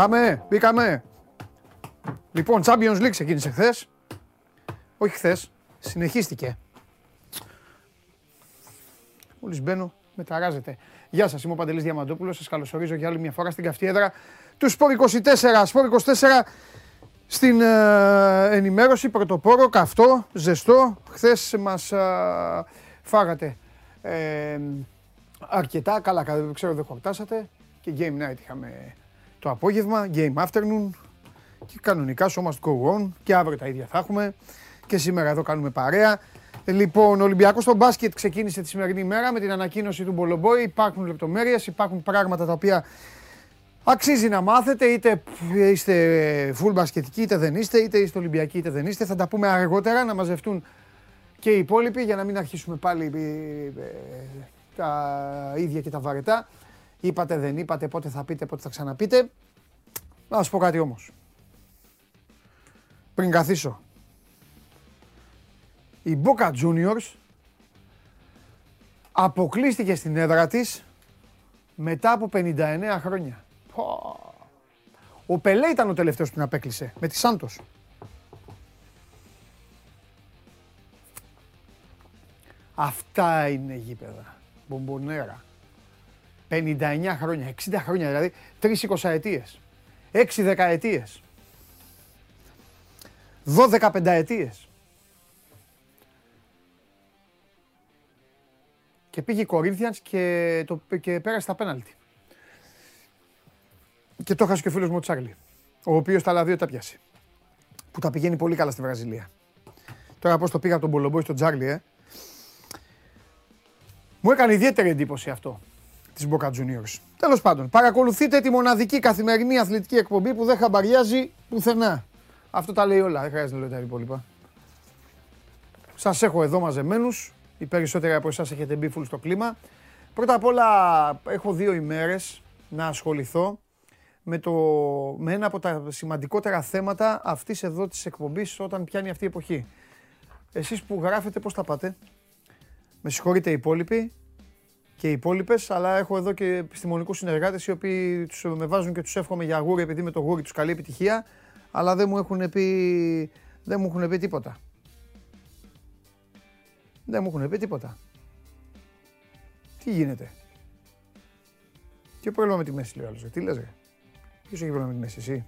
Πάμε, μπήκαμε. Λοιπόν, Champions League ξεκίνησε χθες. Όχι χθες, συνεχίστηκε. Μόλις μπαίνω, μεταράζεται. Γεια σας, είμαι ο Παντελής Διαμαντόπουλος. Σας καλωσορίζω για άλλη μια φορά στην καυτή έδρα του Σπορ 24. Σπορ 24 στην ε, ενημέρωση, πρωτοπόρο, καυτό, ζεστό. Χθες μας ε, φάγατε ε, αρκετά. Καλά, ξέρω δεν χορτάσατε. Και game night είχαμε το απόγευμα, game afternoon. Και κανονικά show must go on. Και αύριο τα ίδια θα έχουμε. Και σήμερα εδώ κάνουμε παρέα. Λοιπόν, ο Ολυμπιακός στο μπάσκετ ξεκίνησε τη σημερινή μέρα με την ανακοίνωση του Μπολομπόη. Υπάρχουν λεπτομέρειες, υπάρχουν πράγματα τα οποία αξίζει να μάθετε. Είτε είστε full μπασκετικοί, είτε δεν είστε, είτε είστε Ολυμπιακοί, είτε δεν είστε. Θα τα πούμε αργότερα να μαζευτούν και οι υπόλοιποι για να μην αρχίσουμε πάλι ε, τα ίδια και τα βαρετά. Είπατε, δεν είπατε, πότε θα πείτε, πότε θα ξαναπείτε. Να σας πω κάτι όμως. Πριν καθίσω η Boca Juniors αποκλείστηκε στην έδρα της μετά από 59 χρόνια. Ο Πελέ ήταν ο τελευταίος που την απέκλεισε με τη Σάντος. Αυτά είναι γήπεδα. Μπομπονέρα. 59 χρόνια, 60 χρόνια δηλαδή, 3 εικοσαετίες, 6 δεκαετίες, 12 πενταετίες. Και πήγε η Κορίνθιανς και, το, και πέρασε τα πέναλτι. Και το έχασε και ο φίλος μου ο Τσάρλι, ο οποίος τα άλλα δύο τα πιάσει. Που τα πηγαίνει πολύ καλά στη Βραζιλία. Τώρα πώς το πήγα από τον Πολομπόη στον Τσάρλι, ε. Μου έκανε ιδιαίτερη εντύπωση αυτό της Boca Juniors. Τέλος πάντων, παρακολουθείτε τη μοναδική καθημερινή αθλητική εκπομπή που δεν χαμπαριάζει πουθενά. Αυτό τα λέει όλα, δεν χρειάζεται να λέω τα υπόλοιπα. Σας έχω εδώ μαζεμένους, οι περισσότεροι από εσάς έχετε μπει full στο κλίμα. Πρώτα απ' όλα έχω δύο ημέρες να ασχοληθώ με, το, με ένα από τα σημαντικότερα θέματα αυτής εδώ της εκπομπής όταν πιάνει αυτή η εποχή. Εσείς που γράφετε πώς τα πάτε; Με συγχωρείτε οι υπόλοιποι και οι υπόλοιπες, αλλά έχω εδώ και επιστημονικούς συνεργάτες οι οποίοι τους, με βάζουν και τους εύχομαι για γούρι επειδή με το γούρι τους καλή επιτυχία, αλλά δεν μου έχουν πει, δεν μου έχουν πει τίποτα. Δεν μου έχουν πει τίποτα. Τι γίνεται; Τι πρόβλημα με τη μέση λέει ο άλλος. Τι λες ρε; Ποιος έχει πρόβλημα με τη μέση εσύ;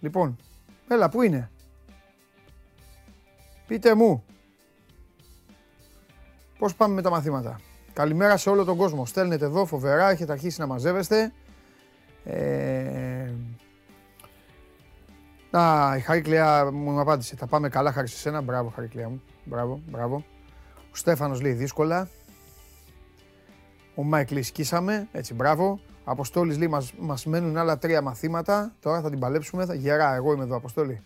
Λοιπόν, έλα πού είναι; Πείτε μου. Πώς πάμε με τα μαθήματα; Καλημέρα σε όλο τον κόσμο. Στέλνετε εδώ φοβερά, έχετε αρχίσει να μαζεύεστε. Ε... Α, η Χαρίκλια μου απάντησε. Τα πάμε καλά, χάρη σε σένα. Μπράβο, Χαρίκλια μου. Μπράβο, μπράβο. Ο Στέφανος λέει δύσκολα. Ο Μάικλ σκίσαμε, έτσι μπράβο. Αποστόλης λέει μας, μας μένουν άλλα τρία μαθήματα. Τώρα θα την παλέψουμε. Θα, γερά, εγώ είμαι εδώ, Αποστόλη.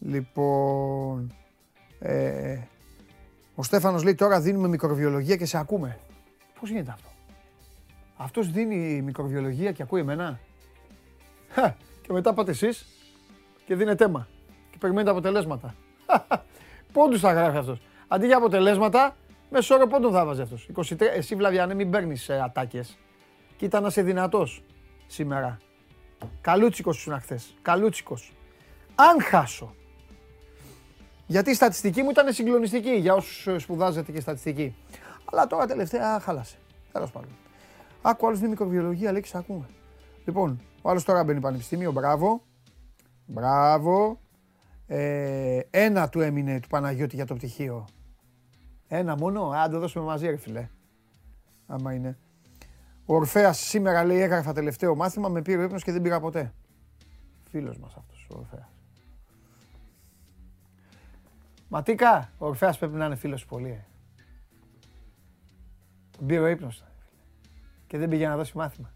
Λοιπόν, ε, ο Στέφανος λέει τώρα δίνουμε μικροβιολογία και σε ακούμε. Πώς γίνεται αυτό; Αυτός δίνει μικροβιολογία και ακούει εμένα; και μετά πάτε εσείς και δίνετε αίμα. Και περιμένετε αποτελέσματα. Πόντους θα γράφει αυτός. Αντί για αποτελέσματα, μέσω όρο πόντων θα βάζει αυτός. 23, εσύ Βλαβιανέ μην παίρνεις ε, ατάκες. Κοίτα να είσαι δυνατός σήμερα. Καλούτσικος ήσουν χθες. Καλούτσικος. Αν χάσω, γιατί η στατιστική μου ήταν συγκλονιστική για όσους σπουδάζετε και στατιστική. Αλλά τώρα τελευταία χάλασε. Τέλος πάντων. Άκου άλλο δίνει μικροβιολογία, λέξει ακούμε. Λοιπόν, ο άλλος τώρα μπαίνει πανεπιστήμιο, μπράβο. Μπράβο. Ε, ένα του έμεινε του Παναγιώτη για το πτυχίο. Ένα μόνο, αν το δώσουμε μαζί, ρε φιλέ. Άμα είναι. Ο Ορφαία σήμερα λέει έγραφα τελευταίο μάθημα, με πήρε ο ύπνος και δεν πήρα ποτέ. Φίλος μας αυτός ο Ορφαία. Ματίκα, ο Ορφέας πρέπει να είναι φίλος πολύ. Ε. Μπήρε ο ύπνος και δεν πήγε να δώσει μάθημα.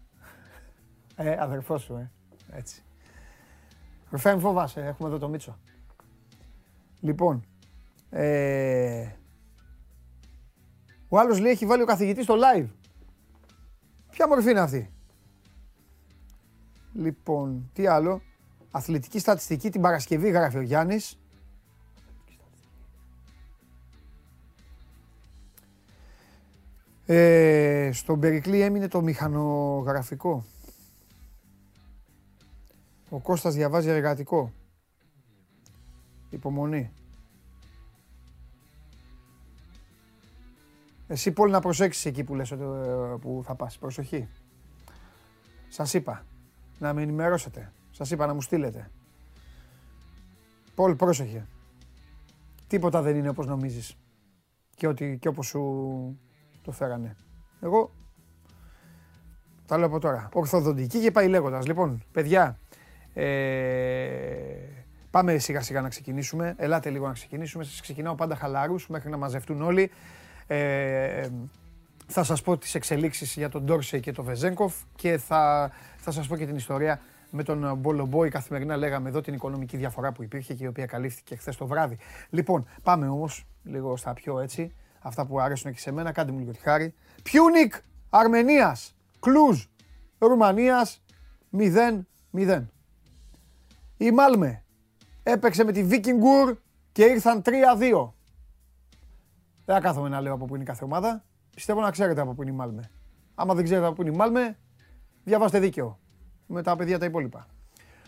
Ε, αδερφός σου, ε. Έτσι. Ορφέα, μην φοβάσαι, έχουμε εδώ το Μίτσο. Λοιπόν, ε, ο άλλος λέει έχει βάλει ο καθηγητής στο live. Ποια μορφή είναι αυτή; Λοιπόν, τι άλλο; Αθλητική στατιστική την Παρασκευή γράφει ο Γιάννης. Ε, στον Περικλή έμεινε το μηχανογραφικό. Ο Κώστας διαβάζει εργατικό. Υπομονή. Εσύ πολύ να προσέξεις εκεί που λες που θα πας. Προσοχή. Σας είπα να με ενημερώσετε. Σας είπα να μου στείλετε. Πολ, πρόσεχε. Τίποτα δεν είναι όπως νομίζεις. Και, ότι, και όπως σου το φέρανε. Εγώ τα λέω από τώρα. Ορθοδοντική και πάει λέγοντας. Λοιπόν, παιδιά, ε, πάμε σιγά σιγά να ξεκινήσουμε. Ελάτε λίγο να ξεκινήσουμε. Σας ξεκινάω πάντα χαλάρους μέχρι να μαζευτούν όλοι. Ε, θα σας πω τις εξελίξεις για τον Ντόρσε και τον Βεζέγκοφ και θα, θα σας πω και την ιστορία με τον Μπολομπόη. Καθημερινά λέγαμε εδώ την οικονομική διαφορά που υπήρχε και η οποία καλύφθηκε χθες το βράδυ. Λοιπόν, πάμε όμως λίγο στα πιο έτσι, αυτά που άρεσουν και σε μένα. Κάντε μου λίγο τη χάρη. Πιούνικ Αρμενίας, Κλούζ Ρουμανίας 0-0. Η Μάλμε έπαιξε με τη Βίκινγκουρ και ήρθαν 3-2. Δεν θα κάθομαι να λέω από πού είναι η κάθε ομάδα. Πιστεύω να ξέρετε από πού είναι η Μάλμε. Άμα δεν ξέρετε από πού είναι η Μάλμε, διαβάστε δίκαιο. Με τα παιδιά τα υπόλοιπα.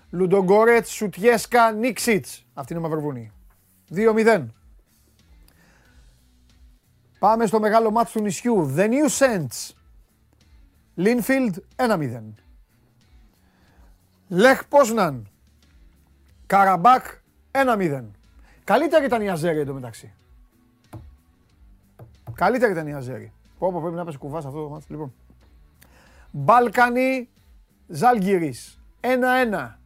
Λουντογκόρετς, Σουτιέσκα, Νίξιτς. Αυτή είναι η Μαυροβούνη. 2-0. Πάμε στο μεγάλο μάτι του νησιού. The New Saints. Λίνφιλντ 1-0. Λεχ Πόσναν. Καραμπάκ 1-0. Καλύτερη ήταν η Αζέρη εντωμεταξύ. Καλύτερη ήταν η Αζέρη. Πω, πω, πρέπει να πέσει κουβάς αυτό το μάτι. Λοιπόν. Μπάλκανι Ζάλγκυρης 1-1.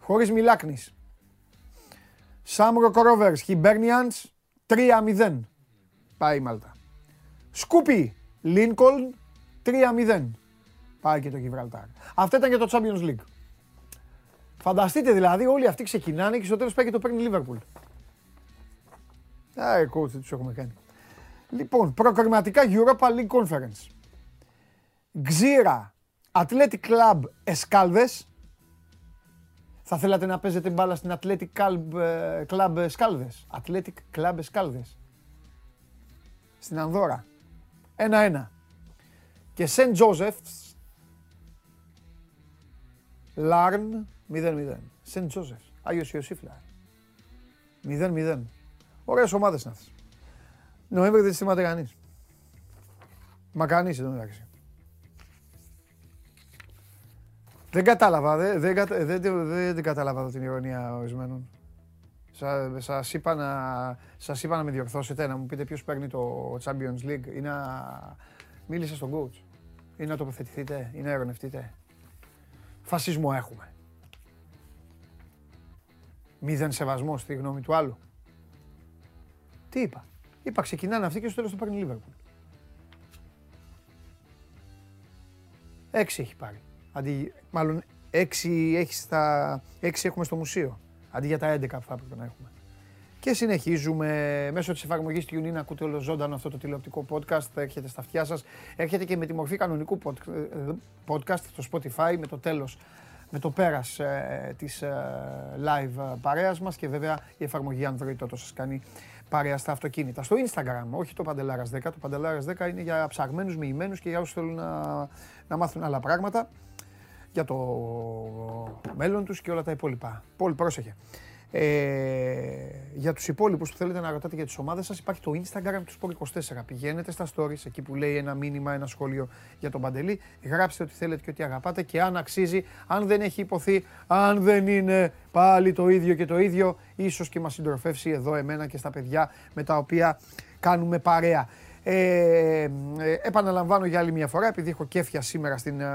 Χωρίς Μιλάκνης. Σάμρο Κορόβερς Χιμπέρνιανς 3-0. Πάει η Μάλτα. Σκούπι Λίνκολν 3-0. Πάει και το Γιβραλτάρ. Αυτό ήταν και το Champions League. Φανταστείτε δηλαδή όλοι αυτοί ξεκινάνε και στο τέλος πάει και το παίρνει η Λίβερπουλ. Α, coach, δεν τους έχουμε κάνει. Λοιπόν, προκριματικά Europa League Conference. Ξύρα, Athletic Club Escalves. Θα θέλατε να παίζετε μπάλα στην Athletic Club, ε, Club Escalves; Athletic Club Escalves. Στην Ανδώρα. 1-1. Και Σεντ Τζόζεφς. Λάρν 0-0. Σεντ Τζόζεφ. Άγιος Ιωσήφλα. 0-0. Ωραίες ομάδες είναι αυτές. Νοέμβρη δεν θυμάται κανείς. Μα κανείς εδώ μεταξύ. Δεν κατάλαβα, δεν, δεν, δεν, δεν, δεν κατάλαβα την ηρωνία ορισμένων. Σα, σας, είπα να, σας είπα να με διορθώσετε, να μου πείτε ποιος παίρνει το Champions League ή να μίλησε στον coach ή να τοποθετηθείτε ή να ερωνευτείτε. Φασισμό έχουμε. Μηδέν σεβασμός στη γνώμη του άλλου. Τι είπα; Είπα ξεκινάνε αυτοί και στο τέλος το παίρνει η Λίβερπουλ. Έξι έχει πάρει. Αντί, μάλλον έξι, έχεις στα, έξι έχουμε στο μουσείο. Αντί για τα 11 που θα έπρεπε να έχουμε. Και συνεχίζουμε μέσω της εφαρμογής του TuneIn, ακούτε όλο ζωντανό αυτό το τηλεοπτικό podcast, θα έρχεται στα αυτιά σας. Έρχεται και με τη μορφή κανονικού ε, podcast στο Spotify με το τέλος, με το πέρας ε, της ε, live ε, παρέας μας και βέβαια η εφαρμογή Android τότε σας κάνει παρέα στα αυτοκίνητα. Στο Instagram, όχι το Παντελάρας 10, το Παντελάρας 10 είναι για ψαγμένους, μοιημένους και για όσους θέλουν να, να μάθουν άλλα πράγματα για το μέλλον τους και όλα τα υπόλοιπα. Πολύ πρόσεχε. Ε, για τους υπόλοιπους που θέλετε να ρωτάτε για τις ομάδες σας υπάρχει το Instagram τους Sport24. Πηγαίνετε στα stories εκεί που λέει ένα μήνυμα, ένα σχόλιο για τον Παντελή. Γράψτε ό,τι θέλετε και ό,τι αγαπάτε και αν αξίζει, αν δεν έχει υποθεί, αν δεν είναι πάλι το ίδιο και το ίδιο, ίσως και μας συντροφεύσει εδώ εμένα και στα παιδιά με τα οποία κάνουμε παρέα. Ε, ε, επαναλαμβάνω για άλλη μια φορά, επειδή έχω κέφια σήμερα στην ε,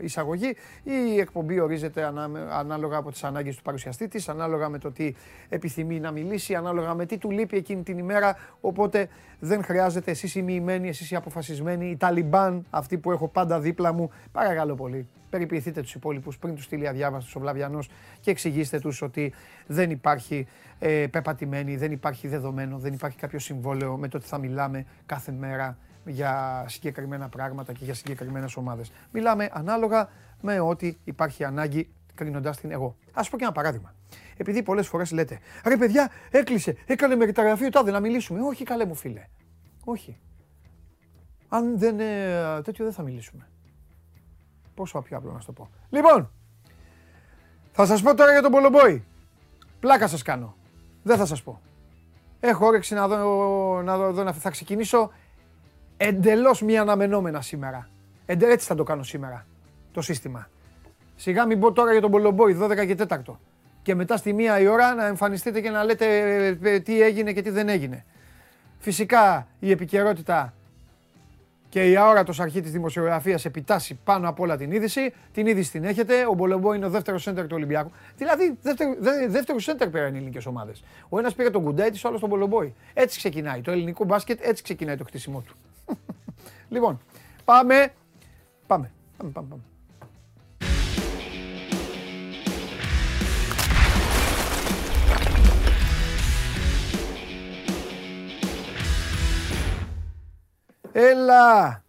εισαγωγή, η εκπομπή ορίζεται ανάλογα από τις ανάγκες του παρουσιαστή της, ανάλογα με το τι επιθυμεί να μιλήσει, ανάλογα με τι του λείπει εκείνη την ημέρα, οπότε δεν χρειάζεται εσείς οι μοιημένοι, εσείς οι αποφασισμένοι, οι Ταλιμπάν, αυτοί που έχω πάντα δίπλα μου, παρακαλώ πολύ, περιποιηθείτε τους υπόλοιπους πριν τους στείλει αδιάβαστος ο Βλαβιανός και εξηγήστε τους ότι δεν υπάρχει ε, πεπατημένη, δεν υπάρχει δεδομένο, δεν υπάρχει κάποιο συμβόλαιο με το ότι θα μιλάμε κάθε μέρα για συγκεκριμένα πράγματα και για συγκεκριμένες ομάδες. Μιλάμε ανάλογα με ό,τι υπάρχει ανάγκη κρίνοντας την εγώ. Ας πω και ένα παράδειγμα. Επειδή πολλές φορές λέτε, ρε παιδιά, έκλεισε, έκανε μεταγραφή ο τάδε να μιλήσουμε. Όχι καλέ μου φίλε. Όχι. Αν δεν, ε, τέτοιο δεν θα μιλήσουμε. Πόσο πιο απλό να σου το πω. Λοιπόν, Θα σας πω τώρα για τον Πολομπόη. Πλάκα σας κάνω. Δεν θα σας πω. Έχω όρεξη να δω, να δω, να θα ξεκινήσω εντελώς μη αναμενόμενα σήμερα. Εντε, έτσι θα το κάνω σήμερα, το σύστημα. Σιγά μην πω τώρα για τον Πολομπόη, 12 και 4. Και μετά στη μία η ώρα να εμφανιστείτε και να λέτε ε, τι έγινε και τι δεν έγινε. Φυσικά η επικαιρότητα και η αόρατος αρχή της δημοσιογραφίας επιτάσσει πάνω από όλα την είδηση. Την είδηση την έχετε. Ο Μπολεμπό είναι ο δεύτερος σέντερ του Ολυμπιακού. Δηλαδή, δεύτερο, δεύτερο σέντερ πήραν οι ελληνικές ομάδες. Ο ένας πήρε τον Κουντέτη, ο άλλος τον Μπολεμπόη. Έτσι ξεκινάει. Το ελληνικό μπάσκετ έτσι ξεκινάει το χτίσιμό του. λοιπόν, πάμε. Πάμε. Πάμε, πάμε, πάμε. Έλα!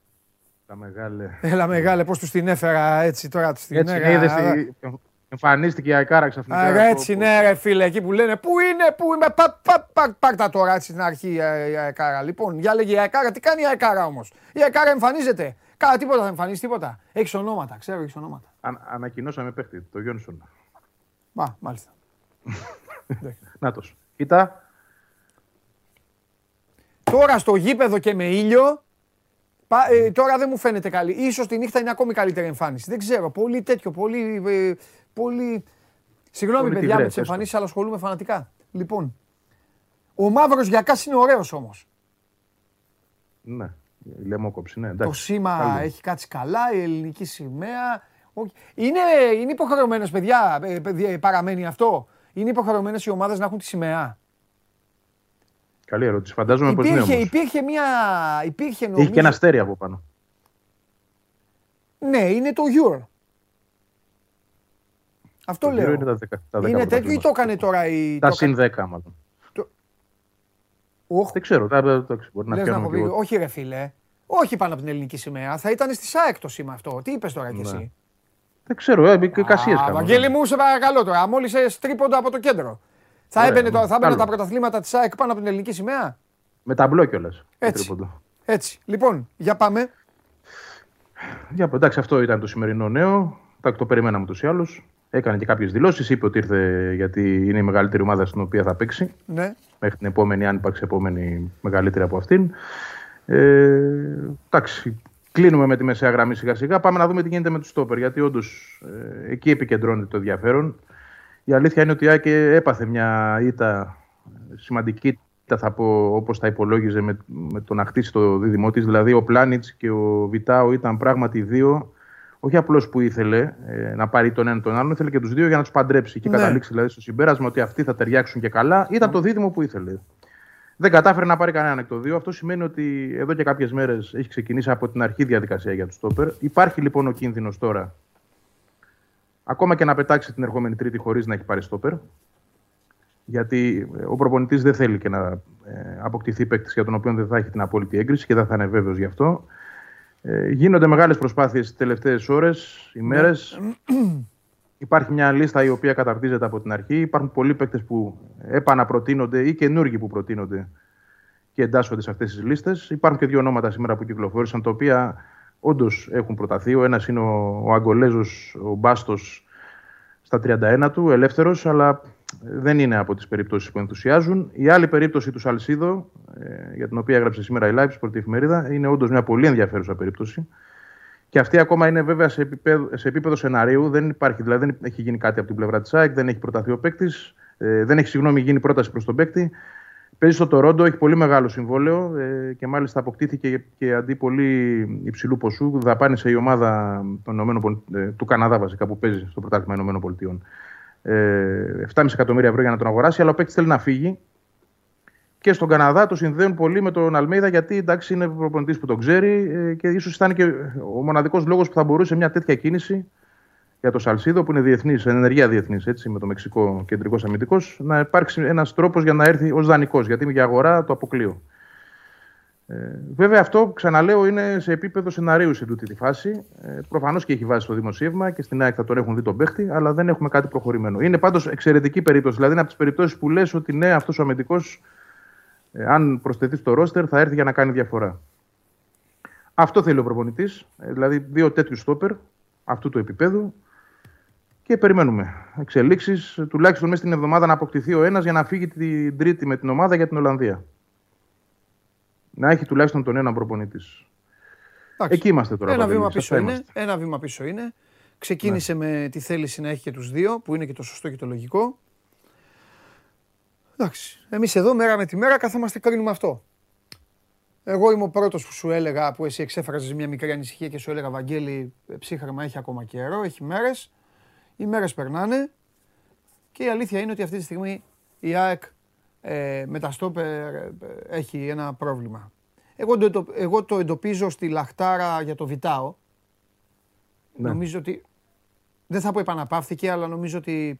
Τα μεγάλε. Έλα μεγάλε, πώς τους την έφερα έτσι τώρα τους την έτσι, έφερα. εμφανίστηκε η Αϊκάρα ξαφνικά. Α, έτσι ναι ρε φίλε, εκεί που λένε πού είναι, πού είμαι, πα, πα, πα, πα, τα τώρα έτσι στην αρχή η Αϊκάρα. Λοιπόν, για λέγε η Αϊκάρα, τι κάνει η Αϊκάρα όμως; Η Αϊκάρα εμφανίζεται. Κάνα τίποτα δεν εμφανίζει, τίποτα. Έχεις ονόματα, ξέρω, έχεις ονόματα. Αν, ανακοινώσαμε παίχτη, το Γιόνσον. Μα, μάλιστα. Νάτος. Κοίτα. Τώρα στο γήπεδο και με ήλιο ε, τώρα δεν μου φαίνεται καλή. Ίσως τη νύχτα είναι ακόμη καλύτερη εμφάνιση. Δεν ξέρω. Πολύ τέτοιο. Πολύ. Ε, πολύ... Συγγνώμη, πολύ παιδιά, με τις εμφανίσεις, αλλά ασχολούμαι φανατικά. Λοιπόν. Ο μαύρος γιακάς είναι ωραίος όμως. Ναι. Η λαιμόκοψη, ναι. Το σήμα έχει κάτσει καλά, η ελληνική σημαία. Είναι, είναι υποχρεωμένες, παιδιά, ε, παραμένει αυτό. Είναι υποχρεωμένες οι ομάδες να έχουν τη σημαία. Καλή ερώτηση. Φαντάζομαι πως είναι Υπήρχε μια... Υπήρχε, νομίζω... Έχει και ένα αστέρι από πάνω. Ναι, είναι το Euro. Αυτό το λέω. Είναι, τα 10, τα 10 είναι τέτοιο ή το έκανε τώρα η... Τα συν 10 μάλλον. Το... Δεν ξέρω. Τα, το, μπορεί να να πει, Όχι ρε φίλε. Όχι πάνω από την ελληνική σημαία. Θα ήταν στη ΣΑΕΚ το σήμα αυτό. Τι είπες τώρα κι ναι. εσύ; Δεν ξέρω. Ε, κασίες κάνω. Βαγγέλη μου, σε παρακαλώ τώρα. Μόλις τρίποντα από το κέντρο. Θα έμπαινε, το, θα έμπαινε τα πρωταθλήματα της ΑΕΚ πάνω από την ελληνική σημαία; Με ταμπλό κιόλας. Έτσι. Έτσι. Λοιπόν, για πάμε. Για, εντάξει, αυτό ήταν το σημερινό νέο. Το περιμέναμε ούτω ή άλλω. Έκανε και κάποιες δηλώσεις. Είπε ότι ήρθε γιατί είναι η μεγαλύτερη ομάδα στην οποία θα παίξει. Ναι. Μέχρι την επόμενη, αν υπάρξει επόμενη μεγαλύτερη από αυτήν. Ε, εντάξει, κλείνουμε με τη μεσαία γραμμή σιγά σιγά. Πάμε να δούμε τι γίνεται με τους στόπερ. Γιατί όντως ε, εκεί επικεντρώνεται το ενδιαφέρον. Η αλήθεια είναι ότι η Άκη έπαθε μια ήττα σημαντική θα πω όπως τα υπολόγιζε με, με το να χτίσει το δίδυμό της. Δηλαδή ο Πλάνιτς και ο Βιτάο ήταν πράγματι δύο, όχι απλώς που ήθελε ε, να πάρει τον ένα τον άλλον, ήθελε και τους δύο για να τους παντρέψει και ναι. καταλήξει δηλαδή στο συμπέρασμα ότι αυτοί θα ταιριάξουν και καλά. Ήταν το δίδυμο που ήθελε. Δεν κατάφερε να πάρει κανέναν εκ των δύο. Αυτό σημαίνει ότι εδώ και κάποιες μέρες έχει ξεκινήσει από την αρχή διαδικασία για τους στόπερ. Υπάρχει λοιπόν ο κίνδυνος τώρα ακόμα και να πετάξει την ερχόμενη Τρίτη χωρίς να έχει πάρει στόπερ. Γιατί ε, ο προπονητής δεν θέλει και να ε, αποκτηθεί παίκτης για τον οποίο δεν θα έχει την απόλυτη έγκριση και δεν θα είναι βέβαιος γι' αυτό. Ε, γίνονται μεγάλες προσπάθειες τις τελευταίες ώρες, ημέρες. Υπάρχει μια λίστα η οποία καταρτίζεται από την αρχή. Υπάρχουν πολλοί παίκτες που επαναπροτείνονται ή καινούργοι που προτείνονται και εντάσσονται σε αυτές τις λίστες. Υπάρχουν και δύο ονόματα σήμερα που κυκλοφόρησαν, τα οποία όντως έχουν προταθεί. Ο ένας είναι ο, ο Αγκολέζος, ο Μπάστος, στα 31 του, ελεύθερος, αλλά δεν είναι από τις περιπτώσεις που ενθουσιάζουν. Η άλλη περίπτωση του Σαλσίδο, ε, για την οποία έγραψε σήμερα η Live Sport εφημερίδα, είναι όντως μια πολύ ενδιαφέρουσα περίπτωση. Και αυτή ακόμα είναι βέβαια σε επίπεδο, σε επίπεδο σενάριου. Δεν υπάρχει, δηλαδή δεν έχει γίνει κάτι από την πλευρά της ΑΕΚ, δεν έχει προταθεί ο παίκτης, ε, δεν έχει συγγνώμη γίνει πρόταση προς τον παίκτη. Παίζει στο Τορόντο, έχει πολύ μεγάλο συμβόλαιο ε, και μάλιστα αποκτήθηκε και αντί πολύ υψηλού ποσού δαπάνησε η ομάδα των ε, του Καναδά βασικά που παίζει στο πρωτάθλημα Ηνωμένων Πολιτειών. Ε, 7,5 εκατομμύρια ευρώ για να τον αγοράσει, αλλά ο παίκτης θέλει να φύγει. Και στον Καναδά το συνδέουν πολύ με τον Αλμέιδα γιατί εντάξει είναι προπονητής που τον ξέρει ε, και ίσως ήταν και ο μοναδικός λόγος που θα μπορούσε μια τέτοια κίνηση για το Σαλσίδο που είναι διεθνής, ενεργεία διεθνής, με το Μεξικό κεντρικός αμυντικός, να υπάρξει ένας τρόπος για να έρθει ως δανεικός. Γιατί για αγορά το αποκλείω. Ε, βέβαια, αυτό ξαναλέω είναι σε επίπεδο σεναρίου σε τούτη τη φάση. Ε, Προφανώς και έχει βάσει το δημοσίευμα και στην ΑΕΚ θα τον έχουν δει τον παίχτη, αλλά δεν έχουμε κάτι προχωρημένο. Είναι πάντως εξαιρετική περίπτωση. Δηλαδή, είναι από τις περιπτώσεις που λες ότι ναι, αυτός ο αμυντικός, ε, αν προσθεθεί στο ρόστερ, θα έρθει για να κάνει διαφορά. Αυτό θέλει ο προπονητής. Ε, δηλαδή, δύο τέτοιους στόπερ αυτού του επίπεδου και και περιμένουμε εξελίξεις. Τουλάχιστον μέσα στην εβδομάδα να αποκτηθεί ο ένας για να φύγει την Τρίτη με την ομάδα για την Ολλανδία. Να έχει τουλάχιστον τον έναν προπονητής. Εκεί είμαστε τώρα. Ένα βήμα, πίσω είναι, ένα βήμα πίσω είναι. Ξεκίνησε ναι. με τη θέληση να έχει και τους δύο, που είναι και το σωστό και το λογικό. Εντάξει. Εμείς εδώ μέρα με τη μέρα καθόμαστε κρίνουμε αυτό. Εγώ είμαι ο πρώτος που σου έλεγα, που εσύ εξέφραζες μια μικρή ανησυχία και σου έλεγα Βαγγέλη, ψύχρεμα έχει ακόμα καιρό, έχει μέρες. Οι μέρες περνάνε και η αλήθεια είναι ότι αυτή τη στιγμή η ΑΕΚ ε, με τα στόπερ ε, έχει ένα πρόβλημα. Εγώ το, εγώ το εντοπίζω στη λαχτάρα για το Βιτάο. Ναι. Νομίζω ότι δεν θα πω επαναπαύθηκε, αλλά νομίζω ότι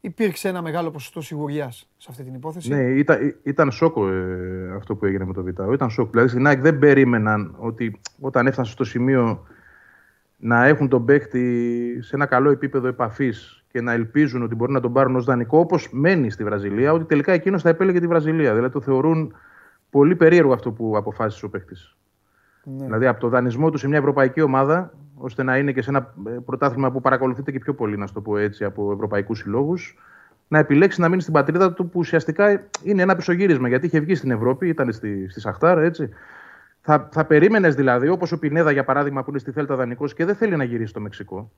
υπήρξε ένα μεγάλο ποσοστό σιγουριάς σε αυτή την υπόθεση. Ναι, ήταν, ήταν σόκο ε, αυτό που έγινε με το Βιτάο. Ήταν σόκο. Δηλαδή στην ΑΕΚ δεν περίμεναν ότι όταν έφτασε στο σημείο να έχουν τον παίχτη σε ένα καλό επίπεδο επαφής και να ελπίζουν ότι μπορεί να τον πάρουν ως δανεικό, όπως μένει στη Βραζιλία, ότι τελικά εκείνος θα επέλεγε τη Βραζιλία. Δηλαδή το θεωρούν πολύ περίεργο αυτό που αποφάσισε ο παίχτη. Ναι. Δηλαδή από το δανεισμό του σε μια ευρωπαϊκή ομάδα, ώστε να είναι και σε ένα ε, πρωτάθλημα που παρακολουθείται και πιο πολύ, να το πω έτσι, από ευρωπαϊκούς συλλόγους, να επιλέξει να μείνει στην πατρίδα του που ουσιαστικά είναι ένα πισωγύρισμα. Γιατί είχε βγει στην Ευρώπη, ήταν στη, στη Σαχτάρ, έτσι. Θα, θα περίμενες δηλαδή, όπως ο Πινέδα για παράδειγμα που είναι στη Θέλτα δανεικός και δεν θέλει να γυρίσει στο Μεξικό.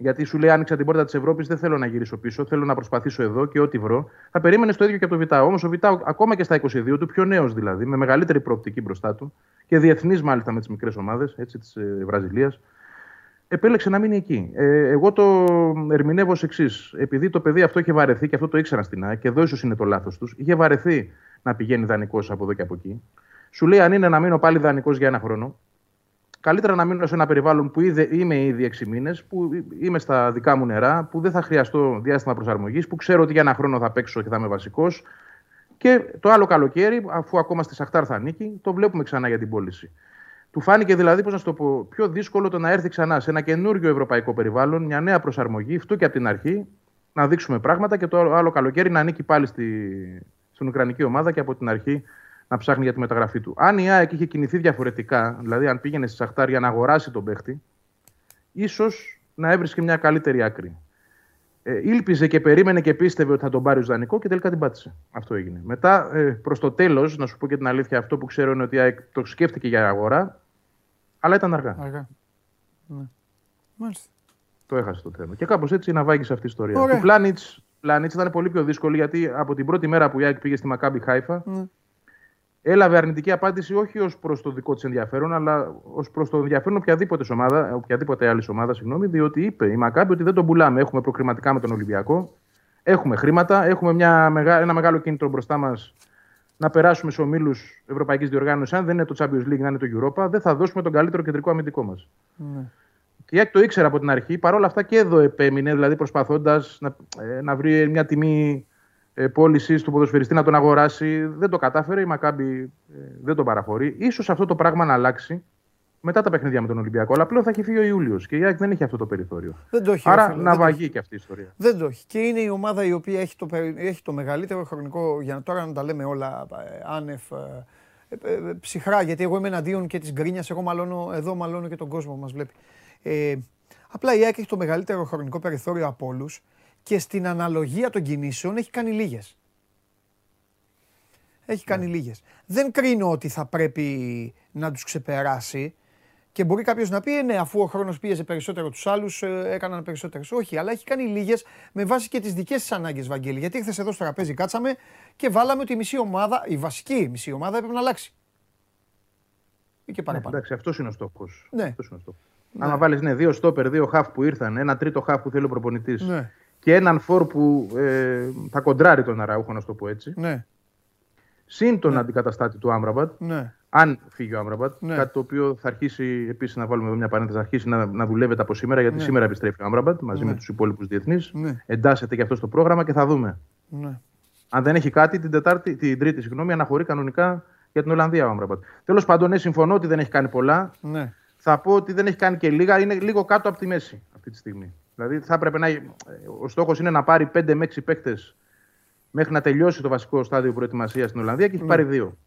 Γιατί σου λέει: Άνοιξα την πόρτα της Ευρώπης, δεν θέλω να γυρίσω πίσω, θέλω να προσπαθήσω εδώ και ό,τι βρω. Θα περίμενες το ίδιο και από το Βιτάο. Όμως ο Βιτάο, ακόμα και στα 22 του, πιο νέος δηλαδή, με μεγαλύτερη προοπτική μπροστά του και διεθνής μάλιστα με τις μικρές ομάδες της ε, Βραζιλίας, επέλεξε να μείνει εκεί. Ε, εγώ το ερμηνεύω ως εξής. Επειδή το παιδί αυτό είχε βαρεθεί και αυτό το ήξερα στην ΑΕΚ, και εδώ ίσως είναι το λάθος τους, είχε βαρεθεί να πηγαίνει δανεικός από εδώ και από εκεί. Σου λέει: Αν είναι να μείνω πάλι δανεικός για ένα χρόνο, Καλύτερα να μείνω σε ένα περιβάλλον που ήδη, είμαι ήδη 6 μήνες, που είμαι στα δικά μου νερά, που δεν θα χρειαστώ διάστημα προσαρμογής, που ξέρω ότι για ένα χρόνο θα παίξω και θα είμαι βασικός. Και το άλλο καλοκαίρι, αφού ακόμα στη Σαχτάρ θα ανήκει, το βλέπουμε ξανά για την πώληση. Του φάνηκε δηλαδή, πώς να το πω, πιο δύσκολο το να έρθει ξανά σε ένα καινούριο ευρωπαϊκό περιβάλλον, μια νέα προσαρμογή, αυτό και από την αρχή, να δείξουμε πράγματα και το άλλο καλοκαίρι να ανήκει πάλι στη, στην Ουκρανική ομάδα και από την αρχή να ψάχνει για τη μεταγραφή του. Αν η ΑΕΚ είχε κινηθεί διαφορετικά, δηλαδή αν πήγαινε στη Σαχτάρ για να αγοράσει τον παίχτη, ίσως να έβρισκε μια καλύτερη άκρη. Ε, ήλπιζε και περίμενε και πίστευε ότι θα τον πάρει ω δανεικό και τελικά την πάτησε. Αυτό έγινε. Μετά, ε, προς το τέλος, να σου πω και την αλήθεια, αυτό που ξέρω είναι ότι η ΑΕΚ το σκέφτηκε για αγορά, αλλά ήταν αργά. Αργά. Ναι. Μάλιστα. Το έχασε το θέμα. Και κάπως έτσι να βάγεις αυτή η ιστορία. Ωραία. Του Πλάνιτς ήταν πολύ πιο δύσκολο γιατί από την πρώτη μέρα που η ΑΕΚ πήγε στη Μακάμπι Χάιφα, ναι έλαβε αρνητική απάντηση όχι ως προς το δικό της ενδιαφέρον, αλλά ως προς το ενδιαφέρον οποιαδήποτε ομάδα, οποιαδήποτε άλλη ομάδα, συγγνώμη, διότι είπε η Μακάμπη ότι δεν τον πουλάμε. Έχουμε προκριματικά με τον Ολυμπιακό, έχουμε χρήματα, έχουμε μια, ένα μεγάλο κίνητρο μπροστά μας να περάσουμε σε ομίλους Ευρωπαϊκής Διοργάνωσης. Αν δεν είναι το Champions League, να είναι το Europa, δεν θα δώσουμε τον καλύτερο κεντρικό αμυντικό μας. Ναι. Και η το ήξερε από την αρχή, παρόλα αυτά και εδώ επέμεινε, δηλαδή προσπαθώντας να, ε, να βρει μια τιμή ε, πώληση του ποδοσφαιριστή να τον αγοράσει. Δεν το κατάφερε. Η Μακάμπη ε, δεν τον παραχωρεί. σω αυτό το πράγμα να αλλάξει μετά τα παιχνίδια με τον Ολυμπιακό. Αλλά πλέον θα έχει φύγει ο Ιούλιος και η ΑΕΚ δεν έχει αυτό το περιθώριο. Δεν το έχει, Άρα να βαγεί και αυτή η ιστορία. Δεν το έχει. Και είναι η ομάδα η οποία έχει το, έχει το μεγαλύτερο χρονικό. Για να τώρα να τα λέμε όλα ε, άνευ. Ε, ε, ψυχρά, γιατί εγώ είμαι εναντίον και της γκρίνιας. Εγώ μαλώνω, εδώ μαλώνω και τον κόσμο που μας βλέπει. Ε, απλά η ΑΕΚ έχει το μεγαλύτερο χρονικό περιθώριο από όλους και στην αναλογία των κινήσεων έχει κάνει λίγες. Έχει κάνει ναι. λίγες. Δεν κρίνω ότι θα πρέπει να τους ξεπεράσει και μπορεί κάποιος να πει: «Ε, Ναι, αφού ο χρόνος πίεζε περισσότερο τους άλλους, ε, έκαναν περισσότερες. Όχι, αλλά έχει κάνει λίγες με βάση και τις δικές της ανάγκες, Βαγγέλη. Γιατί ήρθες εδώ στο τραπέζι, κάτσαμε και βάλαμε ότι η μισή ομάδα, η βασική μισή ομάδα έπρεπε να αλλάξει. Ή και παραπάνω. Ναι, εντάξει, αυτός είναι ο στόχος. Ναι. Αυτός είναι ο στόχος. Ναι. Αν βάλεις ναι, δύο στόπερ, δύο χαφ που ήρθαν, ένα τρίτο χαφ που θέλει ο προπονητής. Ναι και έναν φόρ που ε, θα κοντράρει τον Αραούχο, να το πω έτσι. Ναι. Συν τον ναι. αντικαταστάτη του Άμραμπατ. Ναι. Αν φύγει ο Άμραμπατ. Ναι. Κάτι το οποίο θα αρχίσει επίσης να βάλουμε εδώ μια παρένθεση, θα αρχίσει να, να δουλεύεται από σήμερα, γιατί ναι. σήμερα επιστρέφει ο Άμραμπατ μαζί ναι. με τους υπόλοιπους διεθνείς. Ναι. Εντάσσεται και αυτός στο πρόγραμμα και θα δούμε. Ναι. Αν δεν έχει κάτι, την, τετάρτη, την Τρίτη συγγνώμη, αναχωρεί κανονικά για την Ολλανδία ο Άμραμπατ. Τέλος πάντων, ναι, συμφωνώ ότι δεν έχει κάνει πολλά. Ναι. Θα πω ότι δεν έχει κάνει και λίγα, είναι λίγο κάτω από τη μέση αυτή τη στιγμή. Δηλαδή θα έπρεπε να. Ο στόχος είναι να πάρει 5 με 6 παίκτες μέχρι να τελειώσει το βασικό στάδιο προετοιμασίας στην Ολλανδία και έχει ναι. πάρει δύο.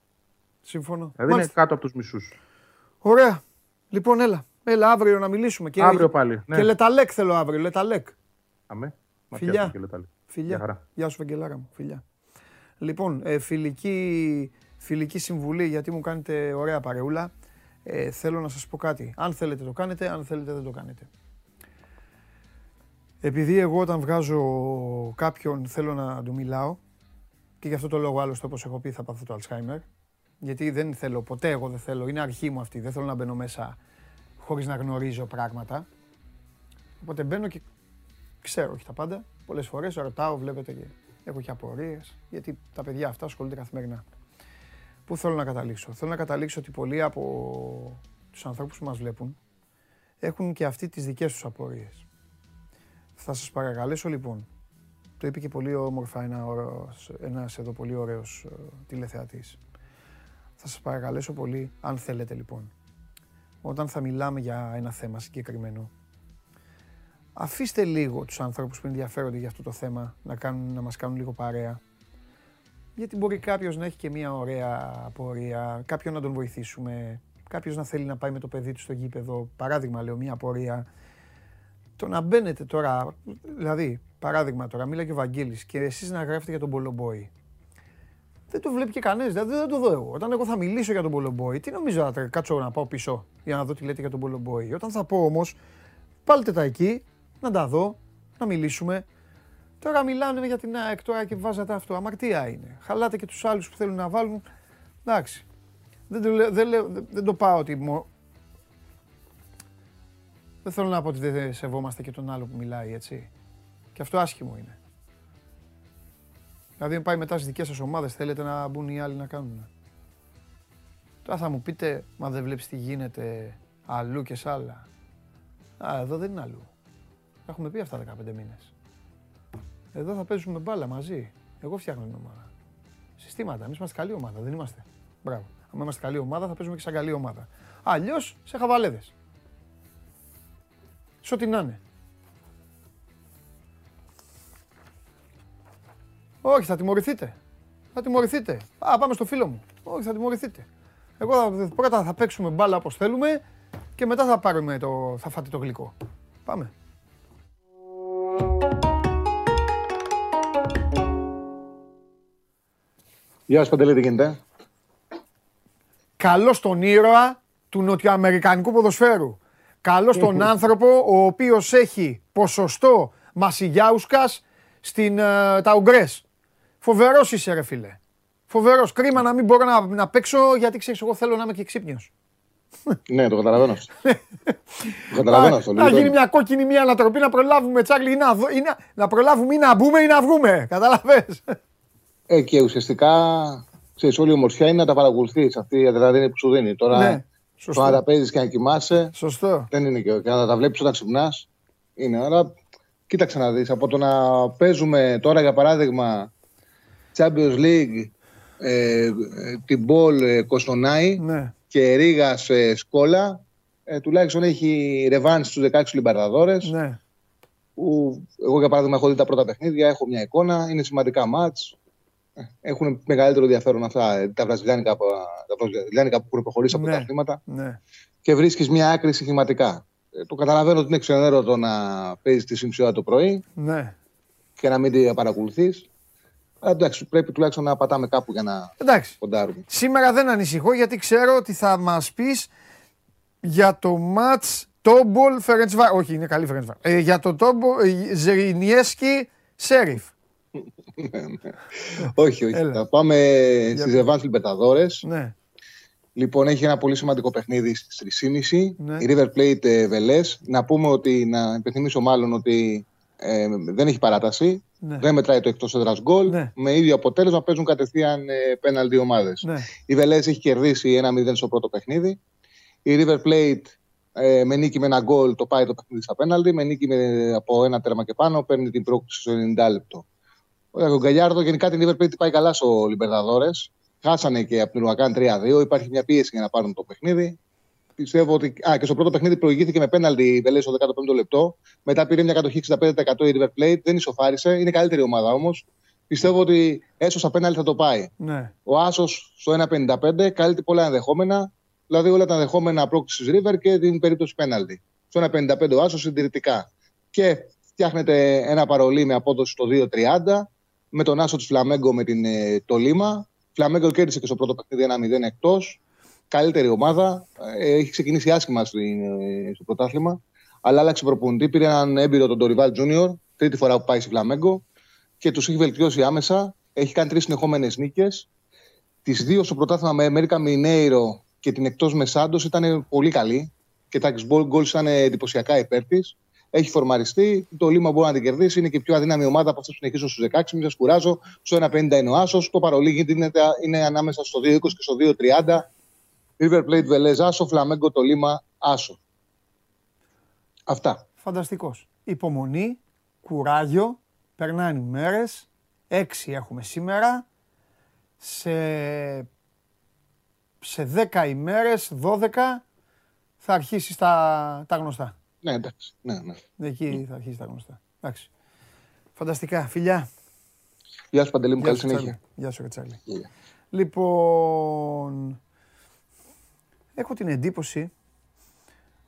Συμφωνώ. Δηλαδή είναι κάτω από τους μισούς. Ωραία. Λοιπόν, έλα. Έλα αύριο να μιλήσουμε. Και, Αύριο πάλι. Ναι. Και Λεταλέκ θέλω αύριο. Λεταλέκ. Αμέ. Φιλιά. Και Λετάλη. Φιλιά. Γεια χαρά. Γεια σου, Βαγγελάρα μου. Φιλιά. Λοιπόν, ε, φιλική, φιλική συμβουλή, γιατί μου κάνετε ωραία παρεούλα. Ε, θέλω να σας πω κάτι. Αν θέλετε το κάνετε, αν θέλετε δεν το κάνετε. Επειδή εγώ όταν βγάζω κάποιον θέλω να του μιλάω και γι' αυτό το λόγο άλλωστε όπως έχω πει θα πάθω το Alzheimer γιατί δεν θέλω, ποτέ εγώ δεν θέλω, είναι αρχή μου αυτή, δεν θέλω να μπαίνω μέσα χωρίς να γνωρίζω πράγματα. Οπότε μπαίνω και ξέρω, όχι τα πάντα, πολλές φορές ρωτάω, βλέπετε και έχω και απορίες, γιατί τα παιδιά αυτά ασχολούνται καθημερινά. Πού θέλω να καταλήξω; Θέλω να καταλήξω ότι πολλοί από τους ανθρώπους που μας βλέπουν έχουν και αυτοί τις δικές τους απορίες. Θα σας παρακαλέσω λοιπόν, το είπε και πολύ όμορφα ένα ωραίος, ένας εδώ πολύ ωραίος ε, τηλεθεατής. Θα σας παρακαλέσω πολύ, αν θέλετε λοιπόν, όταν θα μιλάμε για ένα θέμα συγκεκριμένο, αφήστε λίγο τους ανθρώπους που ενδιαφέρονται για αυτό το θέμα να, κάνουν, να μας κάνουν λίγο παρέα. Γιατί μπορεί κάποιος να έχει και μια ωραία απορία, κάποιον να τον βοηθήσουμε, κάποιος να θέλει να πάει με το παιδί του στο γήπεδο, παράδειγμα λέω μια απορία. Το να μπαίνετε τώρα, δηλαδή, παράδειγμα τώρα, μίλα και ο Βαγγέλης και εσείς να γράφετε για τον Πολομπόη. Δεν το βλέπει και κανένα, δηλαδή δεν το δω εγώ. Όταν εγώ θα μιλήσω για τον Πολομπόη, τι νομίζω να κάτσω να πάω πίσω για να δω τι λέτε για τον Πολομπόη. Όταν θα πω όμως, πάλτε τα εκεί, να τα δω, να μιλήσουμε. Τώρα μιλάνε για την ΑΕΚ τώρα και βάζατε αυτό. Αμαρτία είναι. Χαλάτε και τους άλλους που θέλουν να βάλουν. Εντάξει. Δεν το, λέω- δεν, λέω- δεν το πάω ότι. Μο- Δεν θέλω να πω ότι δεν σεβόμαστε και τον άλλο που μιλάει, έτσι. Και αυτό άσχημο είναι. Δηλαδή, αν πάει μετά στις δικές σας ομάδες, θέλετε να μπουν οι άλλοι να κάνουν. Τώρα θα μου πείτε, μα δεν βλέπεις τι γίνεται αλλού και σ' άλλα. Α, εδώ δεν είναι αλλού. Τα έχουμε πει αυτά 15 μήνες. Εδώ θα παίζουμε μπάλα μαζί. Εγώ φτιάχνω την ομάδα. Συστήματα. Εμείς είμαστε καλή ομάδα, δεν είμαστε. Μπράβο. Αν είμαστε καλή ομάδα, θα παίζουμε και σαν καλή ομάδα. Αλλιώς σε χαβαλέδες. Σε ό,τι να είναι. Όχι, θα τιμωρηθείτε. Θα τιμωρηθείτε. Α, πάμε στο φίλο μου. Όχι, θα τιμωρηθείτε. Εγώ θα, πρώτα θα παίξουμε μπάλα όπως θέλουμε και μετά θα πάρουμε το, θα φάτε το γλυκό. Πάμε. Γεια σου Παντελή, τι γίνεται; Καλός στον ήρωα του νοτιοαμερικανικού ποδοσφαίρου. Καλό στον άνθρωπο ο οποίος έχει ποσοστό μασιγιάουσκας στην ε, τα Ουγγρές. Φοβερός είσαι ρε φίλε. Φοβερός. Κρίμα να μην μπορώ να, να παίξω γιατί ξέρεις εγώ θέλω να είμαι και ξύπνιος. ναι, το καταλαβαίνω. το καταλαβαίνω αυτό. Να γίνει μια κόκκινη μια ανατροπή να προλάβουμε Τσάρλι ή να, δω- ή να, να προλάβουμε ή να μπούμε ή να βγούμε. Καταλαβες. Ε, και ουσιαστικά ξέρεις, όλη η ομορφιά είναι να τα παρακολουθείς. Αυτή η αδρεναλίνη που σου δίνει. Τώρα, Ναι, το σωστό. να τα παίζεις και να κοιμάσαι, Σωστό. δεν είναι και, και να τα βλέπεις όταν ξυπνάς. Είναι. Αλλά κοίταξε να δεις. Από το να παίζουμε τώρα, για παράδειγμα, Champions League, ε, ε, την Μπολ ε, Κοστονάη Ναι. και Ρίγα ε, Σκόλα, ε, τουλάχιστον έχει ρεβάνς στους 16 Λιμπερταδόρες. Ναι. που εγώ για παράδειγμα έχω δει τα πρώτα παιχνίδια, έχω μια εικόνα, είναι σημαντικά μάτς. Ε, Έχουν μεγαλύτερο ενδιαφέρον αυτά ε, τα βραζιλιάνικα, που- τα βραζιλιάνικα που έχουν προχωρήσει από Ναι. τα αθλήματα Ναι. και βρίσκεις μια άκρη συγχυματικά. Ε, το καταλαβαίνω ότι είναι ξενέρωτο να παίζεις τη ώρα το πρωί Ναι. και να μην τη παρακολουθείς. Αλλά εντάξει, πρέπει τουλάχιστον να πατάμε κάπου για να Εντάξει. ποντάρουμε. Σήμερα δεν ανησυχώ γιατί ξέρω ότι θα μας πεις για το μάτς Τόμπολ Φερεντσβάρ. Όχι, είναι καλή Φερεντσβάρ. Ε, για το Τόμπολ Ζερινιέσκι Σέριφ. Όχι, όχι. Έλα. Θα πάμε στις Ρεβάνς Λιμπερταδόρες. Ναι. Λοιπόν, έχει ένα πολύ σημαντικό παιχνίδι στι 3.30. Ναι. Η River Plate ε, Velez. Να πούμε ότι, να υπενθυμίσω μάλλον ότι ε, δεν έχει παράταση. Ναι. Δεν μετράει το εκτός έδρας γκολ. Ναι. Με ίδιο αποτέλεσμα παίζουν κατευθείαν ε, πέναλτι ομάδες. Ναι. Η Velez έχει κερδίσει 1-0 στο πρώτο παιχνίδι. Η River Plate ε, με νίκη με ένα γκολ το πάει το παιχνίδι στα πέναλτι. Με νίκη με, από ένα τέρμα και πάνω παίρνει την πρόκληση στο 90 λεπτό. Ο τον Γκαλιάρδο γενικά την River Plate πάει καλά στο Λιμπερδαδόρε. Χάσανε και από την Ουρακάν 3-2. Υπάρχει μια πίεση για να πάρουν το παιχνίδι. Πιστεύω ότι. Α, και στο πρώτο παιχνίδι προηγήθηκε με πέναλτι η Βελέ στο 15ο λεπτό. Μετά πήρε μια κατοχή 65% η River Plate. Δεν ισοφάρισε. Είναι καλύτερη ομάδα όμως. Πιστεύω ότι έστω στα πέναλτι θα το πάει. Ναι. Ο Άσος στο 1,55 κάλυπτε πολλά ενδεχόμενα. Δηλαδή όλα τα δεχόμενα πρόκληση River και την περίπτωση πέναλτι. Στο 1,55 ο Άσος συντηρητικά. Και φτιάχνεται ένα παρολί με απόδοση στο 2,30 με τον Άσο της Φλαμέγκο με την, ε, το Λίμα. Φλαμέγκο κέρδισε και στο πρώτο παιχνίδι 1-0 εκτός. Καλύτερη ομάδα. Ε, έχει ξεκινήσει άσχημα στο, ε, στο πρωτάθλημα. Αλλά άλλαξε προπονητή. Πήρε έναν έμπειρο τον Τοριβάλ Τζούνιορ. Τρίτη φορά που πάει στη Φλαμέγκο. Και τους έχει βελτιώσει άμεσα. Έχει κάνει τρεις συνεχόμενες νίκες. Τις δύο στο πρωτάθλημα με Αμέρικα Μινέιρο και την εκτός Μεσάντο ήταν πολύ καλή. Και τα γκολ ήταν εντυπωσιακά υπέρ της. Έχει φορμαριστεί. Το Λίμα μπορεί να την κερδίσει. Είναι και η πιο αδύναμη ομάδα από αυτέ που συνεχίζουν στους 16. Μην σας κουράζω. Στο 1,50 είναι ο Άσος. Το παρολίγι είναι, είναι ανάμεσα στο 2,20 και στο 2,30. River Plate Velez Άσο. Φλαμέγκο το Λίμα Άσο. Αυτά. Φανταστικός. Υπομονή, κουράγιο. Περνάνε οι μέρες. Έξι έχουμε σήμερα. Σε, σε 10 ημέρες, 12, θα αρχίσει τα, τα γνωστά. Ναι, εντάξει. Ναι, ναι. Εκεί θα αρχίσει τα γνωστά. Εντάξει. Φανταστικά. Φιλιά. Γεια σου Παντελή μου, καλή συνέχεια. Γεια σου Κατσάλη. Λοιπόν, έχω την εντύπωση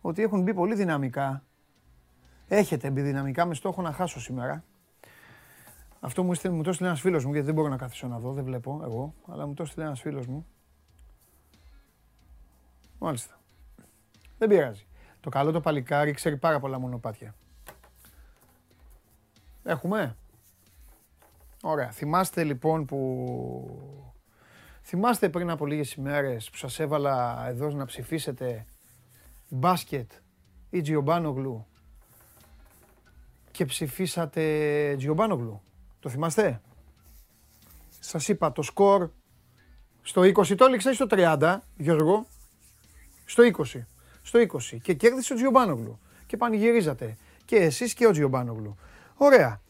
ότι έχουν μπει πολύ δυναμικά. Έχετε μπει δυναμικά με στόχο να χάσω σήμερα. Αυτό μου, μου το έστειλε ένας φίλος μου, γιατί δεν μπορώ να καθίσω να δω, δεν βλέπω εγώ, αλλά μου το έστειλε ένας φίλος μου. Μάλιστα. Δεν πειράζει. Το καλό το παλικάρι ξέρει πάρα πολλά μονοπάτια. Έχουμε. Ωραία. Θυμάστε λοιπόν που... Θυμάστε πριν από λίγες ημέρες που σας έβαλα εδώ να ψηφίσετε μπάσκετ ή Τζιομπάνογλου και ψηφίσατε Τζιομπάνογλου. Το θυμάστε; Σας είπα το σκορ στο 20, το έλεξα στο 30, Γιώργο, στο 20 στο 20 και κέρδισε ο Τζιομπάνογλου. Και πανηγυρίζατε. Και εσείς και ο Τζιομπάνογλου. Ωραία.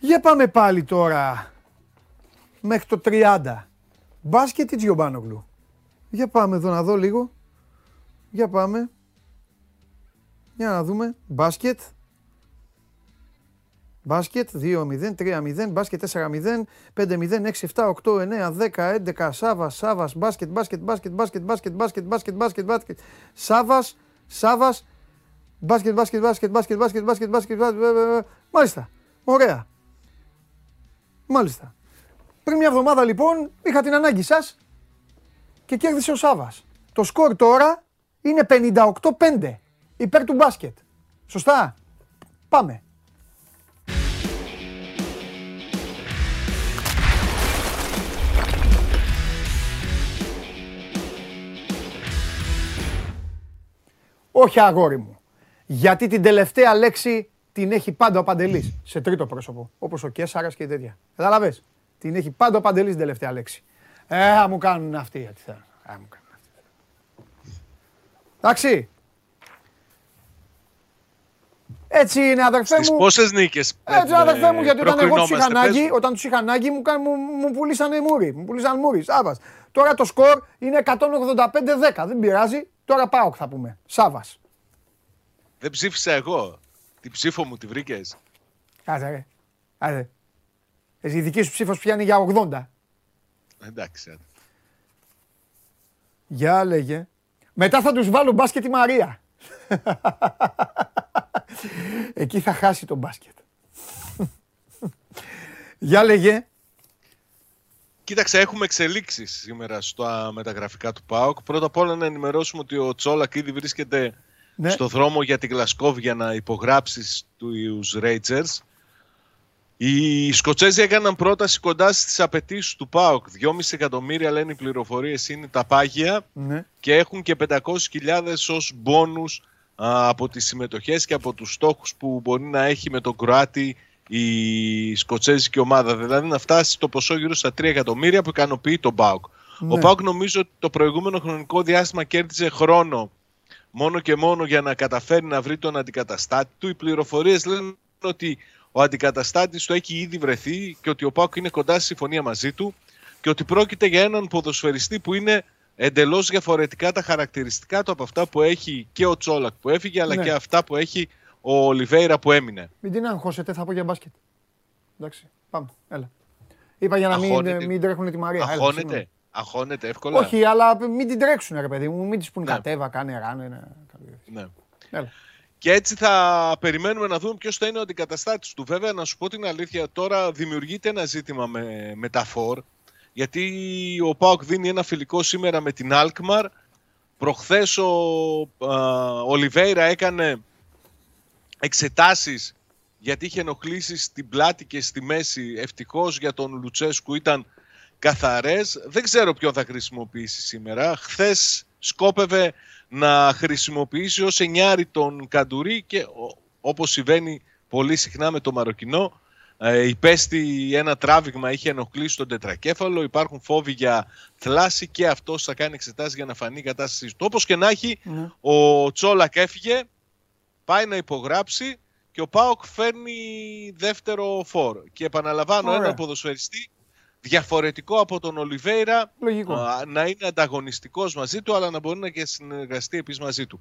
Για πάμε πάλι τώρα μέχρι το 30. Μπάσκετ ή Τζιομπάνογλου. Για πάμε εδώ να δω λίγο. Για πάμε. Για να δούμε. Μπάσκετ. Μπάσκετ 2-0, 3-0, μπάσκετ 4-0, 5-0, 6, 7, 8, 9, 10, 11, Σάβα, Σάβα, μπάσκετ, μπάσκετ, μπάσκετ, μπάσκετ, μπάσκετ, μπάσκετ, μπάσκετ, μπάσκετ, μπάσκετ, Σάβα, Σάβα, μπάσκετ, μπάσκετ, μπάσκετ, μπάσκετ, μπάσκετ, μπάσκετ, μπάσκετ, μάλιστα, ωραία, μάλιστα. Πριν μια εβδομάδα λοιπόν είχα την ανάγκη σας και κέρδισε ο Σάβας. Το σκορ τώρα είναι 58-5 υπέρ του μπάσκετ. Σωστά. Πάμε. Όχι αγόρι μου. Γιατί την τελευταία λέξη την έχει πάντα ο Παντελής. Σε τρίτο πρόσωπο. Όπως ο Κέσσαρας και τέτοια. Καταλαβες; Την έχει πάντα ο Παντελής την τελευταία λέξη. Ε, θα μου κάνουν αυτοί γιατί θέλουν. Ε, μου κάνουν αυτοί. Εντάξει. Έτσι είναι αδερφέ μου. Στις πόσες νίκες Έτσι αδερφέ μου γιατί όταν εγώ τους είχα ανάγκη, όταν τους είχα ανάγκη μου, μου, μου πουλήσανε μούρι. Μου πουλήσαν μούρις. Σάβας. Τώρα το σκορ είναι 185-10. Δεν πειράζει. Τώρα πάω θα πούμε. Σάβας. Δεν ψήφισα εγώ. Την ψήφο μου τη βρήκες. Κάτσε ρε. Άσε. Εσύ η δική σου ψήφος πιάνει για 80. Εντάξει. Για λέγε. Μετά θα τους βάλω μπάσκετ η Μαρία. Εκεί θα χάσει το μπάσκετ. Για λέγε. Κοίταξε, έχουμε εξελίξεις σήμερα στα μεταγραφικά του ΠΑΟΚ. Πρώτα απ' όλα να ενημερώσουμε ότι ο Τσόλακ ήδη βρίσκεται ναι. στο δρόμο για την Γλασκόβ για να υπογράψεις τους Rangers. Οι Σκοτσέζοι έκαναν πρόταση κοντά στις απαιτήσεις του ΠΑΟΚ. 2,5 εκατομμύρια λένε οι πληροφορίες είναι τα πάγια ναι. και έχουν και 500.000 ως μπόνους από τις συμμετοχές και από τους στόχους που μπορεί να έχει με τον Κροάτι η σκοτσέζικη ομάδα. Δηλαδή να φτάσει το ποσό γύρω στα 3 εκατομμύρια που ικανοποιεί τον Μπάουκ. Ο ναι. Μπάουκ νομίζω ότι το προηγούμενο χρονικό διάστημα κέρδιζε χρόνο μόνο και μόνο για να καταφέρει να βρει τον αντικαταστάτη του. Οι πληροφορίες λένε ότι ο αντικαταστάτης του έχει ήδη βρεθεί και ότι ο Πάουκ είναι κοντά στη συμφωνία μαζί του και ότι πρόκειται για έναν ποδοσφαιριστή που είναι εντελώς διαφορετικά τα χαρακτηριστικά του από αυτά που έχει και ο Τσόλακ που έφυγε, αλλά ναι. και αυτά που έχει ο Ολιβέηρα που έμεινε. Μην την αγχώσετε, θα πω για μπάσκετ. Εντάξει, πάμε, έλα. Είπα για να μην, μην τρέχουν τη Μαρία. Αγχώνεται. Αγχώνεται εύκολα. Όχι, αλλά μην την τρέξουν, ρε παιδί μου. Μην της πούν ναι. κατέβα, κάνε ράνε. Ναι. ναι. Και έτσι θα περιμένουμε να δούμε ποιος θα είναι ο αντικαταστάτης του. Βέβαια, να σου πω την αλήθεια, τώρα δημιουργείται ένα ζήτημα με, με τα φόρ. Γιατί ο Πάοκ δίνει ένα φιλικό σήμερα με την Alkmaar. Προχθές ο Ολιβέηρα έκανε εξετάσεις γιατί είχε ενοχλήσει στην πλάτη και στη μέση. Ευτυχώς για τον Λουτσέσκου ήταν καθαρές. Δεν ξέρω ποιον θα χρησιμοποιήσει σήμερα. Χθες σκόπευε να χρησιμοποιήσει ως εννιάρι τον Καντουρί και όπως συμβαίνει πολύ συχνά με το Μαροκινό ε, υπέστη ένα τράβηγμα, είχε ενοχλήσει τον τετρακέφαλο, υπάρχουν φόβοι για θλάση και αυτός θα κάνει εξετάσεις για να φανεί η κατάστασή του. Όπως και να έχει, ναι. ο Τσόλακ έφυγε, πάει να υπογράψει και ο Πάοκ φέρνει δεύτερο φόρ. Και επαναλαμβάνω, ένα ποδοσφαιριστή διαφορετικό από τον Ολιβέηρα να είναι ανταγωνιστικός μαζί του αλλά να μπορεί να και συνεργαστεί επίσης μαζί του.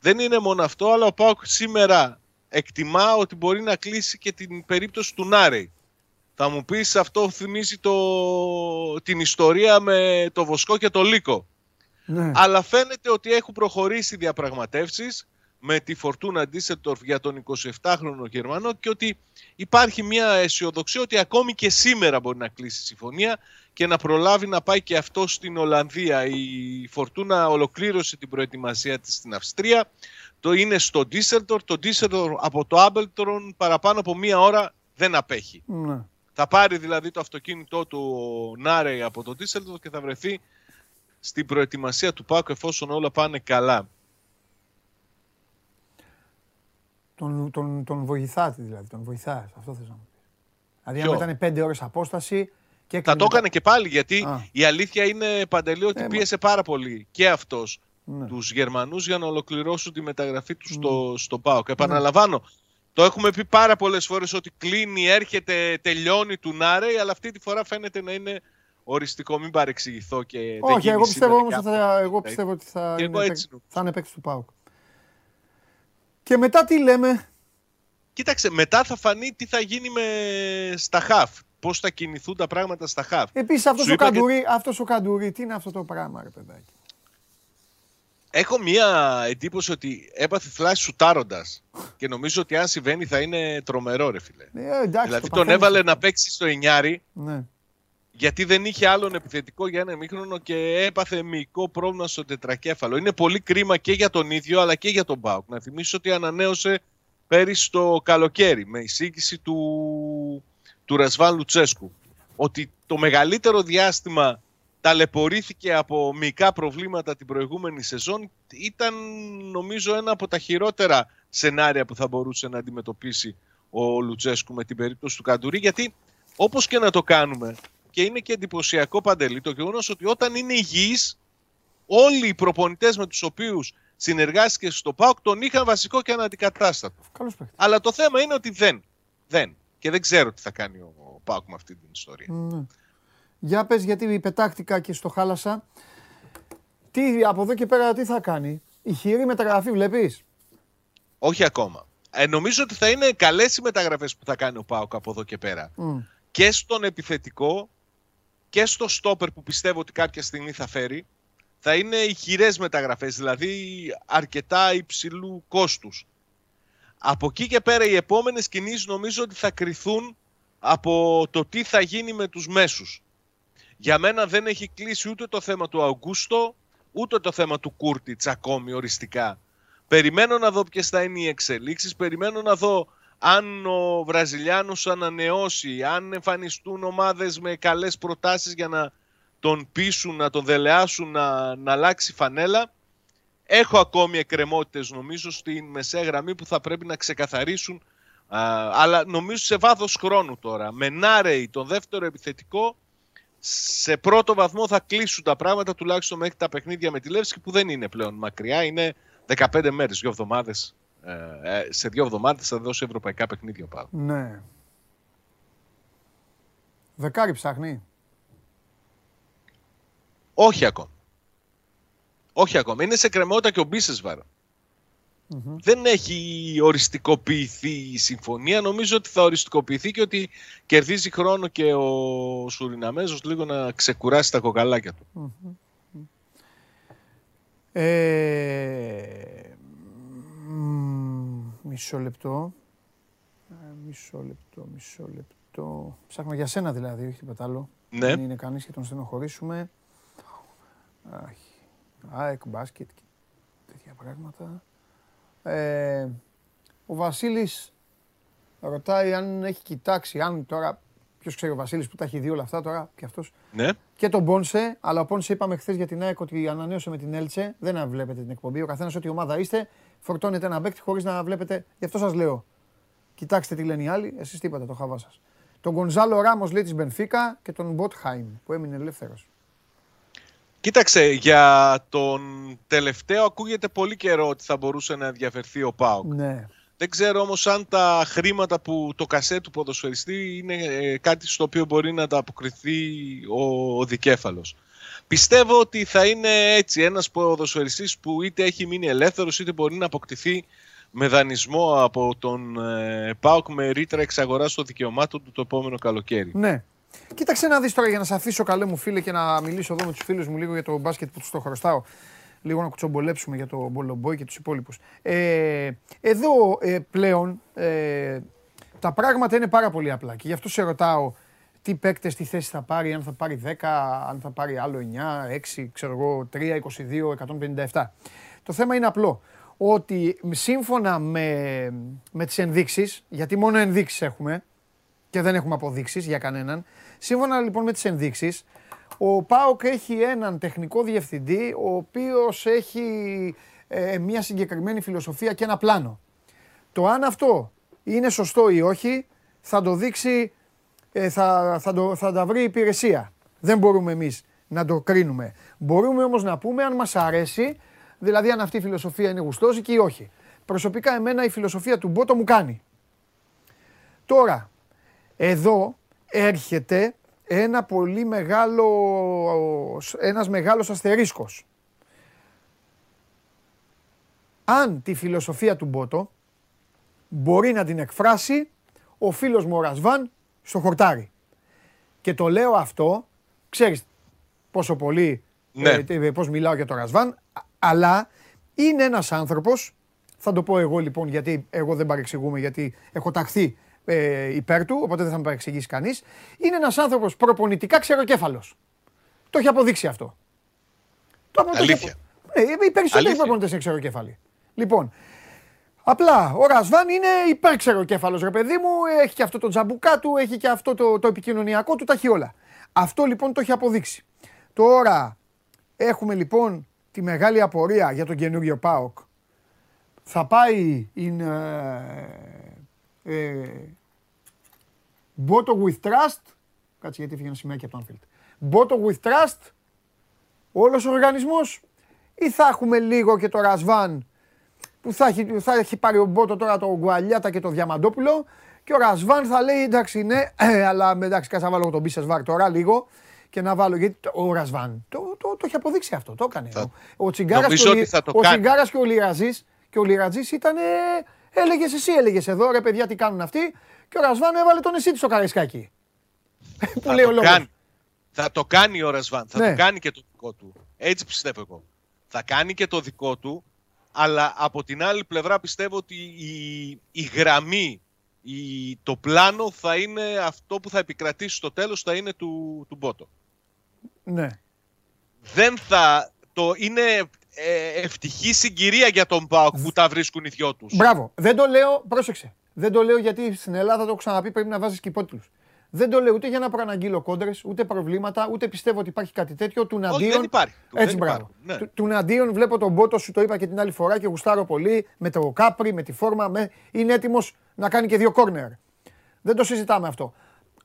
Δεν είναι μόνο αυτό αλλά ο Πάοκ σήμερα εκτιμά ότι μπορεί να κλείσει και την περίπτωση του Νάρεϊ. Θα μου πεις αυτό θυμίζει το, την ιστορία με το Βοσκό και το Λύκο. Ναι. Αλλά φαίνεται ότι έχουν προχωρήσει διαπραγματεύσεις με τη Φορτούνα Ντίσελντορφ για τον 27χρονο Γερμανό και ότι υπάρχει μια αισιοδοξία ότι ακόμη και σήμερα μπορεί να κλείσει η συμφωνία και να προλάβει να πάει και αυτό στην Ολλανδία. Η Φορτούνα ολοκλήρωσε την προετοιμασία της στην Αυστρία. Το είναι στο Ντίσελντορφ. Το Ντίσελντορφ από το Άπελντορν παραπάνω από μία ώρα δεν απέχει. Ναι. Θα πάρει δηλαδή το αυτοκίνητό του ο Νάρεϊ από το Ντίσετορφ και θα βρεθεί στην προετοιμασία του Πάκου εφόσον όλα πάνε καλά. Τον, τον, τον βοηθάτε δηλαδή, τον βοηθάει. Αυτό θες να μου πεις. Δηλαδή, αν ήταν πέντε ώρες απόσταση. Και θα το έκανε και πάλι γιατί η αλήθεια είναι παντελή ότι ε, πίεσε πάρα πολύ και αυτός ναι. τους Γερμανούς για να ολοκληρώσουν τη μεταγραφή τους στο, ναι. στο ΠΑΟΚ. Ναι. Επαναλαμβάνω, το έχουμε πει πάρα πολλές φορές ότι κλείνει, έρχεται, τελειώνει του Νάρεϊ, αλλά αυτή τη φορά φαίνεται να είναι οριστικό. Μην παρεξηγηθώ και. Όχι, εγώ πιστεύω όμως ότι θα, εγώ πιστεύω ότι θα, είναι, θα είναι παίκτης του ΠΑΟΚ. Και μετά τι λέμε; Κοίταξε, μετά θα φανεί τι θα γίνει με στα χαφ. Πώς θα κινηθούν τα πράγματα στα χαφ. Επίσης αυτός ο, καντουρί, και... αυτός ο καντουρί, τι είναι αυτό το πράγμα ρε παιδάκι; Έχω μία εντύπωση ότι έπαθε φλάση σουτάροντας. και νομίζω ότι αν συμβαίνει θα είναι τρομερό, ρε φίλε. Ε, εντάξει, δηλαδή τον έβαλε να παίξει στο εννιάρι. Ναι γιατί δεν είχε άλλον επιθετικό για ένα μήχρονο και έπαθε μυϊκό πρόβλημα στο τετρακέφαλο. Είναι πολύ κρίμα και για τον ίδιο αλλά και για τον Μπάουκ. Να θυμίσω ότι ανανέωσε πέρυσι το καλοκαίρι με εισήγηση του, του Ρασβάν Λουτσέσκου ότι το μεγαλύτερο διάστημα ταλαιπωρήθηκε από μυϊκά προβλήματα την προηγούμενη σεζόν ήταν νομίζω ένα από τα χειρότερα σενάρια που θα μπορούσε να αντιμετωπίσει ο Λουτσέσκου με την περίπτωση του Καντουρί γιατί όπως και να το κάνουμε και είναι και εντυπωσιακό παντελή το γεγονός ότι όταν είναι υγιή, όλοι οι προπονητές με τους οποίους συνεργάστηκες στο ΠΑΟΚ τον είχαν βασικό και αναντικατάστατο. Αλλά το θέμα είναι ότι δεν. Δεν. Και δεν ξέρω τι θα κάνει ο ΠΑΟΚ με αυτή την ιστορία. Ναι. Για πες γιατί πετάχτηκα και στο χάλασα. Τι, από εδώ και πέρα τι θα κάνει; Η χειρή μεταγραφή βλέπεις; Όχι ακόμα. Ε, νομίζω ότι θα είναι καλές οι μεταγραφές που θα κάνει ο ΠΑΟΚ από εδώ και πέρα. Και στον επιθετικό και στο στόπερ που πιστεύω ότι κάποια στιγμή θα φέρει θα είναι ηχηρές μεταγραφές, δηλαδή αρκετά υψηλού κόστους. Από εκεί και πέρα οι επόμενες κινήσεις νομίζω ότι θα κριθούν από το τι θα γίνει με τους μέσους. Για μένα δεν έχει κλείσει ούτε το θέμα του Αουγκούστο, ούτε το θέμα του Κούρτιτς ακόμη οριστικά. Περιμένω να δω ποιες θα είναι οι εξελίξεις, περιμένω να δω αν ο Βραζιλιάνος ανανεώσει, αν εμφανιστούν ομάδες με καλές προτάσεις για να τον πείσουν, να τον δελεάσουν να, να αλλάξει φανέλα. Έχω ακόμη εκκρεμότητες νομίζω στην μεσαία γραμμή που θα πρέπει να ξεκαθαρίσουν αλλά νομίζω σε βάθος χρόνου τώρα. Με Νάρεϊ τον δεύτερο επιθετικό σε πρώτο βαθμό θα κλείσουν τα πράγματα τουλάχιστον μέχρι τα παιχνίδια με τη Λεύσκη που δεν είναι πλέον μακριά. Είναι 15 μέρες, δύο εβδομάδες ε, ε, σε δύο εβδομάδες θα δώσει ευρωπαϊκά παιχνίδια πάνω. Ναι. Δεκάρι ψάχνει. Όχι ακόμα. Όχι ακόμα. Είναι σε κρεμότητα και ο Μπίσεσβαρ. Δεν έχει οριστικοποιηθεί η συμφωνία. Νομίζω ότι θα οριστικοποιηθεί και ότι κερδίζει χρόνο και ο Σουριναμέζος λίγο να ξεκουράσει τα κοκαλάκια του. Ε, μισό λεπτό. Ε, μισό λεπτό, μισό λεπτό. Ψάχνω για σένα δηλαδή, όχι τίποτα άλλο. Ναι. Δεν είναι κανείς και τον στενοχωρήσουμε. Αχ, ΑΕΚ, μπάσκετ και τέτοια πράγματα. Ε, ο Βασίλης ρωτάει αν έχει κοιτάξει, αν τώρα, ποιος ξέρει ο Βασίλης που τα έχει δει όλα αυτά τώρα και αυτός. Ναι. Και τον Πόνσε, αλλά ο Πόνσε είπαμε χθες για την ΑΕΚ ότι ανανέωσε με την Έλτσε. Δεν βλέπετε την εκπομπή. Ο καθένας ό,τι ομάδα είστε, φορτώνετε ένα παίκτη χωρίς να βλέπετε. Γι' αυτό σας λέω. Κοιτάξτε τι λένε οι άλλοι, εσείς τι είπατε το χαβά σας. Τον Γκονζάλο Ράμος λέει της Μπενφίκα και τον Μποτχάιμ που έμεινε ελεύθερος. Κοίταξε, για τον τελευταίο ακούγεται πολύ καιρό ότι θα μπορούσε να ενδιαφερθεί ο Πάοκ. Ναι. Δεν ξέρω όμως αν τα χρήματα που το κασέ του ποδοσφαιριστή είναι ε, κάτι στο οποίο μπορεί να τα αποκριθεί ο, ο δικέφαλος. Πιστεύω ότι θα είναι έτσι ένας ποδοσφαιριστής που είτε έχει μείνει ελεύθερος είτε μπορεί να αποκτηθεί με δανεισμό από τον ε, ΠΑΟΚ με ρήτρα εξαγοράς των δικαιωμάτων του το επόμενο καλοκαίρι. Ναι. Κοίταξε να δεις τώρα για να σε αφήσω καλέ μου φίλε και να μιλήσω εδώ με τους φίλους μου λίγο για το μπάσκετ που τους το χρωστάω λίγο να κουτσομπολέψουμε για τον Μπολομπόη και τους υπόλοιπους. Ε, εδώ ε, πλέον ε, τα πράγματα είναι πάρα πολύ απλά και γι' αυτό σε ρωτάω τι παίκτες, τι θέση θα πάρει, αν θα πάρει 10, αν θα πάρει άλλο 9, 6, ξέρω εγώ, 3, 22, 157. Το θέμα είναι απλό, ότι σύμφωνα με, με τις ενδείξεις, γιατί μόνο ενδείξεις έχουμε και δεν έχουμε αποδείξεις για κανέναν, σύμφωνα λοιπόν με τις ενδείξεις, ο Πάοκ έχει έναν τεχνικό διευθυντή, ο οποίος έχει ε, μια συγκεκριμένη φιλοσοφία και ένα πλάνο. Το αν αυτό είναι σωστό ή όχι, θα το δείξει, ε, θα, θα, το, θα τα βρει η υπηρεσία. Δεν μπορούμε εμείς να το κρίνουμε. Μπορούμε όμως να πούμε αν μας αρέσει, δηλαδή αν αυτή η φιλοσοφία είναι γουστόζικη ή όχι. Προσωπικά εμένα η φιλοσοφία του Μπότο μου κάνει. Τώρα, εδώ έρχεται ένα πολύ μεγάλο, ένας μεγάλος αστερίσκος. Αν τη φιλοσοφία του Μπότο μπορεί να την εκφράσει ο φίλος μου ο Ρασβάν στο χορτάρι. Και το λέω αυτό, ξέρεις πόσο πολύ, ναι. ε, πώς μιλάω για το Ρασβάν, αλλά είναι ένας άνθρωπος, θα το πω εγώ λοιπόν γιατί εγώ δεν παρεξηγούμε γιατί έχω ταχθεί ε, υπέρ του, οπότε δεν θα με παρεξηγήσει κανείς. Είναι ένας άνθρωπος προπονητικά ξεροκέφαλος. Το έχει αποδείξει αυτό. Το Αλήθεια. Ναι, οι περισσότεροι προπονητές είναι ξεροκέφαλοι. Λοιπόν, απλά ο Ρασβάν είναι υπέρ ξεροκέφαλο, ρε παιδί μου. Έχει και αυτό το τζαμπουκά του, έχει και αυτό το, το επικοινωνιακό του, τα έχει όλα. Αυτό λοιπόν το έχει αποδείξει. Τώρα έχουμε λοιπόν τη μεγάλη απορία για τον καινούριο ΠΑΟΚ. Θα πάει in, ε, Bottle with trust. Κάτσε γιατί έφυγε ένα και από το Anfield. Bottle with trust. Όλος ο οργανισμός. Ή θα έχουμε λίγο και το Ρασβάν που θα έχει, θα έχει πάρει ο Μπότο τώρα το Γκουαλιάτα και το Διαμαντόπουλο και ο Ρασβάν θα λέει εντάξει ναι, αλλά εντάξει κάτσε να βάλω τον Μπίσες Βάρ τώρα λίγο και να βάλω γιατί ο Ρασβάν το, το, το, το έχει αποδείξει αυτό, το έκανε. Θα... Ο Τσιγκάρας και ο, ο, Τσιγκάρας και ο Λιραζής και ο Λιρατζής ήταν Έλεγες εσύ, έλεγες εδώ, ρε παιδιά, τι κάνουν αυτοί. Και ο Ρασβάν έβαλε τον εσύ στο καραϊσκάκι. Που λέει ο λόγος. Θα το κάνει ο Ρασβάν. Θα ναι. το κάνει και το δικό του. Έτσι πιστεύω εγώ. Θα κάνει και το δικό του. Αλλά από την άλλη πλευρά πιστεύω ότι η, η γραμμή, η, το πλάνο θα είναι αυτό που θα επικρατήσει στο τέλος, θα είναι του, του Μπότο. Ναι. Δεν θα... Το είναι ε, ευτυχή συγκυρία για τον Πάοκ που τα βρίσκουν οι δυο τους. Μπράβο. Δεν το λέω, πρόσεξε. Δεν το λέω γιατί στην Ελλάδα το έχω ξαναπεί πρέπει να βάζεις και υπότιτλους. Δεν το λέω ούτε για να προαναγγείλω κόντρες, ούτε προβλήματα, ούτε πιστεύω ότι υπάρχει κάτι τέτοιο. Του Ναντίον. δεν υπάρχει. Έτσι, μπράβο. Ναι. Του, του Ναντίον βλέπω τον Μπότο, σου το είπα και την άλλη φορά και γουστάρω πολύ με το κάπρι, με τη φόρμα. Με... Είναι έτοιμος να κάνει και δύο κόρνερ. Δεν το συζητάμε αυτό.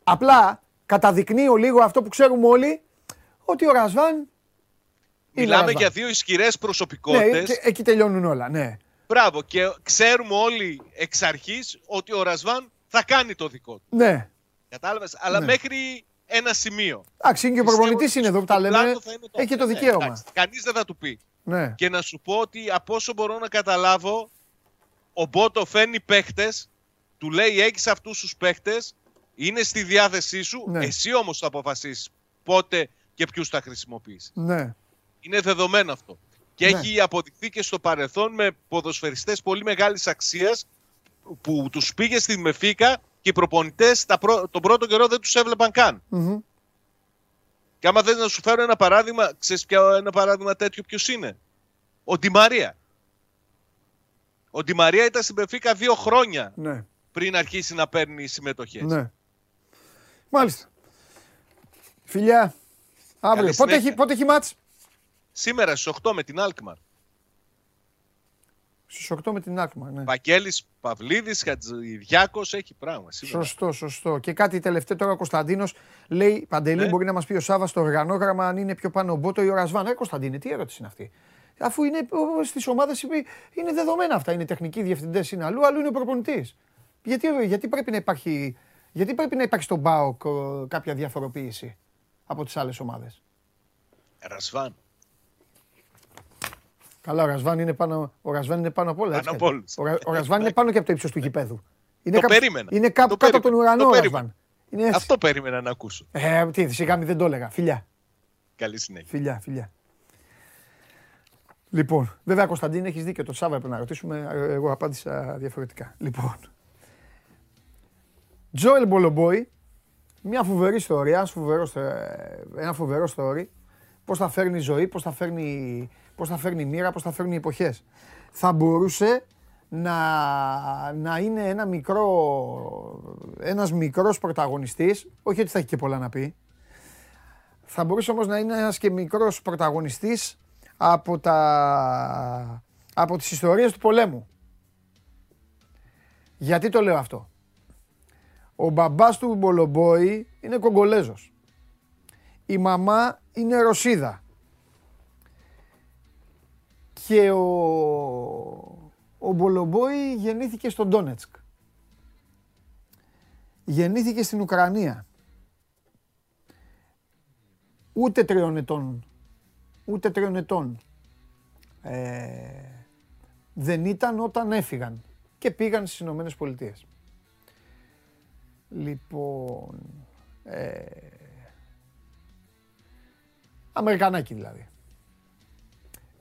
Απλά καταδεικνύω λίγο αυτό που ξέρουμε όλοι, ότι ο Ρασβάν Μιλάμε για δύο ισχυρές προσωπικότητες. Ναι, εκεί τελειώνουν όλα, ναι. Μπράβο. Και ξέρουμε όλοι εξ αρχής ότι ο Ρασβάν θα κάνει το δικό του. Ναι. Κατάλαβες; Αλλά ναι. μέχρι ένα σημείο. Εντάξει, είναι και ο προπονητής είναι εδώ που τα λέμε. Έχει το ναι, δικαίωμα. Ναι, Κανείς δεν θα του πει. Ναι. Και να σου πω ότι από όσο μπορώ να καταλάβω, ο Μπότο φέρνει παίχτες, του λέει έχεις αυτούς τους παίχτες, είναι στη διάθεσή σου. Ναι. Εσύ όμως θα αποφασίσεις πότε και ποιους θα χρησιμοποιήσεις. Ναι. Είναι δεδομένο αυτό. Και ναι. έχει αποδειχθεί και στο παρελθόν με ποδοσφαιριστές πολύ μεγάλης αξίας που τους πήγε στη Μεφίκα και οι προπονητές τον πρώτο καιρό δεν τους έβλεπαν καν. Mm-hmm. Και άμα θες να σου φέρω ένα παράδειγμα, ξέρεις ποιο ένα παράδειγμα τέτοιο ποιος είναι; Ο Ντιμαρία. Ο Ντιμαρία ήταν στην Πεφίκα δύο χρόνια ναι. πριν αρχίσει να παίρνει συμμετοχές. Ναι. Μάλιστα. Φιλιά. Αύριο. Πότε έχει, πότε έχει μάτς; Σήμερα στις 8 με την Αλκμαρ. Στις 8 με την Άκμα. Ναι. Πακέλη Παυλίδης, Χατζηδιάκος, έχει πράγμα. Σήμερα. Σωστό, σωστό. Και κάτι τελευταίο τώρα ο Κωνσταντίνος λέει: Παντελή, ναι. μπορεί να μας πει ο Σάβα στο οργανόγραμμα αν είναι πιο πάνω ο Μπότο ή ο Ρασβάν. Ε, Κωνσταντίνε, τι ερώτηση είναι αυτή; Αφού είναι στις ομάδες είναι δεδομένα αυτά. Είναι τεχνικοί διευθυντές, είναι αλλού, αλλού είναι ο προπονητής. Γιατί, γιατί, πρέπει να υπάρχει, γιατί πρέπει να υπάρχει στον ΠΑΟΚ κάποια διαφοροποίηση από τις άλλες ομάδες; Ρασβάν. Καλά, ο Ρασβάν είναι πάνω, ο Ρασβάν είναι πάνω από όλα. Πάνω από ο, ο Ρασβάν είναι πάνω και από το ύψος του γηπέδου. Είναι το περίμενα. Είναι κάπου κάτω από τον ουρανό ο Ρασβάν. Είναι Αυτό περίμενα να ακούσω. Ε, τι, σιγά δεν το έλεγα. Φιλιά. Καλή συνέχεια. Φιλιά, φιλιά. Λοιπόν, βέβαια Κωνσταντίν έχεις δίκιο. Το Σάββα έπρεπε να ρωτήσουμε. Εγώ απάντησα διαφορετικά. Λοιπόν. Τζόελ Μπολομπόη, μια φοβερή ιστορία, ένα φοβερό story. Πώς θα φέρνει ζωή, πώς θα φέρνει πώς θα φέρνει μοίρα, πώς θα φέρνει εποχές. Θα μπορούσε να, να είναι ένα μικρό, ένας μικρός πρωταγωνιστής, όχι ότι θα έχει και πολλά να πει, θα μπορούσε όμως να είναι ένας και μικρός πρωταγωνιστής από, τα, από τις ιστορίες του πολέμου. Γιατί το λέω αυτό; Ο μπαμπάς του Μπολομπόη είναι Κογκολέζος. Η μαμά είναι Ρωσίδα. Και ο, ο Μπολομπόη γεννήθηκε στον Ντόνετσκ. Γεννήθηκε στην Ουκρανία. Ούτε τριών ετών. Ούτε τριών ετών. Ε, δεν ήταν όταν έφυγαν και πήγαν στις Ηνωμένες Πολιτείες. Λοιπόν, ε, Αμερικανάκι δηλαδή.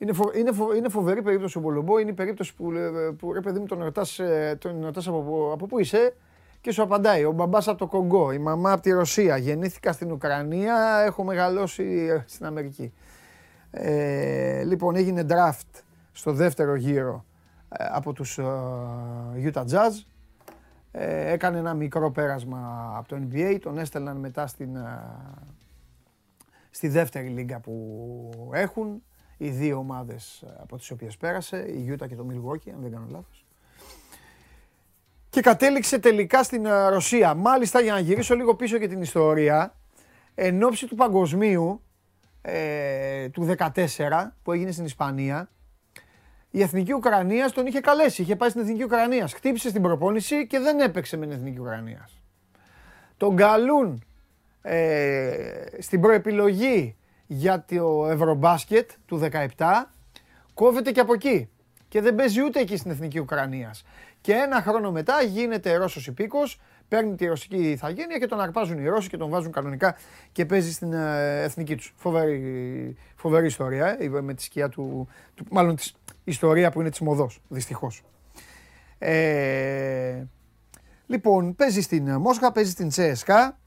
Είναι, φο, είναι, φο, είναι φοβερή περίπτωση ο Μπολομπό. Είναι η περίπτωση που, που ρε παιδί μου τον ρωτάς, ε, τον ρωτάς από, από πού είσαι και σου απαντάει. Ο μπαμπάς από το Κογκό, η μαμά από τη Ρωσία. Γεννήθηκα στην Ουκρανία, έχω μεγαλώσει ε, στην Αμερική. Ε, λοιπόν, έγινε draft στο δεύτερο γύρο ε, από τους Utah Jazz. Ε, έκανε ένα μικρό πέρασμα από το NBA, τον έστελναν μετά στην, στη δεύτερη λίγα που έχουν οι δύο ομάδες ε, από τις οποίες πέρασε, η Utah και το Milwaukee, αν δεν κάνω λάθος. Και κατέληξε τελικά στην ε, Ρωσία. Μάλιστα, για να γυρίσω λίγο πίσω και την ιστορία, εν ώψη του παγκοσμίου ε, του 14 που έγινε στην Ισπανία, η Εθνική Ουκρανίας τον είχε καλέσει. Είχε πάει στην Εθνική Ουκρανίας. Χτύπησε στην προπόνηση και δεν έπαιξε με την Εθνική Ουκρανίας. Τον καλούν ε, στην προεπιλογή για το Ευρωμπάσκετ του 17 κόβεται και από εκεί. Και δεν παίζει ούτε εκεί στην Εθνική Ουκρανίας. Και ένα χρόνο μετά γίνεται Ρώσος υπήκος, παίρνει τη ρωσική ηθαγένεια και τον αρπάζουν οι Ρώσοι και τον βάζουν κανονικά και παίζει στην ε, εθνική τους. Φοβερή, φοβερή ιστορία, ε, με τη σκιά του, του μάλλον της ιστορία που είναι της μοδός, δυστυχώς. Ε, λοιπόν, παίζει στην Μόσχα, παίζει στην Τσέσκα.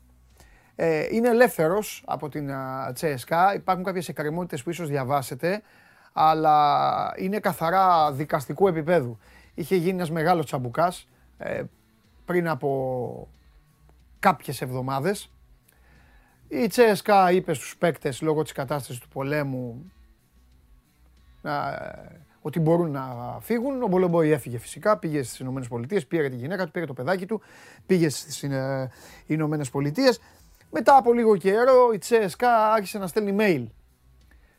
Ε, είναι ελεύθερος από την Τσέσκα. Υπάρχουν κάποιες εκκρεμότητες που ίσως διαβάσετε, αλλά είναι καθαρά δικαστικού επίπεδου. Είχε γίνει ένας μεγάλος τσαμπουκάς ε, πριν από κάποιες εβδομάδες. Η Τσέσκα είπε στους παίκτες λόγω της κατάστασης του πολέμου ε, ότι μπορούν να φύγουν. Ο Μπολομπόη έφυγε φυσικά, πήγε στις Ηνωμένες Πολιτείες, πήρε τη γυναίκα του, πήρε το παιδάκι του, πήγε στις Ηνωμένες Πολιτείες. Μετά από λίγο καιρό η Τσέσκα άρχισε να στέλνει mail.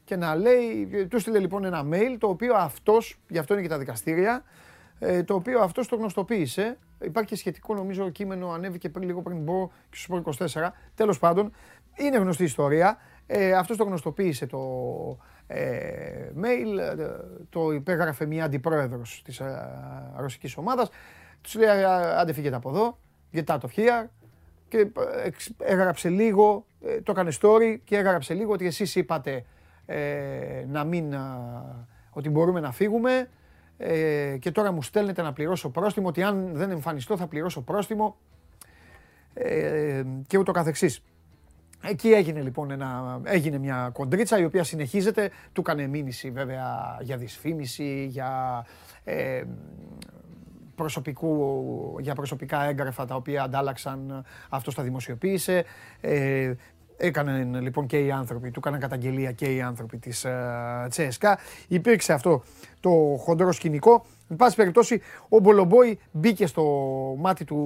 Και να λέει, του στείλε λοιπόν ένα mail το οποίο αυτός, γι' αυτό είναι και τα δικαστήρια, ε, το οποίο αυτός το γνωστοποίησε. Υπάρχει και σχετικό νομίζω κείμενο, ανέβηκε πριν λίγο πριν μπω και στο 24. Τέλος πάντων, είναι γνωστή ιστορία. Ε, αυτός το γνωστοποίησε το, ε, mail, ε, το υπέγραφε μια αντιπρόεδρος της ε, ρωσικής ομάδας. Τους λέει άντε φύγετε από εδώ, get out of here. Και έγραψε λίγο, το έκανε story και έγραψε λίγο ότι εσείς είπατε να μην, ότι μπορούμε να φύγουμε και τώρα μου στέλνετε να πληρώσω πρόστιμο, ότι αν δεν εμφανιστώ θα πληρώσω πρόστιμο και ούτω καθεξής. Εκεί έγινε λοιπόν ένα, έγινε μια κοντρίτσα η οποία συνεχίζεται. Του έκανε μήνυση βέβαια για δυσφήμιση, για, ε, προσωπικού, για προσωπικά έγγραφα τα οποία αντάλλαξαν, αυτός τα δημοσιοποίησε. Ε, Έκαναν λοιπόν και οι άνθρωποι, του έκαναν καταγγελία και οι άνθρωποι της ε, Τσέσκα. Υπήρξε αυτό το χοντρό σκηνικό. Εν πάση περιπτώσει, ο Μπολομπόη μπήκε στο μάτι του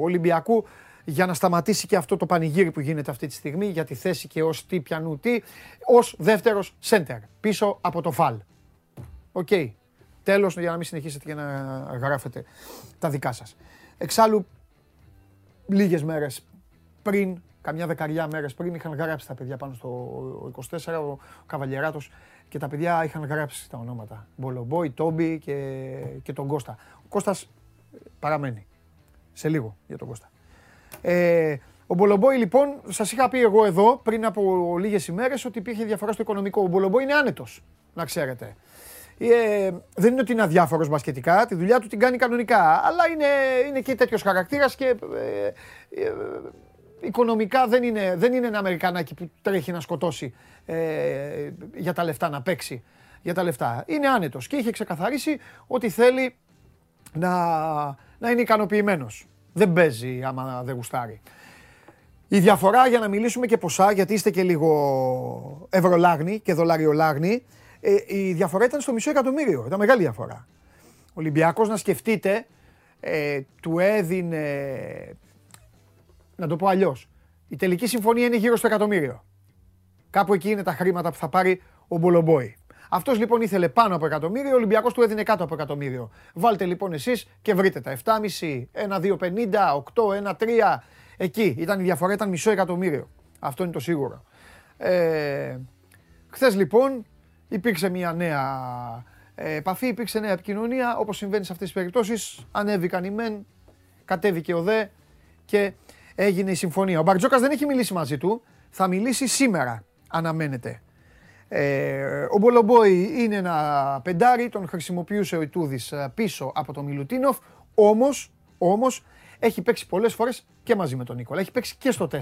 Ολυμπιακού για να σταματήσει και αυτό το πανηγύρι που γίνεται αυτή τη στιγμή για τη θέση και ως τι πιανού τι, ως δεύτερος σέντερ, πίσω από το Φαλ. OK. Okay. Τέλος, για να μην συνεχίσετε και να γράφετε τα δικά σας. Εξάλλου, λίγες μέρες πριν, καμιά δεκαριά μέρες πριν, είχαν γράψει τα παιδιά πάνω στο 24, ο Καβαλιεράτος, και τα παιδιά είχαν γράψει τα ονόματα. Μπολομπόι, Τόμπι και, και τον Κώστα. Ο Κώστας παραμένει. Σε λίγο για τον Κώστα. Ε, ο Μπολομπόη λοιπόν, σας είχα πει εγώ εδώ πριν από λίγες ημέρες ότι υπήρχε διαφορά στο οικονομικό. Ο Μπολομπόη είναι άνετος, να ξέρετε. Ε, δεν είναι ότι είναι αδιάφορος μπασκετικά, τη δουλειά του την κάνει κανονικά. Αλλά είναι, είναι και τέτοιος χαρακτήρας και ε, ε, οικονομικά δεν είναι, δεν είναι ένα Αμερικανάκι που τρέχει να σκοτώσει ε, για τα λεφτά, να παίξει για τα λεφτά. Είναι άνετος και είχε ξεκαθαρίσει ότι θέλει να, να είναι ικανοποιημένος δεν παίζει άμα δεν γουστάρει. Η διαφορά για να μιλήσουμε και ποσά, γιατί είστε και λίγο ευρωλάγνοι και δολαριολάγνοι, ε, η διαφορά ήταν στο μισό εκατομμύριο. Ήταν μεγάλη διαφορά. Ο Ολυμπιακός να σκεφτείτε, ε, του έδινε, να το πω αλλιώς. η τελική συμφωνία είναι γύρω στο εκατομμύριο. Κάπου εκεί είναι τα χρήματα που θα πάρει ο Μπολομπόη. Αυτός λοιπόν ήθελε πάνω από εκατομμύριο, ο Ολυμπιακός του έδινε κάτω από εκατομμύριο. Βάλτε λοιπόν εσείς και βρείτε τα 7,5, 1,250, 8, 1,3. Εκεί ήταν η διαφορά, ήταν μισό εκατομμύριο. Αυτό είναι το σίγουρο. Ε, Χθες λοιπόν υπήρξε μια νέα ε, επαφή, υπήρξε νέα επικοινωνία. Όπως συμβαίνει σε αυτές τις περιπτώσεις, ανέβηκαν οι μεν, κατέβηκε ο δε και έγινε η συμφωνία. Ο Μπαρτζόκας δεν έχει μιλήσει μαζί του. Θα μιλήσει σήμερα, αναμένεται. Ε, ο Μπολομπόη είναι ένα πεντάρι, τον χρησιμοποιούσε ο Ιτούδης ε, πίσω από τον Μιλουτίνοφ, όμως, όμως έχει παίξει πολλές φορές και μαζί με τον Νίκολα, έχει παίξει και στο 4,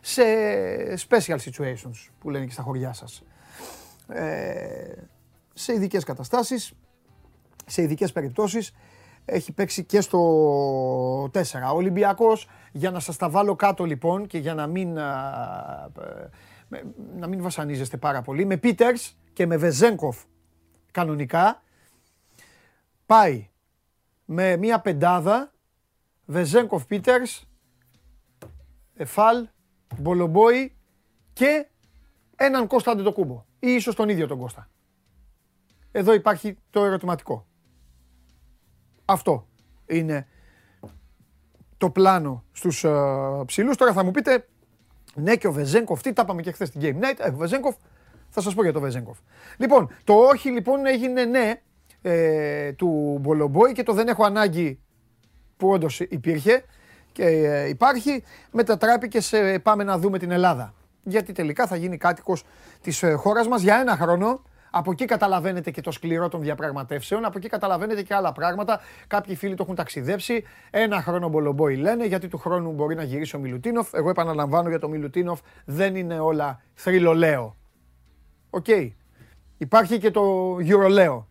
σε special situations που λένε και στα χωριά σας. Ε, σε ειδικές καταστάσεις, σε ειδικές περιπτώσεις, έχει παίξει και στο 4. Ο Ολυμπιακός, για να σας τα βάλω κάτω λοιπόν και για να μην να μην βασανίζεστε πάρα πολύ, με Πίτερς και με Βεζέγκοφ κανονικά, πάει με μια πεντάδα, Βεζέγκοφ Πίτερς, Εφάλ, Μπολομπόη και έναν Κώστα Αντετοκούμπο ή ίσως τον ίδιο τον Κώστα. Εδώ υπάρχει το ερωτηματικό. Αυτό είναι το πλάνο στους uh, ψηλούς. Τώρα θα μου πείτε ναι, και ο Βεζέγκοφ, τι τα είπαμε και χθες στην Game Night. Ε, ο Βεζέγκοφ, θα σας πω για το Βεζέγκοφ. Λοιπόν, το όχι λοιπόν έγινε ναι ε, του Μπολομπόη και το δεν έχω ανάγκη που όντως υπήρχε και ε, υπάρχει, μετατράπηκε σε πάμε να δούμε την Ελλάδα. Γιατί τελικά θα γίνει κάτοικος της ε, χώρας μας για ένα χρόνο από εκεί καταλαβαίνετε και το σκληρό των διαπραγματεύσεων, από εκεί καταλαβαίνετε και άλλα πράγματα. Κάποιοι φίλοι το έχουν ταξιδέψει. Ένα χρόνο μπολομπόι λένε, γιατί του χρόνου μπορεί να γυρίσει ο Μιλουτίνοφ. Εγώ επαναλαμβάνω για το Μιλουτίνοφ, δεν είναι όλα θρυλολέο. OK. Okay. Υπάρχει και το ευρωλέο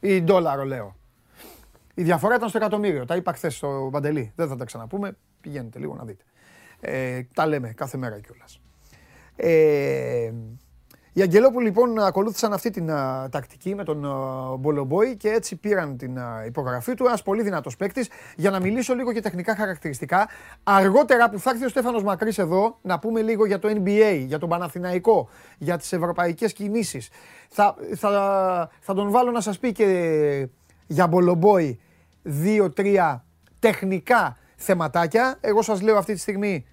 ή δολαρολέο. Η διαφορά ήταν στο εκατομμύριο. Τα είπα χθες στο Παντελή. Δεν θα τα ξαναπούμε. Πηγαίνετε λίγο να δείτε. Ε, τα λέμε κάθε μέρα κιόλας. Ε, οι Αγγελόπουλοι λοιπόν ακολούθησαν αυτή την τακτική με τον Μπολομπόη και έτσι πήραν την υπογραφή του. Ένας πολύ δυνατός παίκτης. Για να μιλήσω λίγο για τεχνικά χαρακτηριστικά. Αργότερα που θα έρθει ο Στέφανος Μακρύς εδώ, να πούμε λίγο για το NBA, για τον Παναθηναϊκό, για τις ευρωπαϊκές κινήσεις. Θα, θα, θα τον βάλω να σας πει και για Μπολομπόη δύο-τρία τεχνικά θεματάκια. Εγώ σας λέω αυτή τη στιγμή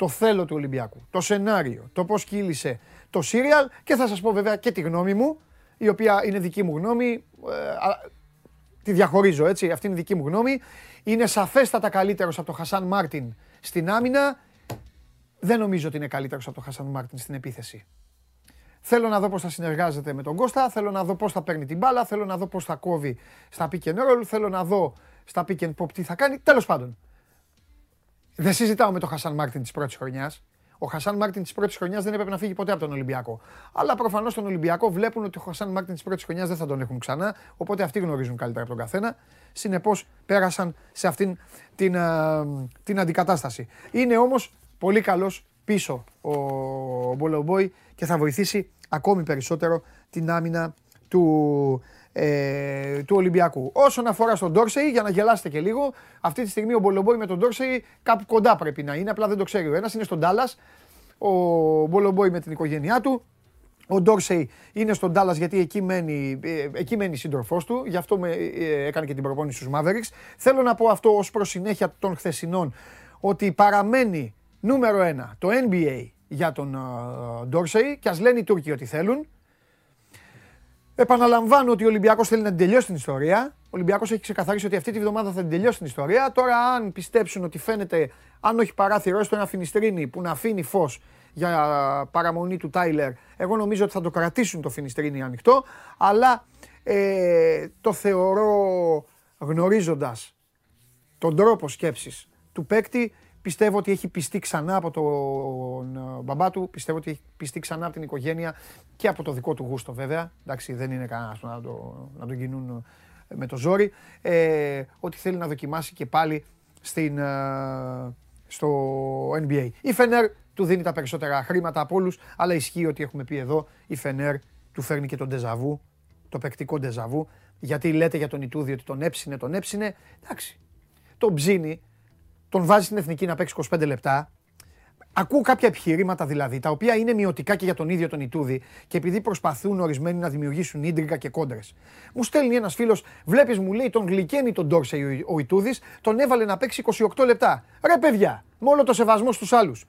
το θέλω του Ολυμπιακού, το σενάριο, το πώς κύλησε το σίριαλ και θα σας πω βέβαια και τη γνώμη μου, η οποία είναι δική μου γνώμη, ε, τη διαχωρίζω έτσι, αυτή είναι δική μου γνώμη. Είναι σαφέστατα καλύτερος από τον Χασάν Μάρτιν στην άμυνα. Δεν νομίζω ότι είναι καλύτερος από τον Χασάν Μάρτιν στην επίθεση. Θέλω να δω πώς θα συνεργάζεται με τον Κώστα, θέλω να δω πώς θα παίρνει την μπάλα, θέλω να δω πώς θα κόβει στα pick and roll, θέλω να δω στα pick and pop τι θα κάνει. Τέλος πάντων. Δεν συζητάω με τον Χασάν Μάρτιν της πρώτης χρονιάς. Ο Χασάν Μάρτιν της πρώτης χρονιάς δεν έπρεπε να φύγει ποτέ από τον Ολυμπιακό. Αλλά προφανώς τον Ολυμπιακό βλέπουν ότι ο Χασάν Μάρτιν της πρώτης χρονιάς δεν θα τον έχουν ξανά. Οπότε αυτοί γνωρίζουν καλύτερα από τον καθένα. Συνεπώς πέρασαν σε αυτήν την, την αντικατάσταση. Είναι όμως πολύ καλός πίσω ο Μπολομπόι και θα βοηθήσει ακόμη περισσότερο την άμυνα του, ε, του Ολυμπιακού. Όσον αφορά στον Ντόρσεϊ, για να γελάσετε και λίγο, αυτή τη στιγμή ο Μπολομπόη με τον Ντόρσεϊ κάπου κοντά πρέπει να είναι, απλά δεν το ξέρει ο ένας. Είναι στον Τάλλας, ο Μπολομπόη με την οικογένειά του. Ο Ντόρσεϊ είναι στον Τάλλας γιατί εκεί μένει, ε, εκεί μένει σύντροφός του, γι' αυτό με, ε, έκανε και την προπόνηση στους Mavericks. Θέλω να πω αυτό ως προς συνέχεια των χθεσινών, ότι παραμένει νούμερο ένα το NBA για τον Ντόρσεϊ και ας λένε οι Τούρκοι ότι θέλουν. Επαναλαμβάνω ότι ο Ολυμπιακός θέλει να την τελειώσει την ιστορία. Ο Ολυμπιακός έχει ξεκαθαρίσει ότι αυτή τη βδομάδα θα την τελειώσει την ιστορία. Τώρα, αν πιστέψουν ότι φαίνεται, αν όχι παράθυρο, έστω ένα φινιστρίνι που να αφήνει φως για παραμονή του Τάιλερ, εγώ νομίζω ότι θα το κρατήσουν το φινιστρίνι ανοιχτό. Αλλά ε, το θεωρώ γνωρίζοντας τον τρόπο σκέψης του παίκτη Πιστεύω ότι έχει πιστεί ξανά από τον ε, μπαμπά του, πιστεύω ότι έχει πιστεί ξανά από την οικογένεια και από το δικό του γούστο βέβαια. Εντάξει, δεν είναι κανένας να, το, να τον κινούν ε, με το ζόρι. Ε, ότι θέλει να δοκιμάσει και πάλι στην, ε, στο NBA. Η Φενέρ του δίνει τα περισσότερα χρήματα από όλους, αλλά ισχύει ότι έχουμε πει εδώ, η Φενέρ του φέρνει και τον ντεζαβού, το παικτικό ντεζαβού. Γιατί λέτε για τον Ιτούδη ότι τον έψινε, τον έψινε. Εντάξει, τον ψήνει τον βάζει στην εθνική να παίξει 25 λεπτά. Ακούω κάποια επιχειρήματα δηλαδή, τα οποία είναι μειωτικά και για τον ίδιο τον Ιτούδη και επειδή προσπαθούν ορισμένοι να δημιουργήσουν ίντρικα και κόντρες. Μου στέλνει ένας φίλος, βλέπεις, μου λέει, τον γλυκένει τον Ντόρσεϊ ο Ιτούδης, τον έβαλε να παίξει 28 λεπτά. Ρε παιδιά, με όλο το σεβασμό στους άλλους.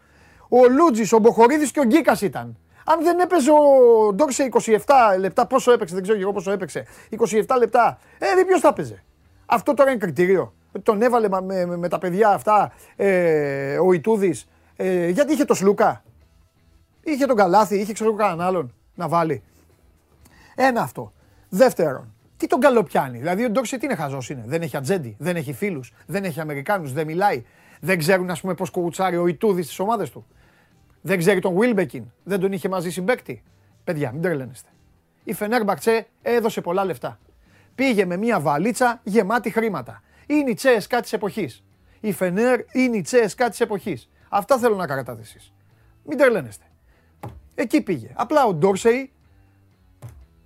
Ο Λούτζης, ο Μποχορίδης και ο Γκίκας ήταν. Αν δεν έπαιζε ο Ντόρσεϊ 27 λεπτά, πόσο έπαιξε, δεν ξέρω εγώ πόσο έπαιξε, 27 λεπτά, ε, ποιος θα έπαιζε. Αυτό τώρα είναι κριτήριο τον έβαλε με, με, τα παιδιά αυτά ε, ο Ιτούδης, ε, γιατί είχε το Σλούκα; Είχε τον Καλάθι, είχε ξέρω κανέναν άλλον να βάλει. Ένα αυτό. Δεύτερον, τι τον καλοπιάνει; Δηλαδή ο Ντόξι τι είναι χαζός είναι. Δεν έχει ατζέντη, δεν έχει φίλους, δεν έχει Αμερικάνους, δεν μιλάει. Δεν ξέρουν ας πούμε πώς κουουουτσάρει ο Ιτούδης στις ομάδες του. Δεν ξέρει τον Βίλμπεκιν, δεν τον είχε μαζί συμπέκτη. Παιδιά, μην τρελαίνεστε. Η Φενέρ Μπακτσέ έδωσε πολλά λεφτά. Πήγε με μια βαλίτσα γεμάτη χρήματα είναι η τσέσκα της εποχής. Η Φενέρ είναι η τσέσκα της εποχής. Αυτά θέλω να κρατάτε εσεί. Μην τρελαίνεστε. Εκεί πήγε. Απλά ο Ντόρσεϊ,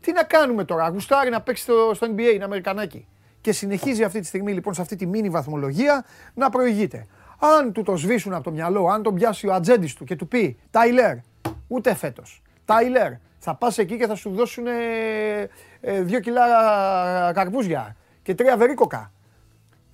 τι να κάνουμε τώρα, γουστάρει να παίξει στο, στο NBA, είναι Αμερικανάκι. Και συνεχίζει αυτή τη στιγμή λοιπόν σε αυτή τη μίνι βαθμολογία να προηγείται. Αν του το σβήσουν από το μυαλό, αν τον πιάσει ο ατζέντης του και του πει Τάιλερ, ούτε φέτος. Τάιλερ, θα πας εκεί και θα σου δώσουν ε, δύο κιλά καρπούζια και τρία βερίκοκα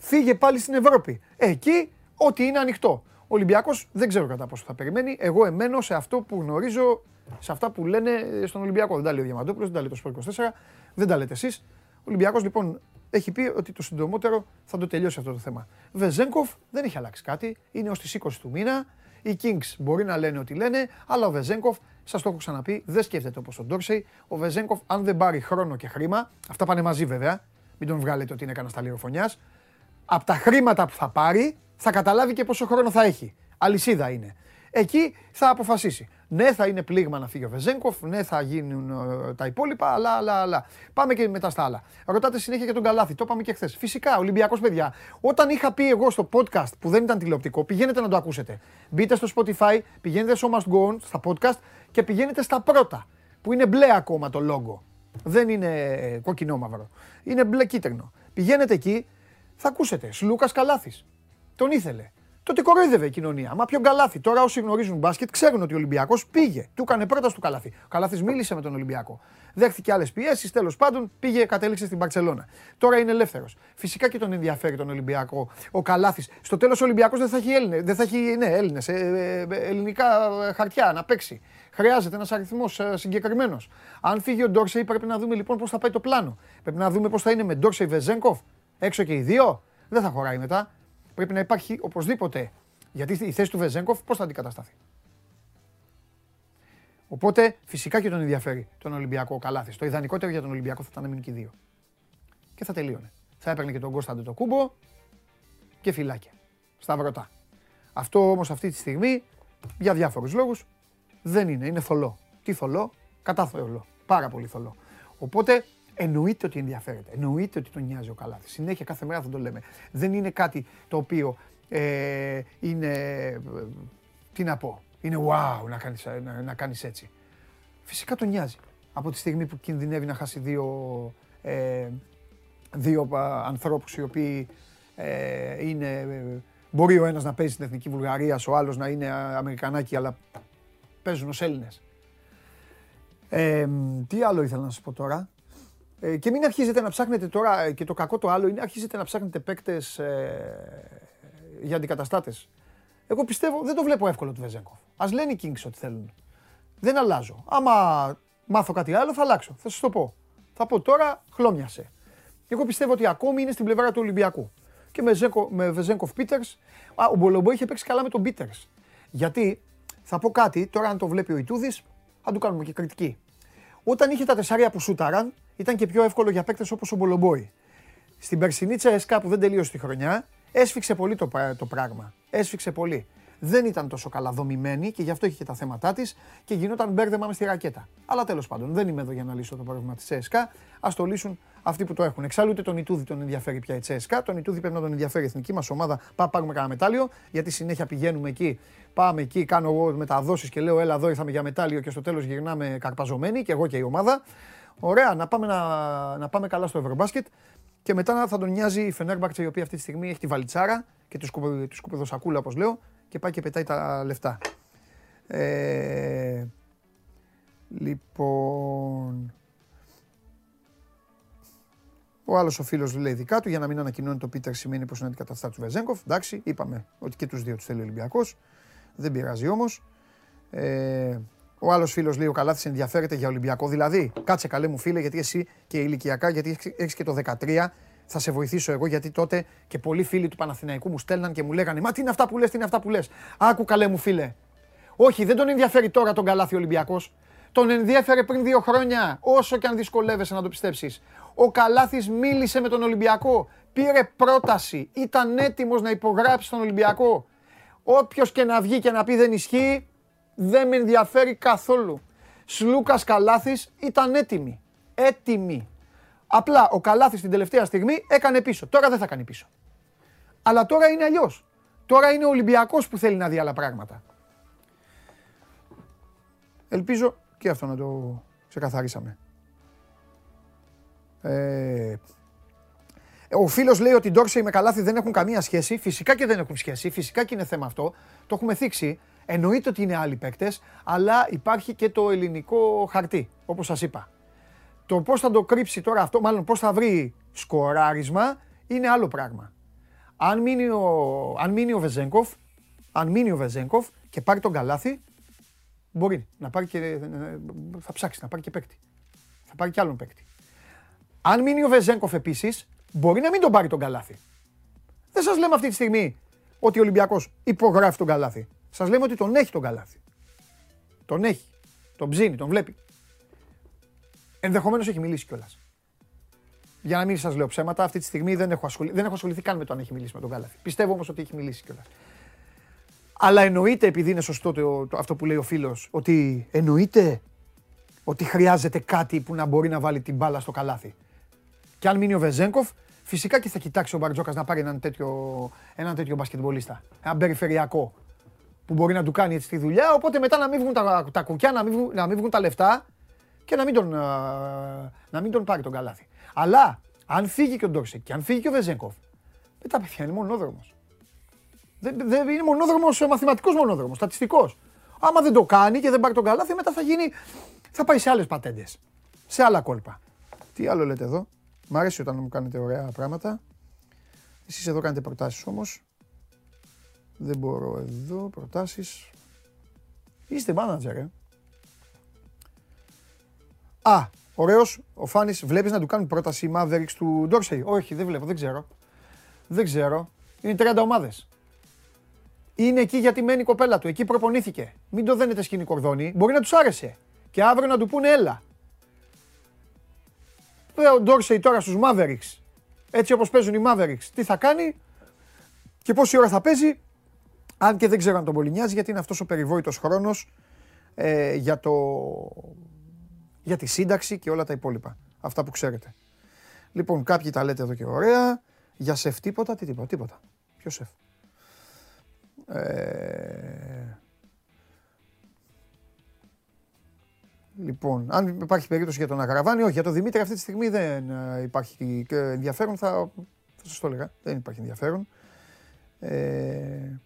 φύγε πάλι στην Ευρώπη. Εκεί ό,τι είναι ανοιχτό. Ο Ολυμπιακός δεν ξέρω κατά πόσο θα περιμένει. Εγώ εμένω σε αυτό που γνωρίζω, σε αυτά που λένε στον Ολυμπιακό. Δεν τα λέει ο Διαμαντούπουλος, δεν τα λέει το Σπορ 24, δεν τα λέτε εσείς. Ο Ολυμπιακός λοιπόν έχει πει ότι το συντομότερο θα το τελειώσει αυτό το θέμα. Βεζέγκοφ δεν έχει αλλάξει κάτι. Είναι ως τις 20 του μήνα. Οι Kings μπορεί να λένε ό,τι λένε, αλλά ο Βεζέγκοφ, σας το έχω ξαναπεί, δεν σκέφτεται όπως ο Ντόρσεϊ. Ο Βεζέγκοφ, αν δεν πάρει χρόνο και χρήμα, αυτά πάνε μαζί βέβαια. Μην τον βγάλετε ότι είναι κανένα ταλιροφωνιά από τα χρήματα που θα πάρει θα καταλάβει και πόσο χρόνο θα έχει. Αλυσίδα είναι. Εκεί θα αποφασίσει. Ναι, θα είναι πλήγμα να φύγει ο Βεζέγκοφ, ναι, θα γίνουν ε, τα υπόλοιπα, αλλά, αλλά, αλλά. Πάμε και μετά στα άλλα. Ρωτάτε συνέχεια για τον Καλάθι, το είπαμε και χθες. Φυσικά, Ολυμπιακός παιδιά. Όταν είχα πει εγώ στο podcast που δεν ήταν τηλεοπτικό, πηγαίνετε να το ακούσετε. Μπείτε στο Spotify, πηγαίνετε στο Must Go On, στα podcast και πηγαίνετε στα πρώτα, που είναι μπλε ακόμα το logo. Δεν είναι ε, κόκκινο μαύρο. Είναι μπλε κίτρινο. Πηγαίνετε εκεί, θα ακούσετε. Σλούκα Καλάθης. Τον ήθελε. τότε κοροϊδεύε η κοινωνία. Μα πιο καλάθι. Τώρα όσοι γνωρίζουν μπάσκετ ξέρουν ότι ο Ολυμπιακός πήγε. Του έκανε πρόταση του καλάθι. Ο καλάθι μίλησε με τον Ολυμπιακό. Δέχτηκε άλλες πιέσεις. Τέλος πάντων πήγε, κατέληξε στην Παρσελώνα. Τώρα είναι ελεύθερος. Φυσικά και τον ενδιαφέρει τον Ολυμπιακό ο καλάθι. Στο τέλος ο Ολυμπιακός δεν θα έχει Έλληνε. Δεν θα έχει ναι, Έλληνες, ε, ε, ε, ελληνικά χαρτιά να παίξει. Χρειάζεται ένας αριθμός συγκεκριμένος. Αν φύγει ο Ντόρσεϊ, πρέπει να δούμε λοιπόν πώς θα πάει το πλάνο. Πρέπει να δούμε πώς θα είναι με Ντόρσεϊ Βεζέγκοφ. Έξω και οι δύο. Δεν θα χωράει μετά. Πρέπει να υπάρχει οπωσδήποτε. Γιατί η θέση του Βεζέγκοφ πώς θα αντικατασταθεί. Οπότε φυσικά και τον ενδιαφέρει τον Ολυμπιακό Καλάθι. Το ιδανικότερο για τον Ολυμπιακό θα ήταν να μείνει και δύο. Και θα τελείωνε. Θα έπαιρνε και τον Κώσταντο το κούμπο και φυλάκια. Σταυρωτά. Αυτό όμως αυτή τη στιγμή για διάφορους λόγους δεν είναι. Είναι θολό. Τι θολό, κατά θολό. Πάρα πολύ θολό. Οπότε εννοείται ότι ενδιαφέρεται. Εννοείται ότι τον νοιάζει ο Καλάθι. Συνέχεια κάθε μέρα θα το λέμε. Δεν είναι κάτι το οποίο ε, είναι. Ε, τι να πω. Είναι wow να κάνεις, να, να κάνεις έτσι. Φυσικά τον νοιάζει. Από τη στιγμή που κινδυνεύει να χάσει δύο, ε, δύο ανθρώπους οι οποίοι ε, είναι... Μπορεί ο ένας να παίζει στην Εθνική Βουλγαρία, ο άλλος να είναι Αμερικανάκι, αλλά παίζουν ως Έλληνες. Ε, τι άλλο ήθελα να σας πω τώρα. Ε, και μην αρχίζετε να ψάχνετε τώρα, ε, και το κακό το άλλο είναι, αρχίζετε να ψάχνετε παίκτες ε, για αντικαταστάτες. Εγώ πιστεύω, δεν το βλέπω εύκολο του Βεζέγκοφ. Α λένε οι Kings ό,τι θέλουν. Δεν αλλάζω. Άμα μάθω κάτι άλλο, θα αλλάξω. Θα σας το πω. Θα πω τώρα, χλώμιασε. Εγώ πιστεύω ότι ακόμη είναι στην πλευρά του Ολυμπιακού. Και με, Ζέκο, με Βεζέγκοφ Πίτερ. Ο Μπολομπό είχε παίξει καλά με τον Πίτερ. Γιατί θα πω κάτι, τώρα αν το βλέπει ο Ιτούδης, θα του κάνουμε και κριτική. Όταν είχε τα τεσσάρια που σούταραν, ήταν και πιο εύκολο για παίκτες όπως ο Μπολομπόη. Στην περσινή Τσέσκα που δεν τελείωσε τη χρονιά, έσφιξε πολύ το, το πράγμα. Έσφιξε πολύ δεν ήταν τόσο καλά δομημένη και γι' αυτό είχε και τα θέματα της και γινόταν μπέρδεμα με στη ρακέτα. Αλλά τέλος πάντων, δεν είμαι εδώ για να λύσω το πρόβλημα της ЦΣΚΑ. Α το λύσουν αυτοί που το έχουν. Εξάλλου ούτε τον Ιτούδη τον ενδιαφέρει πια η ЦΣΚΑ. Τον Ιτούδη πρέπει να τον ενδιαφέρει η εθνική μας ομάδα. Πάμε πάρουμε κανένα μετάλλιο, γιατί συνέχεια πηγαίνουμε εκεί. Πάμε εκεί, κάνω εγώ μεταδόσεις και λέω: Έλα εδώ ήρθαμε για μετάλλιο και στο τέλος γυρνάμε καρπαζωμένοι και εγώ και η ομάδα. Ωραία, να πάμε, να, να πάμε καλά στο Ευρωμπάσκετ και μετά θα τον νοιάζει η Φενέρμπακτσε η οποία αυτή τη στιγμή έχει τη βαλιτσάρα και τη σκουπιδοσακούλα όπως λέω και πάει και πετάει τα λεφτά. Ε, λοιπόν... Ο άλλος ο φίλος λέει δικά του για να μην ανακοινώνει το Πίτερ σημαίνει πως είναι αντικαταστά του Βεζέγκοφ. Εντάξει, είπαμε ότι και τους δύο τους θέλει ο Ολυμπιακός. Δεν πειράζει όμως. Ε, ο άλλος φίλος λέει: Ο Καλάθι ενδιαφέρεται για Ολυμπιακό. Δηλαδή, κάτσε καλέ μου φίλε, γιατί εσύ και ηλικιακά, γιατί έχεις και το 13 θα σε βοηθήσω εγώ γιατί τότε και πολλοί φίλοι του Παναθηναϊκού μου στέλναν και μου λέγανε Μα τι είναι αυτά που λες, τι είναι αυτά που λες. Άκου καλέ μου φίλε. Όχι, δεν τον ενδιαφέρει τώρα τον καλάθι Ολυμπιακός. Τον ενδιαφέρε πριν δύο χρόνια, όσο και αν δυσκολεύεσαι να το πιστέψεις. Ο Καλάθης μίλησε με τον Ολυμπιακό. Πήρε πρόταση. Ήταν έτοιμος να υπογράψει τον Ολυμπιακό. Όποιος και να βγει και να πει δεν ισχύει, δεν με ενδιαφέρει καθόλου. Σλούκας Καλάθης ήταν έτοιμη. Έτοιμη. Απλά ο Καλάθι την τελευταία στιγμή έκανε πίσω. Τώρα δεν θα κάνει πίσω. Αλλά τώρα είναι αλλιώς. Τώρα είναι ο Ολυμπιακός που θέλει να δει άλλα πράγματα. Ελπίζω και αυτό να το ξεκαθαρίσαμε. Ε, ο φίλος λέει ότι Ντόρσεϊ με Καλάθι δεν έχουν καμία σχέση. Φυσικά και δεν έχουν σχέση. Φυσικά και είναι θέμα αυτό. Το έχουμε θίξει. Εννοείται ότι είναι άλλοι παίκτες, αλλά υπάρχει και το ελληνικό χαρτί, όπως σας είπα. Το πώς θα το κρύψει τώρα αυτό, μάλλον πώς θα βρει σκοράρισμα, είναι άλλο πράγμα. Αν μείνει ο, αν μείνει ο Βεζέγκοφ, αν μείνει ο Βεζέγκοφ και πάρει τον καλάθι, μπορεί να πάρει και, θα ψάξει να πάρει και παίκτη. Θα πάρει και άλλον παίκτη. Αν μείνει ο Βεζέγκοφ επίσης, μπορεί να μην τον πάρει τον καλάθι. Δεν σας λέμε αυτή τη στιγμή ότι ο Ολυμπιακός υπογράφει τον καλάθι. Σας λέμε ότι τον έχει τον καλάθι. Τον έχει. Τον ψήνει, τον βλέπει. Ενδεχομένως έχει μιλήσει κιόλας. Για να μην σας λέω ψέματα, αυτή τη στιγμή δεν έχω, ασχοληθεί, δεν έχω ασχοληθεί καν με το αν έχει μιλήσει με τον Κάλαθη. Πιστεύω όμως ότι έχει μιλήσει κιόλας. Αλλά εννοείται, επειδή είναι σωστό το, το, αυτό που λέει ο φίλος, ότι εννοείται ότι χρειάζεται κάτι που να μπορεί να βάλει την μπάλα στο καλάθι. Και αν μείνει ο Βεζέγκοφ, φυσικά και θα κοιτάξει ο Μπαρτζόκας να πάρει έναν τέτοιο, έναν τέτοιο μπασκετμπολίστα. Ένα περιφερειακό που μπορεί να του κάνει έτσι τη δουλειά. Οπότε μετά να μην βγουν τα, τα κουκιά, να μην, να μην βγουν τα λεφτά και να μην τον, να μην τον πάρει τον καλάθι. Αλλά αν φύγει και ο Ντόρσεκ και αν φύγει και ο Βεζέγκοφ, μετά πια είναι μονόδρομος. Δεν, δεν είναι μονόδρομος, μαθηματικός μονόδρομος, στατιστικός. Άμα δεν το κάνει και δεν πάρει τον καλάθι, μετά θα γίνει. θα πάει σε άλλες πατέντες. Σε άλλα κόλπα. Τι άλλο λέτε εδώ; Μ' αρέσει όταν μου κάνετε ωραία πράγματα. Εσείς εδώ κάνετε προτάσεις όμως. Δεν μπορώ εδώ, προτάσεις. Είστε μάνατζερ, ε. Α, ωραίος, ο Φάνης, βλέπεις να του κάνουν πρόταση οι Mavericks του Ντόρσεϊ. Όχι, δεν βλέπω, δεν ξέρω. Δεν ξέρω. Είναι 30 ομάδες. Είναι εκεί γιατί μένει η κοπέλα του. Εκεί προπονήθηκε. Μην το δένετε σκηνή κορδόνι. Μπορεί να τους άρεσε. Και αύριο να του πούνε έλα. Ο Ντόρσεϊ τώρα στους Mavericks. Έτσι όπως παίζουν οι Mavericks. Τι θα κάνει και πόση ώρα θα παίζει. Αν και δεν ξέρω αν τον πολύ νοιάζει γιατί είναι αυτός ο περιβόητος χρόνος ε, για, το, για τη σύνταξη και όλα τα υπόλοιπα. Αυτά που ξέρετε. Λοιπόν, κάποιοι τα λέτε εδώ και ωραία. Για σεφ τίποτα, τι τίποτα, τίποτα. Ποιος σεφ; Ε, Λοιπόν, αν υπάρχει περίπτωση για τον Αγραβάνη, όχι. Για τον Δημήτρη αυτή τη στιγμή δεν ε, υπάρχει ενδιαφέρον. Θα, θα σας το έλεγα. Δεν υπάρχει ενδιαφέρον. Ε,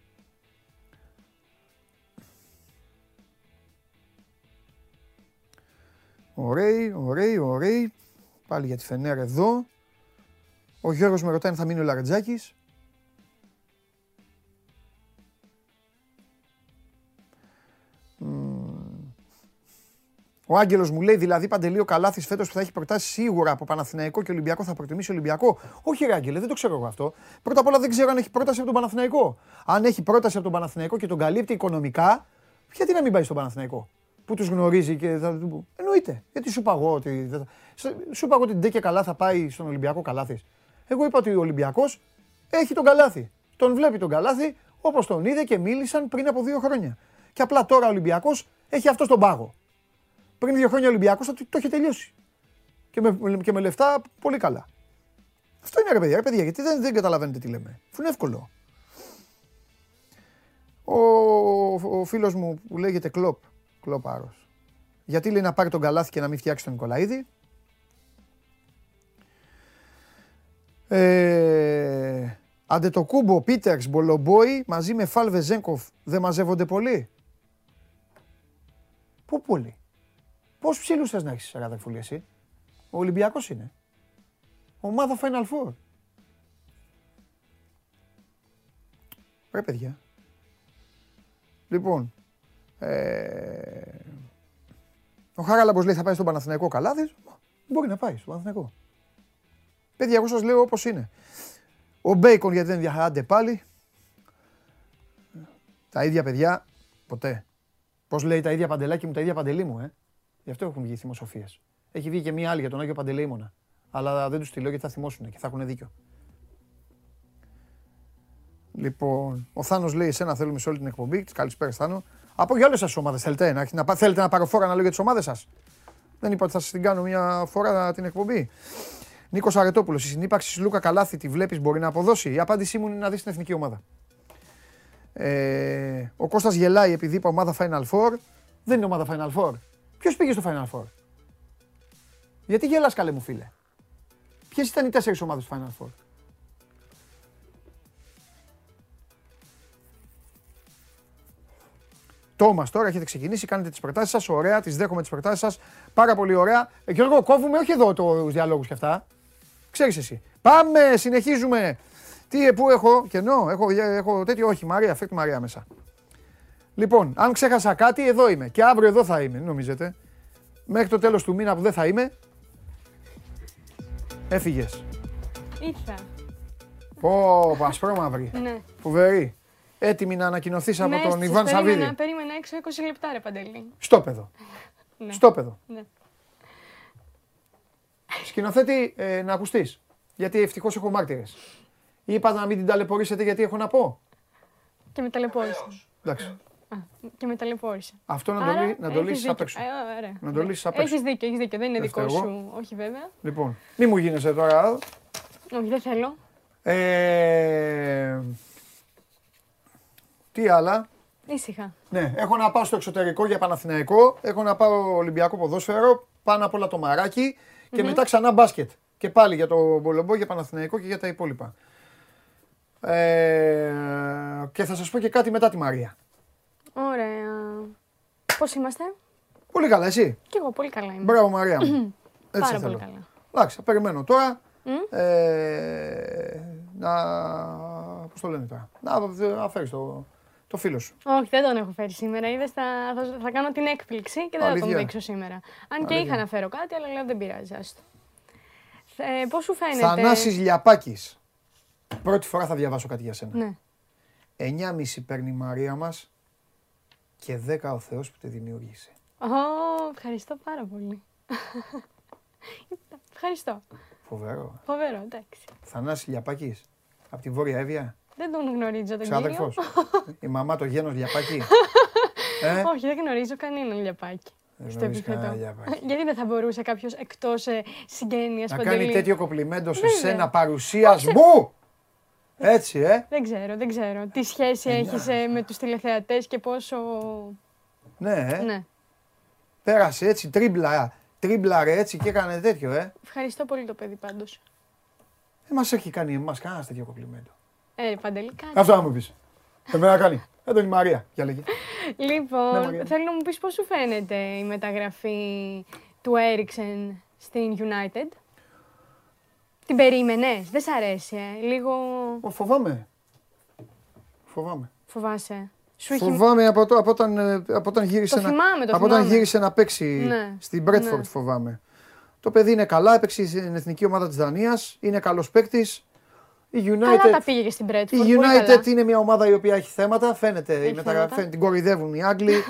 Ωραίοι, ωραίοι, ωραίοι. Πάλι για τη Φενέρ εδώ. Ο Γιώργος με ρωτάει αν θα μείνει ο Λαρετζάκης. Ο Άγγελος μου λέει δηλαδή Παντελείο Καλάθης φέτος που θα έχει προτάσεις σίγουρα από Παναθηναϊκό και Ολυμπιακό θα προτιμήσει Ολυμπιακό. Όχι, ρε Άγγελε, δεν το ξέρω εγώ αυτό. Πρώτα απ' όλα δεν ξέρω αν έχει πρόταση από τον Παναθηναϊκό. Αν έχει πρόταση από τον Παναθηναϊκό και τον καλύπτει οικονομικά, γιατί να μην πάει στον Παναθηναϊκό. Που τους γνωρίζει και θα του Εννοείται. Γιατί σου παγώ ότι. Σου παγώ ότι ντε και καλά θα πάει στον Ολυμπιακό Καλάθης. Εγώ είπα ότι ο Ολυμπιακός έχει τον Καλάθη. Τον βλέπει τον Καλάθη όπως τον είδε και μίλησαν πριν από δύο χρόνια. Και απλά τώρα ο Ολυμπιακός έχει αυτό τον πάγο. Πριν δύο χρόνια ο Ολυμπιακός το, το έχει τελειώσει. Και με, και με λεφτά πολύ καλά. Αυτό είναι ρε παιδιά, ρε παιδιά γιατί δεν, δεν καταλαβαίνετε τι λέμε. Αυτό είναι εύκολο. Ο, ο, φίλος μου που λέγεται Κλοπ, Κλοπ Άρος. Γιατί λέει να πάρει τον Καλάθι και να μην φτιάξει τον Νικολαίδη. Ε, Αντετοκούμπο, Πίτερς, Μπολομπόη μαζί με Φάλβε Ζέγκοφ δεν μαζεύονται πολύ; Πού πολύ; Πώ ψήλους θες να έχεις, αδερφούλη, εσύ; Ο Ολυμπιακός είναι. Ομάδα Final Four. Ρε παιδιά. Λοιπόν, ε, ο Χάραλαμπος λέει θα πάει στον Παναθηναϊκό Καλάδης. Μπορεί να πάει στον Παναθηναϊκό. Παιδιά, εγώ σας λέω όπως είναι. Ο Μπέικον γιατί δεν διαχάνεται πάλι. Τα ίδια παιδιά, ποτέ. Πώς λέει τα ίδια παντελάκι μου, τα ίδια παντελή μου, ε. Γι' αυτό έχουν βγει θυμοσοφίε. Έχει βγει και μία άλλη για τον Άγιο Παντελεήμονα. Αλλά δεν τους τη λέω γιατί θα θυμώσουν και θα έχουν δίκιο. Λοιπόν, ο Θάνος λέει: Εσένα θέλουμε σε όλη την εκπομπή. Καλησπέρα, Θάνο. Από για όλες τι ομάδες θέλετε να, να, θέλετε να πάρω φόρα να λέω για τις ομάδες σας; Δεν είπα ότι θα σας την κάνω μια φορά την εκπομπή. Νίκος Αρετόπουλος, η συνύπαρξη Λούκα Καλάθη τη βλέπεις μπορεί να αποδώσει. Η απάντησή μου είναι να δεις την εθνική ομάδα. Ε, ο Κώστας γελάει επειδή είπα ομάδα Final Four. Δεν είναι ομάδα Final Four. Ποιος πήγε στο Final Four; Γιατί γελάς καλέ μου φίλε; Ποιες ήταν οι τέσσερις ομάδες του Final Four; Τόμας, τώρα έχετε ξεκινήσει, κάνετε τις προτάσεις σας. Ωραία, τις δέχομαι τις προτάσεις σας. Πάρα πολύ ωραία. Ε, Γιώργο, κόβουμε όχι εδώ τους διαλόγους και αυτά. Ξέρεις εσύ. Πάμε, συνεχίζουμε. Τι, ε, πού έχω, κενό, έχω, έχω τέτοιο, όχι, Μαρία, φέρτε Μαρία μέσα. Λοιπόν, αν ξέχασα κάτι, εδώ είμαι. Και αύριο εδώ θα είμαι, νομίζετε. Μέχρι το τέλος του μήνα που δεν θα είμαι, έφυγες. Ήρθα. Πω, ασπρόμαυρη. Ναι. Φοβερή. Έτοιμη να ανακοινωθείς από τον Ιβάν Σαββίδη. Περίμενα, περίμενα έξω 20 λεπτά, ρε Παντελή. Στόπεδο. Ναι. Στόπεδο. Ναι. Σκηνοθέτη, ε, να ακουστείς. Γιατί ευτυχώς έχω μάρτυρες. Είπα να μην την ταλαιπωρήσετε γιατί έχω να πω. Και με ταλαιπώρησες. Εντάξει. Και με ταλαιπώρησε. Αυτό να το, να το λύσεις απ' έξω. Ε, να το λύσεις απ' έξω. Έχεις δίκιο, έχεις δίκιο. Δεν είναι δικό σου. Όχι, βέβαια. Λοιπόν, μη μου γίνεσαι τώρα. Όχι, δεν θέλω. Ε, τι άλλα; Ήσυχα. Ναι, έχω να πάω στο εξωτερικό για Παναθηναϊκό. Έχω να πάω Ολυμπιακό ποδόσφαιρο. Πάνω απ' όλα το μαράκι. Και μετά ξανά μπάσκετ. Και πάλι για το Μπολομπό, για Παναθηναϊκό και για τα υπόλοιπα. Ε, Και θα σας πω και κάτι μετά τη Μαρία. Ωραία. Πώς είμαστε; Πολύ καλά, εσύ; Κι εγώ πολύ καλά είμαι. Μπράβο Μαρία μου. Έτσι Πάρα θέλω. πολύ καλά. Εντάξει, θα περιμένω τώρα. Ε, να. Πώς το λένε τώρα. Να, να φέρεις το, το φίλο σου. Όχι, δεν τον έχω φέρει σήμερα. Είδες, θα, θα, θα κάνω την έκπληξη και δεν θα τον Αλήθεια. δείξω σήμερα. Αν και Αλήθεια. είχα να φέρω κάτι, αλλά λέω δεν πειράζει. Άστο. Ε, πώς σου φαίνεται; Θανάσης Λιαπάκης. Πρώτη φορά θα διαβάσω κάτι για σένα. Ναι. 9,5 παίρνει η Μαρία μας και 10 ο Θεός που τη δημιούργησε. Ω, ευχαριστώ πάρα πολύ. ευχαριστώ. Φοβερό. Φοβερό, εντάξει. Θανάσης Λιαπάκης. Από τη Βόρεια Εύβοια. Δεν τον γνωρίζω τον Ξάδερφος. κύριο. η μαμά το γένος Λιαπάκη. ε, Όχι, δεν γνωρίζω κανέναν λιαπάκι. Δεν Στο γνωρίζεις επίθετο. κανένα λιαπάκι. Γιατί δεν θα μπορούσε κάποιος εκτός ε, συγγένειας να κάνει τέτοιο κοπλιμέντο σε Βέβαια. σένα παρουσιασμού. Έτσι, ε. Δεν ξέρω, δεν ξέρω. Τι σχέση έχεις ε, με τους τηλεθεατές και πόσο... Ναι, ε. Ναι. Πέρασε έτσι, τρίμπλα, τρίμπλαρε έτσι και έκανε τέτοιο, ε. Ευχαριστώ πολύ το παιδί πάντως. Δεν μας έχει κάνει εμάς κανένα τέτοιο κοπλιμέντο. Ε, Παντελή, κάτι. Αυτό να μου πεις. Εμένα κάνει. Δεν η Μαρία, για λέγε. Ναι, Λοιπόν, Μαρία. θέλω να μου πεις πώς σου φαίνεται η μεταγραφή του Έριξεν στην United; Την περίμενες, δεν σ' αρέσει, ε. Λίγο Ω, φοβάμαι. Φοβάμαι. φοβάσαι. Σου έχει... Φοβάμαι από, το, από, όταν, ε, από όταν γύρισε Το να, θυμάμαι, το από όταν θυμάμαι. γύρισε να παίξει Ναι, στην Μπρέτφορντ ναι. φοβάμαι. Το παιδί είναι καλά, έπαιξε στην εθνική ομάδα της Δανίας, είναι καλός παίκτης. Η Καλά τα United, πήγε και στην η Bradford, πολύ καλά. United είναι μια ομάδα η οποία έχει θέματα, φαίνεται, η Έχει μεταγραφή, θέματα. φαίνεται, την κοροϊδεύουν οι Άγγλοι.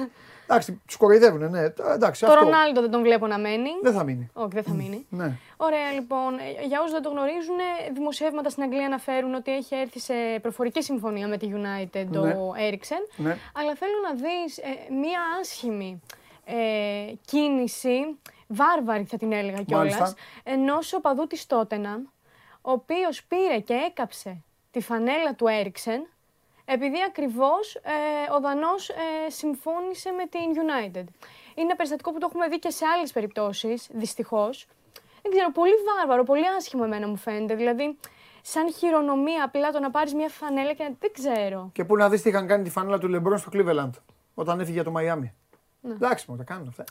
Εντάξει, τους κοροϊδεύουν, ναι. Το- Εντάξει, Το αυτό Ρονάλντο δεν τον βλέπω να μένει. δεν θα μείνει. Όχι, δεν θα μείνει. Ναι. Ωραία, λοιπόν. Ε, Για όσους δεν το γνωρίζουν, ε, δημοσιεύματα στην Αγγλία αναφέρουν ότι έχει έρθει σε προφορική συμφωνία με τη United Ναι. ο Έριξεν. Ναι. Αλλά θέλω να δεις ε, μία άσχημη ε, κίνηση, βάρβαρη θα την έλεγα κιόλας, Μάλιστα. ενός οπαδού της Τότεναμ, ο οποίος πήρε και έκαψε τη φανέλα του Έριξεν, επειδή ακριβώς ε, ο Δανός ε, συμφώνησε με την United. Είναι ένα περιστατικό που το έχουμε δει και σε άλλες περιπτώσεις, δυστυχώς. Δεν ξέρω, πολύ βάρβαρο, πολύ άσχημο εμένα μου φαίνεται. Δηλαδή, σαν χειρονομία απλά το να πάρεις μια φανέλα και να... δεν ξέρω. Και πού να δεις τι είχαν κάνει τη φανέλα του Λεμπρόν στο Cleveland όταν έφυγε για το Μαϊάμι. Εντάξει, μου τα κάνουν αυτά.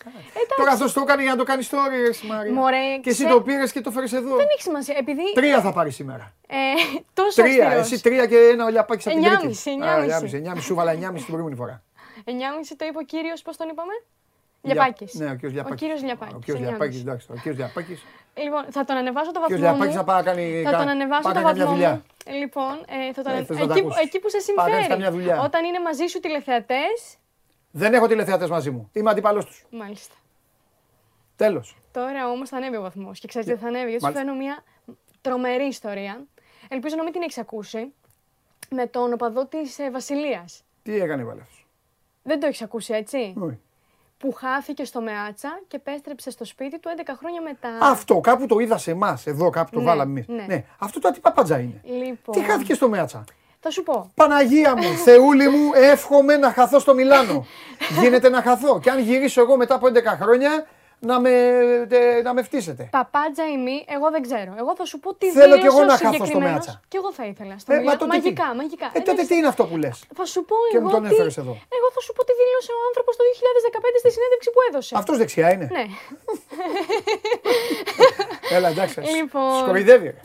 Τώρα αυτό το έκανε για να το κάνει story, ρε Μαρία. Μωρέ, και εσύ ξέ- το πήρες και το φέρει εδώ. Δεν έχει σημασία, επειδή... Τρία θα πάρεις σήμερα. Ε, τόσο Τρία. αυστηρός. Εσύ τρία και ένα ο Λιαπάκη από την Κρήτη. Εννιάμιση, Α, εννιάμιση. εννιάμιση, εννιάμιση. Σου βάλα εννιάμιση την προηγούμενη φορά. 9,5 το είπε ο κύριος, πώς τον είπαμε; Λια- Λιαπάκης. Ναι, ο κύριος Λιαπάκης. Ο κύριος Λιαπάκης. Ο κύριος 9,5. Λιαπάκης, εντάξει. Ο κύριος Λιαπάκης. Λοιπόν, θα τον ανεβάσω το Ο κύριος βαθμό Λιαπάκης μου. να πάει να κάνει. Θα κα- τον ανεβάσω πάει το να κάνει μια βαθμό δουλειά. μου. Λοιπόν, ε, θα τον... Ε, ανε- θες να τα εκεί, που, ακούσεις. εκεί που σε Πάει να κάνεις συμφέρει. καμιά δουλειά. Όταν είναι μαζί σου τηλεθεατές, Δεν έχω τηλεθεατές μαζί μου. Είμαι αντίπαλος τους. μάλιστα. Τέλος. Τώρα όμως θα ανέβει ο βαθμός. Και ξέρετε τι θα ανέβει, γιατί σου Μάλιστα. φέρνω μια τρομερή ιστορία. Ελπίζω να μην την έχει ακούσει. Με τον οπαδό της ε, Βασιλείας. Τι έκανε η Βαλεύς. Δεν το έχεις ακούσει, έτσι; Όχι. Που χάθηκε στο Μεάτσα και επέστρεψε στο σπίτι του 11 χρόνια μετά. Αυτό κάπου το είδα σε εμάς. Εδώ κάπου το Ναι, βάλαμε εμείς. ναι. Αυτό το τι παπατζά είναι. Λοιπόν, Τι χάθηκε στο Μέατσα. Θα σου πω. Παναγία μου, Θεούλη μου, εύχομαι να χαθώ στο Μιλάνο. Γίνεται να χαθώ. Και αν γυρίσω εγώ μετά από 11 χρόνια, να με, τε- να με φτύσετε. Παπάτζα ή μη, εγώ δεν ξέρω. Εγώ θα σου πω τι Θέλω δήλωσε κι εγώ ο να χαθώ στο συγκεκριμένος. Μέατσα. Κι εγώ θα ήθελα. Στο Ε, Μιλάνο. τότε τι; μαγικά, μαγικά. Ε, τότε Εντάξει, τι είναι αυτό που λες; Θα σου πω Και μου εγώ τον τι... έφερες εδώ. Εγώ θα σου πω τι δήλωσε ο άνθρωπος το 2015 στη συνέντευξη που έδωσε. Αυτός δεξιά είναι. Ναι. Έλα, εντάξει. Λοιπόν. Σκοϊδεύει. ρε.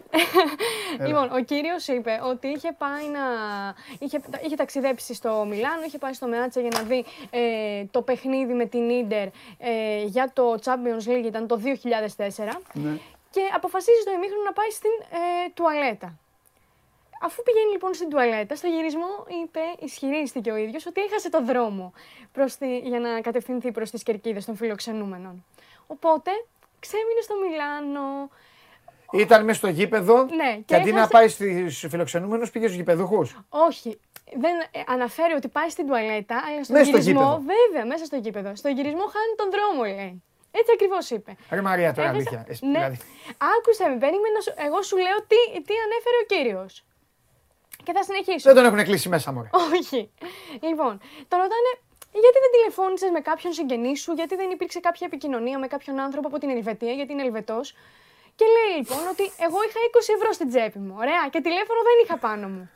Λοιπόν, ο κύριος είπε ότι είχε πάει να. είχε, είχε ταξιδέψει στο Μιλάνο, είχε πάει στο Μεάτσα για να δει ε, το παιχνίδι με την ντερ ε, για το Champions League, ήταν το 2004. Ναι. Και αποφασίζει στο ημίχρονο να πάει στην ε, τουαλέτα. Αφού πηγαίνει λοιπόν στην τουαλέτα, στο γυρισμό είπε, ισχυρίστηκε ο ίδιος, ότι έχασε το δρόμο προς τη, για να κατευθυνθεί προς τις κερκίδες των φιλοξενούμενων. Οπότε ξέμεινε στο Μιλάνο. Ήταν μέσα στο γήπεδο Ναι, και και αντί να έχασε- πάει στους φιλοξενούμενους πήγε στους γηπεδούχους. Όχι, δεν ε, αναφέρει ότι πάει στην τουαλέτα, αλλά στο Μέσα στο γυρισμό, γήπεδο. βέβαια, μέσα στο γήπεδο. Στο γυρισμό χάνει τον δρόμο, λέει. Έτσι ακριβώς είπε. Ρε Μαρία, τώρα Έχασα- αλήθεια. Εσύ, Ναι. δηλαδή. Άκουσε με, περίμενα, σου- εγώ σου λέω τι, τι ανέφερε ο κύριος. Και θα συνεχίσω. Δεν τον έχουν κλείσει μέσα, μωρέ. Όχι. Λοιπόν, τον ρωτάνε γιατί δεν τηλεφώνησες με κάποιον συγγενή σου, γιατί δεν υπήρξε κάποια επικοινωνία με κάποιον άνθρωπο από την Ελβετία, γιατί είναι Ελβετός. Και λέει λοιπόν ότι εγώ είχα 20 ευρώ στην τσέπη μου. Ωραία. Και τηλέφωνο δεν είχα πάνω μου.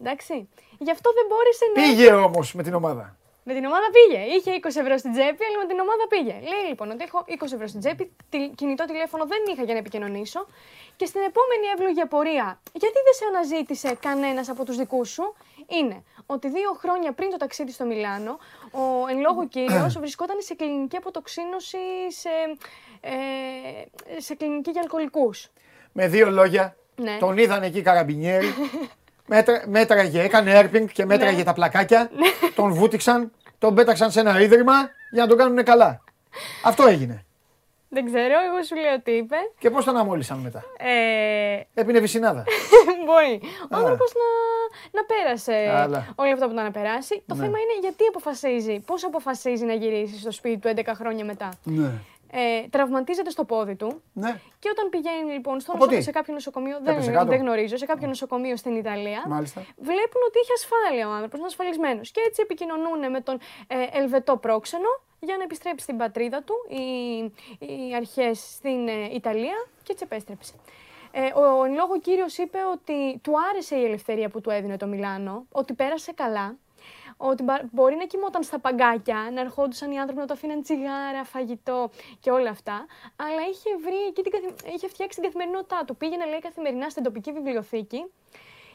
Εντάξει. Γι' αυτό δεν μπόρεσε να. Πήγε όμως με την ομάδα. Με την ομάδα πήγε. Είχε 20 ευρώ στην τσέπη, αλλά με την ομάδα πήγε. Λέει λοιπόν ότι έχω 20 ευρώ στην τσέπη, κινητό τηλέφωνο δεν είχα για να επικοινωνήσω. Και στην επόμενη εύλογη απορία, γιατί δεν σε αναζήτησε κανένας από τους δικούς σου, είναι ότι δύο χρόνια πριν το ταξίδι στο Μιλάνο, ο εν λόγω κύριο βρισκόταν σε κλινική αποτοξίνωση, σε, ε, σε κλινική για αλκοολικούς. Με δύο λόγια, ναι. τον είδαν εκεί καραμπινιέρι. Μέτρα, μέτραγε, έκανε έρπινγκ και μέτραγε ναι. τα πλακάκια. Ναι. τον βούτυξαν, τον πέταξαν σε ένα ίδρυμα για να τον κάνουν καλά. Αυτό έγινε. Δεν ξέρω, εγώ σου λέω τι είπες. Και πώς τον αμόλυσαν μετά; Ε... Έπινε βυσινάδα. Μπορεί. Ο άνθρωπος να, να πέρασε Αλλά. όλα αυτά που ήταν να περάσει. Το ναι. θέμα είναι γιατί αποφασίζει, πώς αποφασίζει να γυρίσει στο σπίτι του 11 χρόνια μετά. Ναι ε, τραυματίζεται στο πόδι του. Ναι. Και όταν πηγαίνει λοιπόν στο νοσοκομείο, σε κάποιο νοσοκομείο, δεν, δεν γνωρίζω, σε κάποιο νοσοκομείο στην Ιταλία, Μάλιστα. βλέπουν ότι έχει ασφάλεια ο άνθρωπος, είναι ασφαλισμένος. Και έτσι επικοινωνούν με τον ε, Ελβετό πρόξενο για να επιστρέψει στην πατρίδα του, οι, οι αρχές στην ε, Ιταλία και έτσι επέστρεψε. Ε, ο εν λόγω κύριος είπε ότι του άρεσε η ελευθερία που του έδινε το Μιλάνο, ότι πέρασε καλά, ότι μπορεί να κοιμόταν στα παγκάκια, να ερχόντουσαν οι άνθρωποι να το αφήναν τσιγάρα, φαγητό και όλα αυτά. Αλλά είχε, βρει εκεί την είχε φτιάξει την καθημερινότητά του. Πήγαινε, λέει, καθημερινά στην τοπική βιβλιοθήκη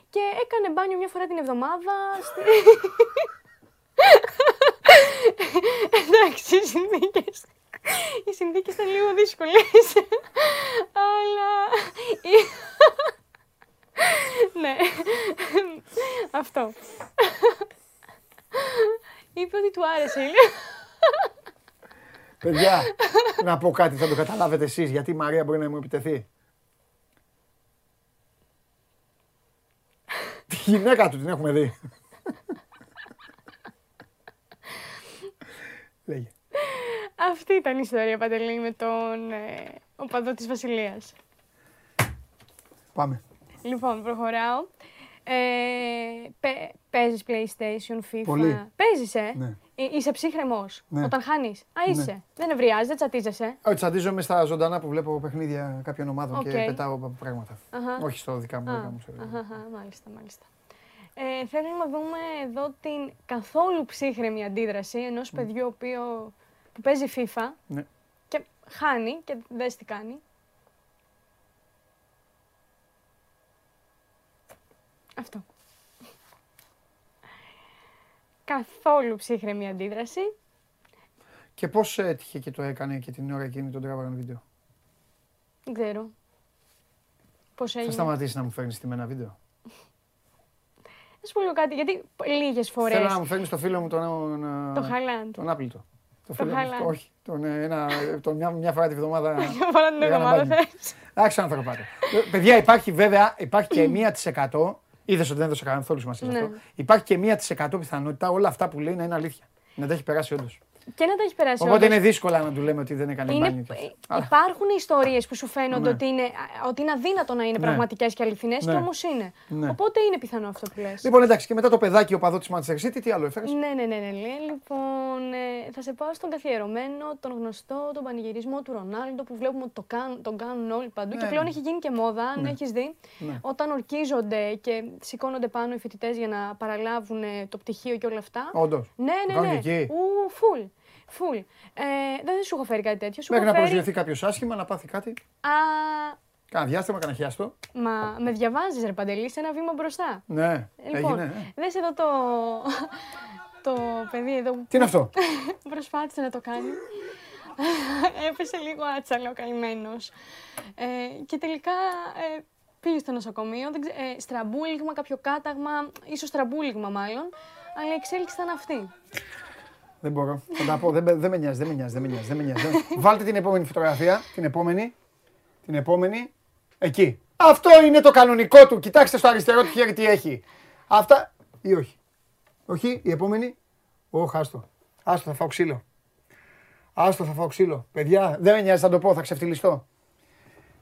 και έκανε μπάνιο μια φορά την εβδομάδα. Στη... Εντάξει, οι συνθήκε. Οι συνθήκες ήταν λίγο δύσκολες. Αλλά. ναι. Αυτό. Είπε ότι του άρεσε. Παιδιά, να πω κάτι, θα το καταλάβετε εσείς, γιατί η Μαρία μπορεί να μου επιτεθεί. Τη γυναίκα του την έχουμε δει. Λέγε. Αυτή ήταν η ιστορία, Παντελή, με τον ε, οπαδό της Βασιλείας. Πάμε. Λοιπόν, προχωράω. Ε, Παίζεις PlayStation, FIFA; Πολύ. Παίζεις, ε; Ναι. Ε, είσαι ψύχρεμος; Ναι. όταν χάνεις; Α, είσαι. Ναι. Δεν ευριάζει, δεν τσατίζεσαι; Όχι, τσατίζομαι στα ζωντανά που βλέπω παιχνίδια κάποιων ομάδων okay. και πετάω πράγματα. Uh-huh. Όχι στο δικά μου. Δικά μου uh-huh. Μάλιστα, μάλιστα. Ε, θέλω να δούμε εδώ την καθόλου ψύχρεμη αντίδραση ενός mm. παιδιού οποίο, που παίζει FIFA ναι. και χάνει και δεν τι κάνει. Αυτό. Καθόλου ψύχρεμη αντίδραση. Και πώς έτυχε και το έκανε και την ώρα εκείνη τον τράβαγαν βίντεο; Δεν ξέρω. Πώς έγινε. Θα σταματήσει να μου φέρνεις στημένα βίντεο; Θα σου πω λίγο κάτι, γιατί λίγες φορές. Θέλω να μου φέρνεις το φίλο μου τον. Το Χαλάντ. Τον Άπλητο. Το, το Χαλάντ. Όχι. Τον, ένα, τον, μια, μια φορά τη βδομάδα. Μια φορά την εβδομάδα θες. Άξιο πάτε. Παιδιά, υπάρχει βέβαια υπάρχει και μία της εκατό Είδες ότι δεν έδωσε καθόλου σημασία ναι. αυτό. Υπάρχει και μία της εκατό πιθανότητα όλα αυτά που λέει να είναι αλήθεια. Να τα έχει περάσει όντως. Και να τα έχει περάσει. Οπότε είναι δύσκολα να του λέμε ότι δεν έκανε είναι... Υπάρχουν ιστορίες που σου φαίνονται ναι. ότι, είναι, ότι είναι αδύνατο να είναι ναι. πραγματικές και αληθινές ναι. και όμως είναι. Ναι. Οπότε είναι πιθανό αυτό που λες. Λοιπόν, εντάξει, και μετά το παιδάκι ο παδό τη Manchester City, τι άλλο έφερες; Ναι, ναι, ναι, ναι, ναι. Λοιπόν, ε, θα σε πάω στον καθιερωμένο, τον γνωστό, τον πανηγυρισμό του Ρονάλντο που βλέπουμε ότι το κάνουν, τον κάνουν όλοι παντού. Και πλέον έχει γίνει και μόδα, αν έχεις δει. Όταν ορκίζονται και σηκώνονται πάνω οι φοιτητές για να παραλάβουν το πτυχίο και όλα αυτά. Όντως. Ναι, ναι, ναι. Ου, φουλ. Φουλ. Ε, δεν σου έχω φέρει κάτι τέτοιο. Μέχρι να προσδιοθεί κάποιος άσχημα, να πάθει κάτι. Α... Κάνα διάστημα, κάνα χιάστο. Μα με διαβάζεις, ρε Παντελή, σε ένα βήμα μπροστά. Ναι, λοιπόν, έγινε. Ναι. Δες εδώ το, το παιδί εδώ. Τι είναι αυτό; Προσπάθησε να το κάνει. Έπεσε λίγο άτσαλο ο καημένος. Ε, και τελικά ε, πήγες στο νοσοκομείο. Δεν ε, στραμπούλιγμα, κάποιο κάταγμα, ίσως στραμπούλιγμα μάλλον. Αλλά η εξέλιξη ήταν αυτή. Δεν μπορώ. Θα τα πω. Δεν, δεν με νοιάζει, δεν με νοιάζει, δεν με νοιάζει. Δεν με νοιάζει. Βάλτε την επόμενη φωτογραφία. Την επόμενη. Την επόμενη. Εκεί. Αυτό είναι το κανονικό του. Κοιτάξτε στο αριστερό του χέρι τι έχει. Αυτά ή όχι. Όχι, η επόμενη. Ω, άστο. Άστο, θα φάω ξύλο. Άστο, θα φάω ξύλο. Παιδιά, δεν με νοιάζει, θα το πω, θα ξεφτυλιστώ.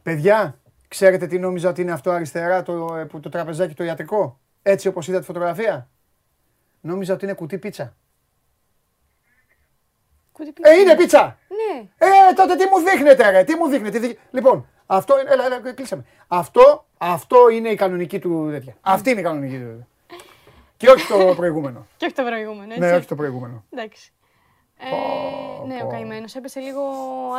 Παιδιά, ξέρετε τι νόμιζα ότι είναι αυτό αριστερά, το, ε, το τραπεζάκι το ιατρικό. Έτσι όπως είδα τη φωτογραφία; Νόμιζα ότι είναι κουτί πίτσα. Ε, είναι πίτσα. Ναι. Ε, τότε τι μου δείχνετε, ρε, τι μου δείχνετε. Λοιπόν, αυτό είναι. Έλα, έλα, κλείσαμε. Αυτό, αυτό είναι η κανονική του τέτοια. Αυτή είναι η κανονική του. Και όχι το προηγούμενο. και όχι το προηγούμενο, έτσι. ναι, όχι το προηγούμενο. Εντάξει. Ε, ναι, ο καημένος έπεσε λίγο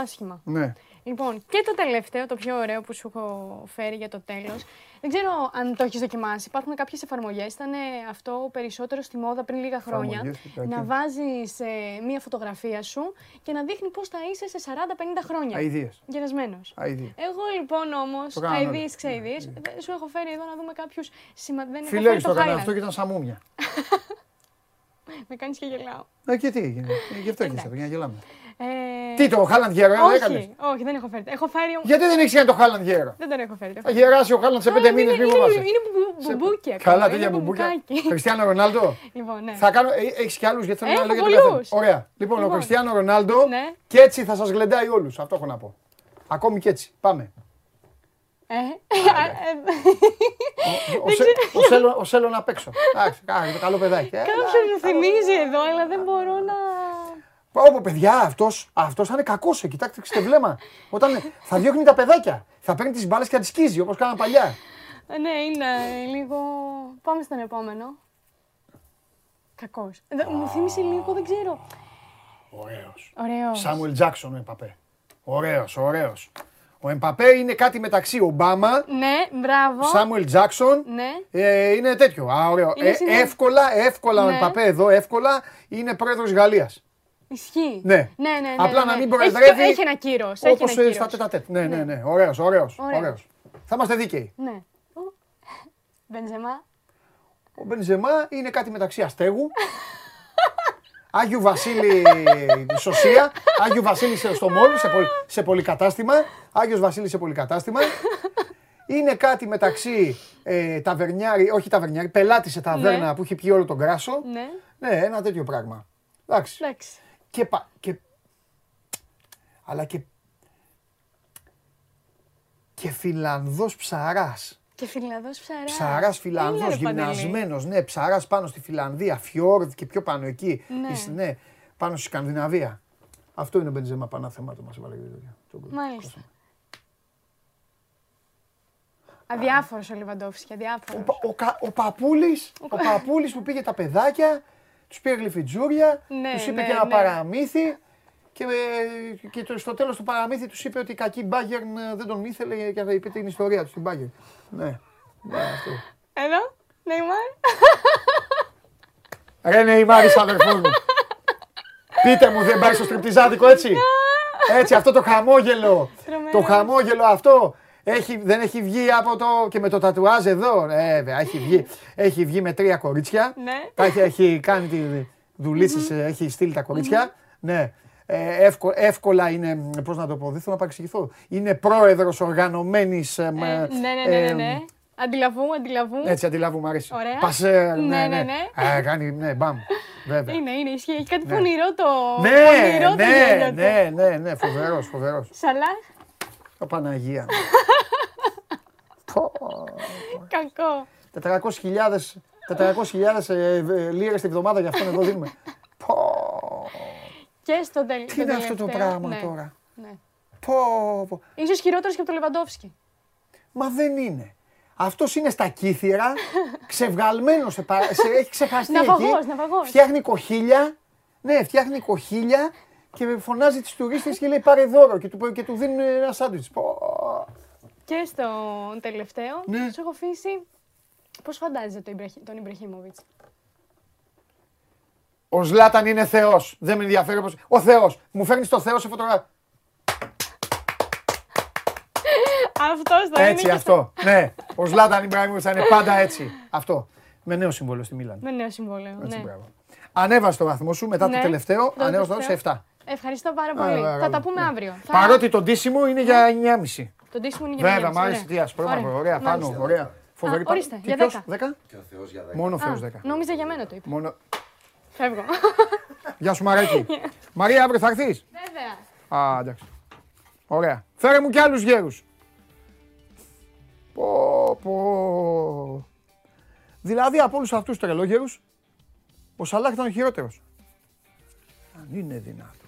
άσχημα. Ναι. Λοιπόν, και το τελευταίο, το πιο ωραίο που σου έχω φέρει για το τέλος. Δεν ξέρω αν το έχεις δοκιμάσει. Υπάρχουν κάποιες εφαρμογές. Ήταν αυτό περισσότερο στη μόδα πριν λίγα χρόνια. Να βάζεις ε, μία φωτογραφία σου και να δείχνει πώς θα είσαι σε 40-50 χρόνια. Αιδίε. Γερασμένος. Εγώ λοιπόν όμως, αειδίε, ξαειδίε, σου έχω φέρει εδώ να δούμε κάποιους σημαντικού. Φιλέ, το έκανα αυτό και ήταν σαν μούμια. Με κάνεις και γελάω. Ε, και τι έγινε. Ε, γι' αυτό και για να γελάμε. Ε... Τι το Χάλαντ γέρο, όχι, έκανες; Όχι, δεν έχω φέρει. Έχω φέρει... Γιατί δεν έχεις κάνει το Χάλαντ γέρο; Δεν τον έχω φέρει. Θα γεράσει ο Χάλαντ σε πέντε μήνες, μην μου Είναι μπουμπούκια. Καλά, τέτοια μπουμπούκια. Χριστιανό Ρονάλντο; Λοιπόν, ναι. Θα κάνω... Ε, έχεις κι άλλους γιατί θέλω να λέω για το Ωραία. Λοιπόν, ο λοιπόν. Χριστιανό Ρονάλντο ναι. και έτσι θα σας γλεντάει όλους. Αυτό έχω να πω. Ακόμη και έτσι. Πάμε. Ε, ο Σέλο να παίξω. Εντάξει, το καλό παιδάκι. Κάποιον μου θυμίζει εδώ, αλλά δεν μπορώ να. Πω, παιδιά, αυτός αυτός θα είναι κακός. Κοιτάξτε, βλέμμα. Όταν θα διώχνει τα παιδάκια. Θα παίρνει τις μπάλες και θα τις σκίζει όπως κάναν παλιά. Ε, ναι, είναι λίγο. Πάμε στον επόμενο. Κακός. Μου θύμισε λίγο, δεν ξέρω. Ωραίος. Σάμουελ Τζάξον ο Εμπαπέ. Ωραίος, ωραίος. Ο Εμπαπέ είναι κάτι μεταξύ Ομπάμα, ναι, μπράβο. Σάμουελ Τζάξον. Ναι. Ε, είναι τέτοιο. Α, ωραίο. Ε, εύκολα, εύκολα ναι. ο Εμπαπέ εδώ, εύκολα είναι πρόεδρος Γαλλίας. Ισχύει. Ναι. ναι, ναι, ναι Απλά ναι. να μην προεδρεύει. Έχει, ένα κύρος. Όπως στα τέτα Ναι, ναι, ναι. Ωραίος, ωραίος. Θα είμαστε δίκαιοι. Ναι. Μπενζεμά. Ο Μπενζεμά είναι κάτι μεταξύ αστέγου. Άγιου Βασίλη Σωσία, Άγιου Βασίλη στο Μόλ, σε, πολυ, σε πολυκατάστημα. Άγιος Βασίλης σε πολυκατάστημα. Είναι κάτι μεταξύ ε, ταβερνιάρη, όχι ταβερνιάρη, πελάτη σε ταβέρνα ναι. που έχει πιει όλο τον κράσο. Ναι. Ναι, ένα τέτοιο πράγμα. Εντάξει. Εντάξει. Και, πα, και, αλλά και, και Φιλανδός ψαράς. Και Φιλανδός ψαράς. Ψαράς Φιλανδός, γυμνασμένος. Ναι, ψαράς πάνω στη Φιλανδία, Φιόρδ και πιο πάνω εκεί. Ναι. ναι πάνω στη Σκανδιναβία. Αυτό είναι ο Μπεντζέμα πανάθεμά του μας έβαλε Μάλιστα. Αδιάφορος ο Λιβαντόφσκι, αδιάφορος. Ο, ο, ο, παππούλης, ο παππούλης που πήγε τα παιδάκια, τους πήρε γλυφιτζούρια, ναι, τους είπε ναι, και ένα ναι. παραμύθι. Και, και το, στο τέλος του παραμύθι τους είπε ότι η κακή Μπάγκερν ε, δεν τον ήθελε και θα είπε την ιστορία του στην Μπάγκερν. Ναι. ναι αυτό. Εδώ, Νεϊμάρ. Ρε Νεϊμάρ, είσαι αδερφός μου. Πείτε μου, δεν πάει στο στριπτιζάδικο έτσι; Έτσι, αυτό το χαμόγελο. Το χαμόγελο αυτό έχει, δεν έχει βγει από το. και με το τατουάζ εδώ. Ε, έχει βγει, έχει βγει με τρία κορίτσια. Ναι. Τα έχει, έχει κάνει τη δουλίτσα, έχει στείλει τα κορίτσια. Ναι. Ε, εύκολα, εύκολα είναι, πώς να το πω, δεν θέλω να παρεξηγηθώ. Είναι πρόεδρος οργανωμένης... Ε, ναι, ναι, ναι, ναι, ναι. Αντιλαβού, αντιλαβού. Έτσι, αντιλαβού, μου αρέσει. Ωραία. Πασέρ, ναι, ναι, ναι. ναι. Ε, κάνει, ναι, μπαμ. Βέβαια. Είναι, είναι, ισχύει. Έχει κάτι ναι. πονηρό το. Ναι, πονηρό ναι, το ναι, ναι, ναι, φοβερός, φοβερός. Σαλάχ. Ο Παναγία. Κακό. 400.000 λίρες τη βδομάδα για αυτόν εδώ δίνουμε. Και στο τέλο. Τι είναι αυτό το πράγμα ναι. τώρα; Ναι. Πω, πω. Ίσως χειρότερος και από τον Λεβαντόφσκι. Μα δεν είναι. Αυτός είναι στα κύθυρα, ξεβγαλμένος, σε, σε, έχει ξεχαστεί ναυαγός, εκεί. Ναυαγός. Φτιάχνει κοχύλια, ναι, φτιάχνει κοχύλια και φωνάζει τις τουρίστες και λέει πάρε δώρο και του, και του δίνουν ένα σάντουιτς. Και στο τελευταίο, ναι. σου έχω αφήσει πώς φαντάζεσαι τον Ιμπραχήμοβιτς. Ο Ζλάταν είναι Θεός. Δεν με ενδιαφέρει πώ. Ο Θεός. Μου φέρνεις το Θεό σε φωτογραφία. Αυτός θα είναι. Έτσι, αυτό. Ναι. Ο Ζλάταν Ιμπραήμοβιτ θα είναι πάντα έτσι. Αυτό. Με νέο συμβόλαιο στη Μίλαν. Με νέο συμβόλαιο. Έτσι, ναι. Ανέβασε το βαθμό σου μετά το ναι. τελευταίο. Ανέβασε το σε 7. Ευχαριστώ πάρα πολύ. θα τα πούμε αύριο. Παρότι το ντύσιμο είναι για 9,5. Το ντύσιμο είναι για 9,5. Βέβαια, μ' άρεσε τι Ωραία, πάνω. Ωραία. Φοβερή Ορίστε, για 10. 10. Και ο Θεός για 10. Μόνο ο Θεός 10. Νόμιζα για μένα το είπε. Μόνο... Φεύγω. Γεια σου Μαρέκη. Μαρία, αύριο θα έρθεις; Βέβαια. Α, εντάξει. Ωραία. Φέρε μου κι άλλους γέρους. Πω, πω. Δηλαδή από όλους αυτούς τους τρελόγερους, ο Σαλάχ ήταν ο χειρότερος. Αν είναι δυνατό.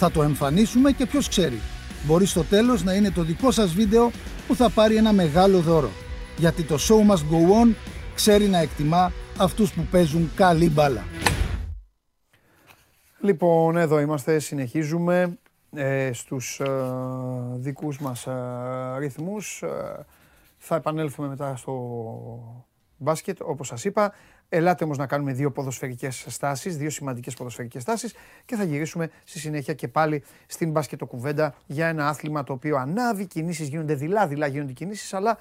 Θα το εμφανίσουμε και ποιος ξέρει. Μπορεί στο τέλος να είναι το δικό σας βίντεο που θα πάρει ένα μεγάλο δώρο. Γιατί το show must go on ξέρει να εκτιμά αυτούς που παίζουν καλή μπάλα. Λοιπόν, εδώ είμαστε, συνεχίζουμε ε, στους ε, δικούς μας ε, ρυθμούς. Ε, θα επανέλθουμε μετά στο μπάσκετ, όπως σας είπα. Ελάτε όμως να κάνουμε δύο ποδοσφαιρικές στάσεις, δύο σημαντικές ποδοσφαιρικές στάσεις και θα γυρίσουμε στη συνέχεια και πάλι στην μπάσκετο κουβέντα για ένα άθλημα το οποίο ανάβει, κινήσεις γίνονται δειλά-δειλά γίνονται κινήσεις, αλλά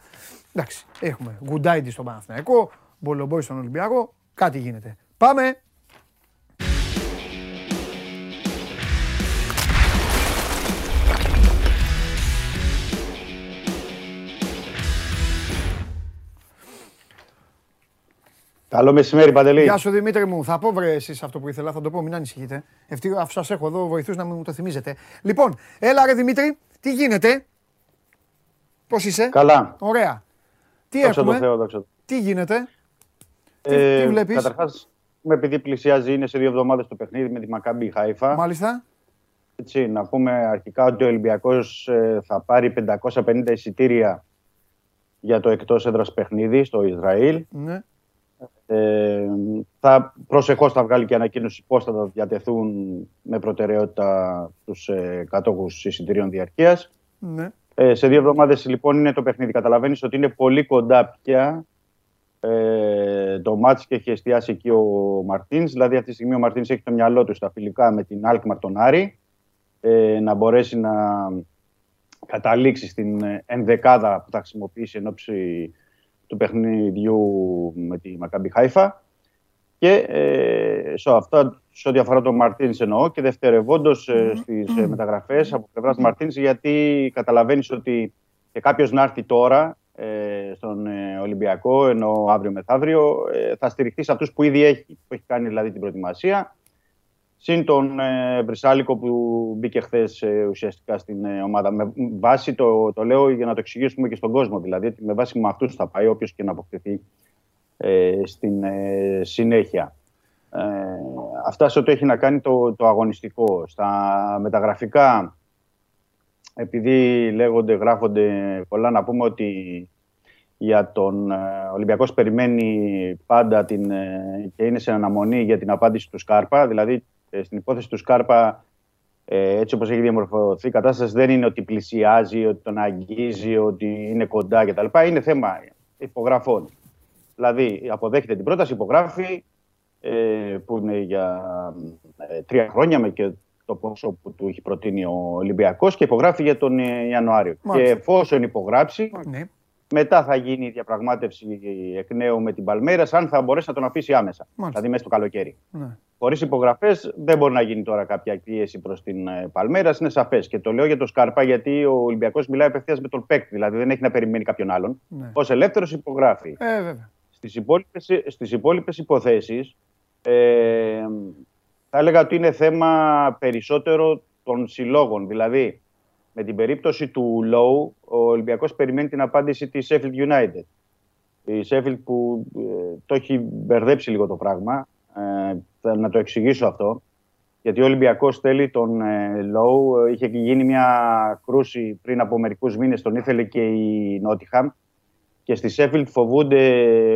εντάξει, έχουμε Γκουντάιντι στον Παναθηναϊκό, Μπολομπόι στον Ολυμπιακό, κάτι γίνεται. Πάμε! Καλό μεσημέρι, Παντελή. Γεια σου Δημήτρη μου. Θα πω βρε εσείς αυτό που ήθελα, θα το πω, μην ανησυχείτε. Ευτυχώ αφού σας έχω εδώ βοηθούς να μου το θυμίζετε. Λοιπόν, έλα ρε Δημήτρη, τι γίνεται; Πώς είσαι; Καλά. Ωραία. Τι Δόξα έχουμε; τω Θεώ, δόξα τω. Τι γίνεται; Τι, Ε, τι βλέπεις; Καταρχάς, με επειδή πλησιάζει, είναι σε δύο εβδομάδες το παιχνίδι με τη Μακάμπη Χάιφα. Μάλιστα. Έτσι, να πούμε αρχικά ότι ο Ολυμπιακός ε, θα πάρει 550 εισιτήρια για το εκτός έδρας παιχνίδι στο Ισραήλ. Ναι. Ε, θα, προσεχώς θα βγάλει και ανακοίνωση πώς θα τα διατεθούν με προτεραιότητα στους ε, κατόχους εισιτηρίων διαρκείας. Ναι. Ε, σε δύο εβδομάδες λοιπόν είναι το παιχνίδι. Καταλαβαίνεις ότι είναι πολύ κοντά πια ε, το μάτς και έχει εστιάσει εκεί ο Μαρτίνς. Δηλαδή, αυτή τη στιγμή ο Μαρτίνς έχει το μυαλό του στα φιλικά με την Άλκμαρ τον Άρη. Ε, να μπορέσει να καταλήξει στην ε, ενδεκάδα που θα χρησιμοποιήσει εν ώψη του παιχνιδιού με τη Μακάμπι Χάιφα. Και ε, σε αυτά, σε ό,τι αφορά τον Μαρτίνς εννοώ και δευτερευόντως ε, στις ε, μεταγραφές από πλευράς Μαρτίνς, γιατί καταλαβαίνεις ότι και κάποιος να έρθει τώρα ε, στον ε, Ολυμπιακό, ενώ αύριο μεθαύριο, ε, θα στηριχθεί σε αυτούς που ήδη έχει, που έχει κάνει δηλαδή την προετοιμασία. Συν τον ε, Βρυσάλικο που μπήκε χθες ουσιαστικά στην ε, ομάδα. Με βάση το, το λέω για να το εξηγήσουμε και στον κόσμο. Δηλαδή, ότι με βάση με αυτούς θα πάει όποιος και να αποκτηθεί ε, στην ε, συνέχεια. Ε, αυτά σε ό,τι έχει να κάνει το, το αγωνιστικό. Στα μεταγραφικά, επειδή λέγονται, γράφονται πολλά, να πούμε ότι για τον ε, Ολυμπιακός περιμένει πάντα την, ε, και είναι σε αναμονή για την απάντηση του Σκάρπα. Δηλαδή, ε, στην υπόθεση του Σκάρπα, ε, έτσι όπως έχει διαμορφωθεί η κατάσταση, δεν είναι ότι πλησιάζει, ότι τον αγγίζει, ότι είναι κοντά κτλ. Είναι θέμα υπογραφών. Δηλαδή, αποδέχεται την πρόταση, υπογράφει, ε, που είναι για ε, τρία χρόνια με και το πόσο που του έχει προτείνει ο Ολυμπιακός και υπογράφει για τον ε, Ιανουάριο. Μάλιστα. Και εφόσον υπογράψει, ναι. Μετά θα γίνει η διαπραγμάτευση εκ νέου με την Παλμέρα, αν θα μπορέσει να τον αφήσει άμεσα. Μάλιστα. Δηλαδή μέσα στο καλοκαίρι. ναι. Χωρίς υπογραφές δεν μπορεί να γίνει τώρα κάποια πίεση προς την ε, Παλμέρα, είναι σαφές. Και το λέω για τον Σκάρπα, γιατί ο Ολυμπιακός μιλάει απευθείας με τον παίκτη. Δηλαδή δεν έχει να περιμένει κάποιον άλλον. ναι. Ω ελεύθερος υπογράφει. Ε, βέβαια. Στις υπόλοιπες, στις υπόλοιπες υποθέσεις ε, θα έλεγα ότι είναι θέμα περισσότερο των συλλόγων. Δηλαδή, με την περίπτωση του Low, ο Ολυμπιακός περιμένει την απάντηση της Sheffield United. Η Sheffield που ε, το έχει μπερδέψει λίγο το πράγμα. Ε, θα να το εξηγήσω αυτό. Γιατί ο Ολυμπιακός θέλει τον ε, Low. Είχε γίνει μια κρούση πριν από μερικούς μήνες. Τον ήθελε και η Νότιχαμ και στη Σέφιλτ φοβούνται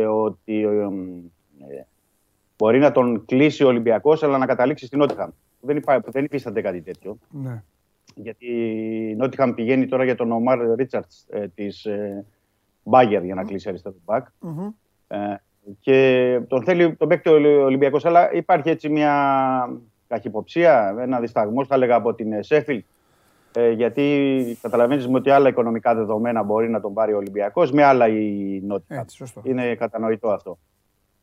ότι ε, ε, μπορεί να τον κλείσει ο Ολυμπιακός αλλά να καταλήξει στην Νότιχαμ. Δεν, υπά, δεν υφίσταται κάτι τέτοιο. Ναι. Γιατί η Νότιχαμ πηγαίνει τώρα για τον Ομάρ Ρίτσαρτς ε, της ε, Μπάγκερ για να κλείσει αριστερό μπακ. Μμμ. Ε, και τον θέλει τον παίκτη ο Ολυμπιακός αλλά υπάρχει έτσι μια καχυποψία, ένα δισταγμός θα έλεγα από την Σέφιλτ ε, γιατί καταλαβαίνεις με ότι άλλα οικονομικά δεδομένα μπορεί να τον πάρει ο Ολυμπιακός με άλλα η Νότια. Έτσι, σωστό. Είναι κατανοητό αυτό.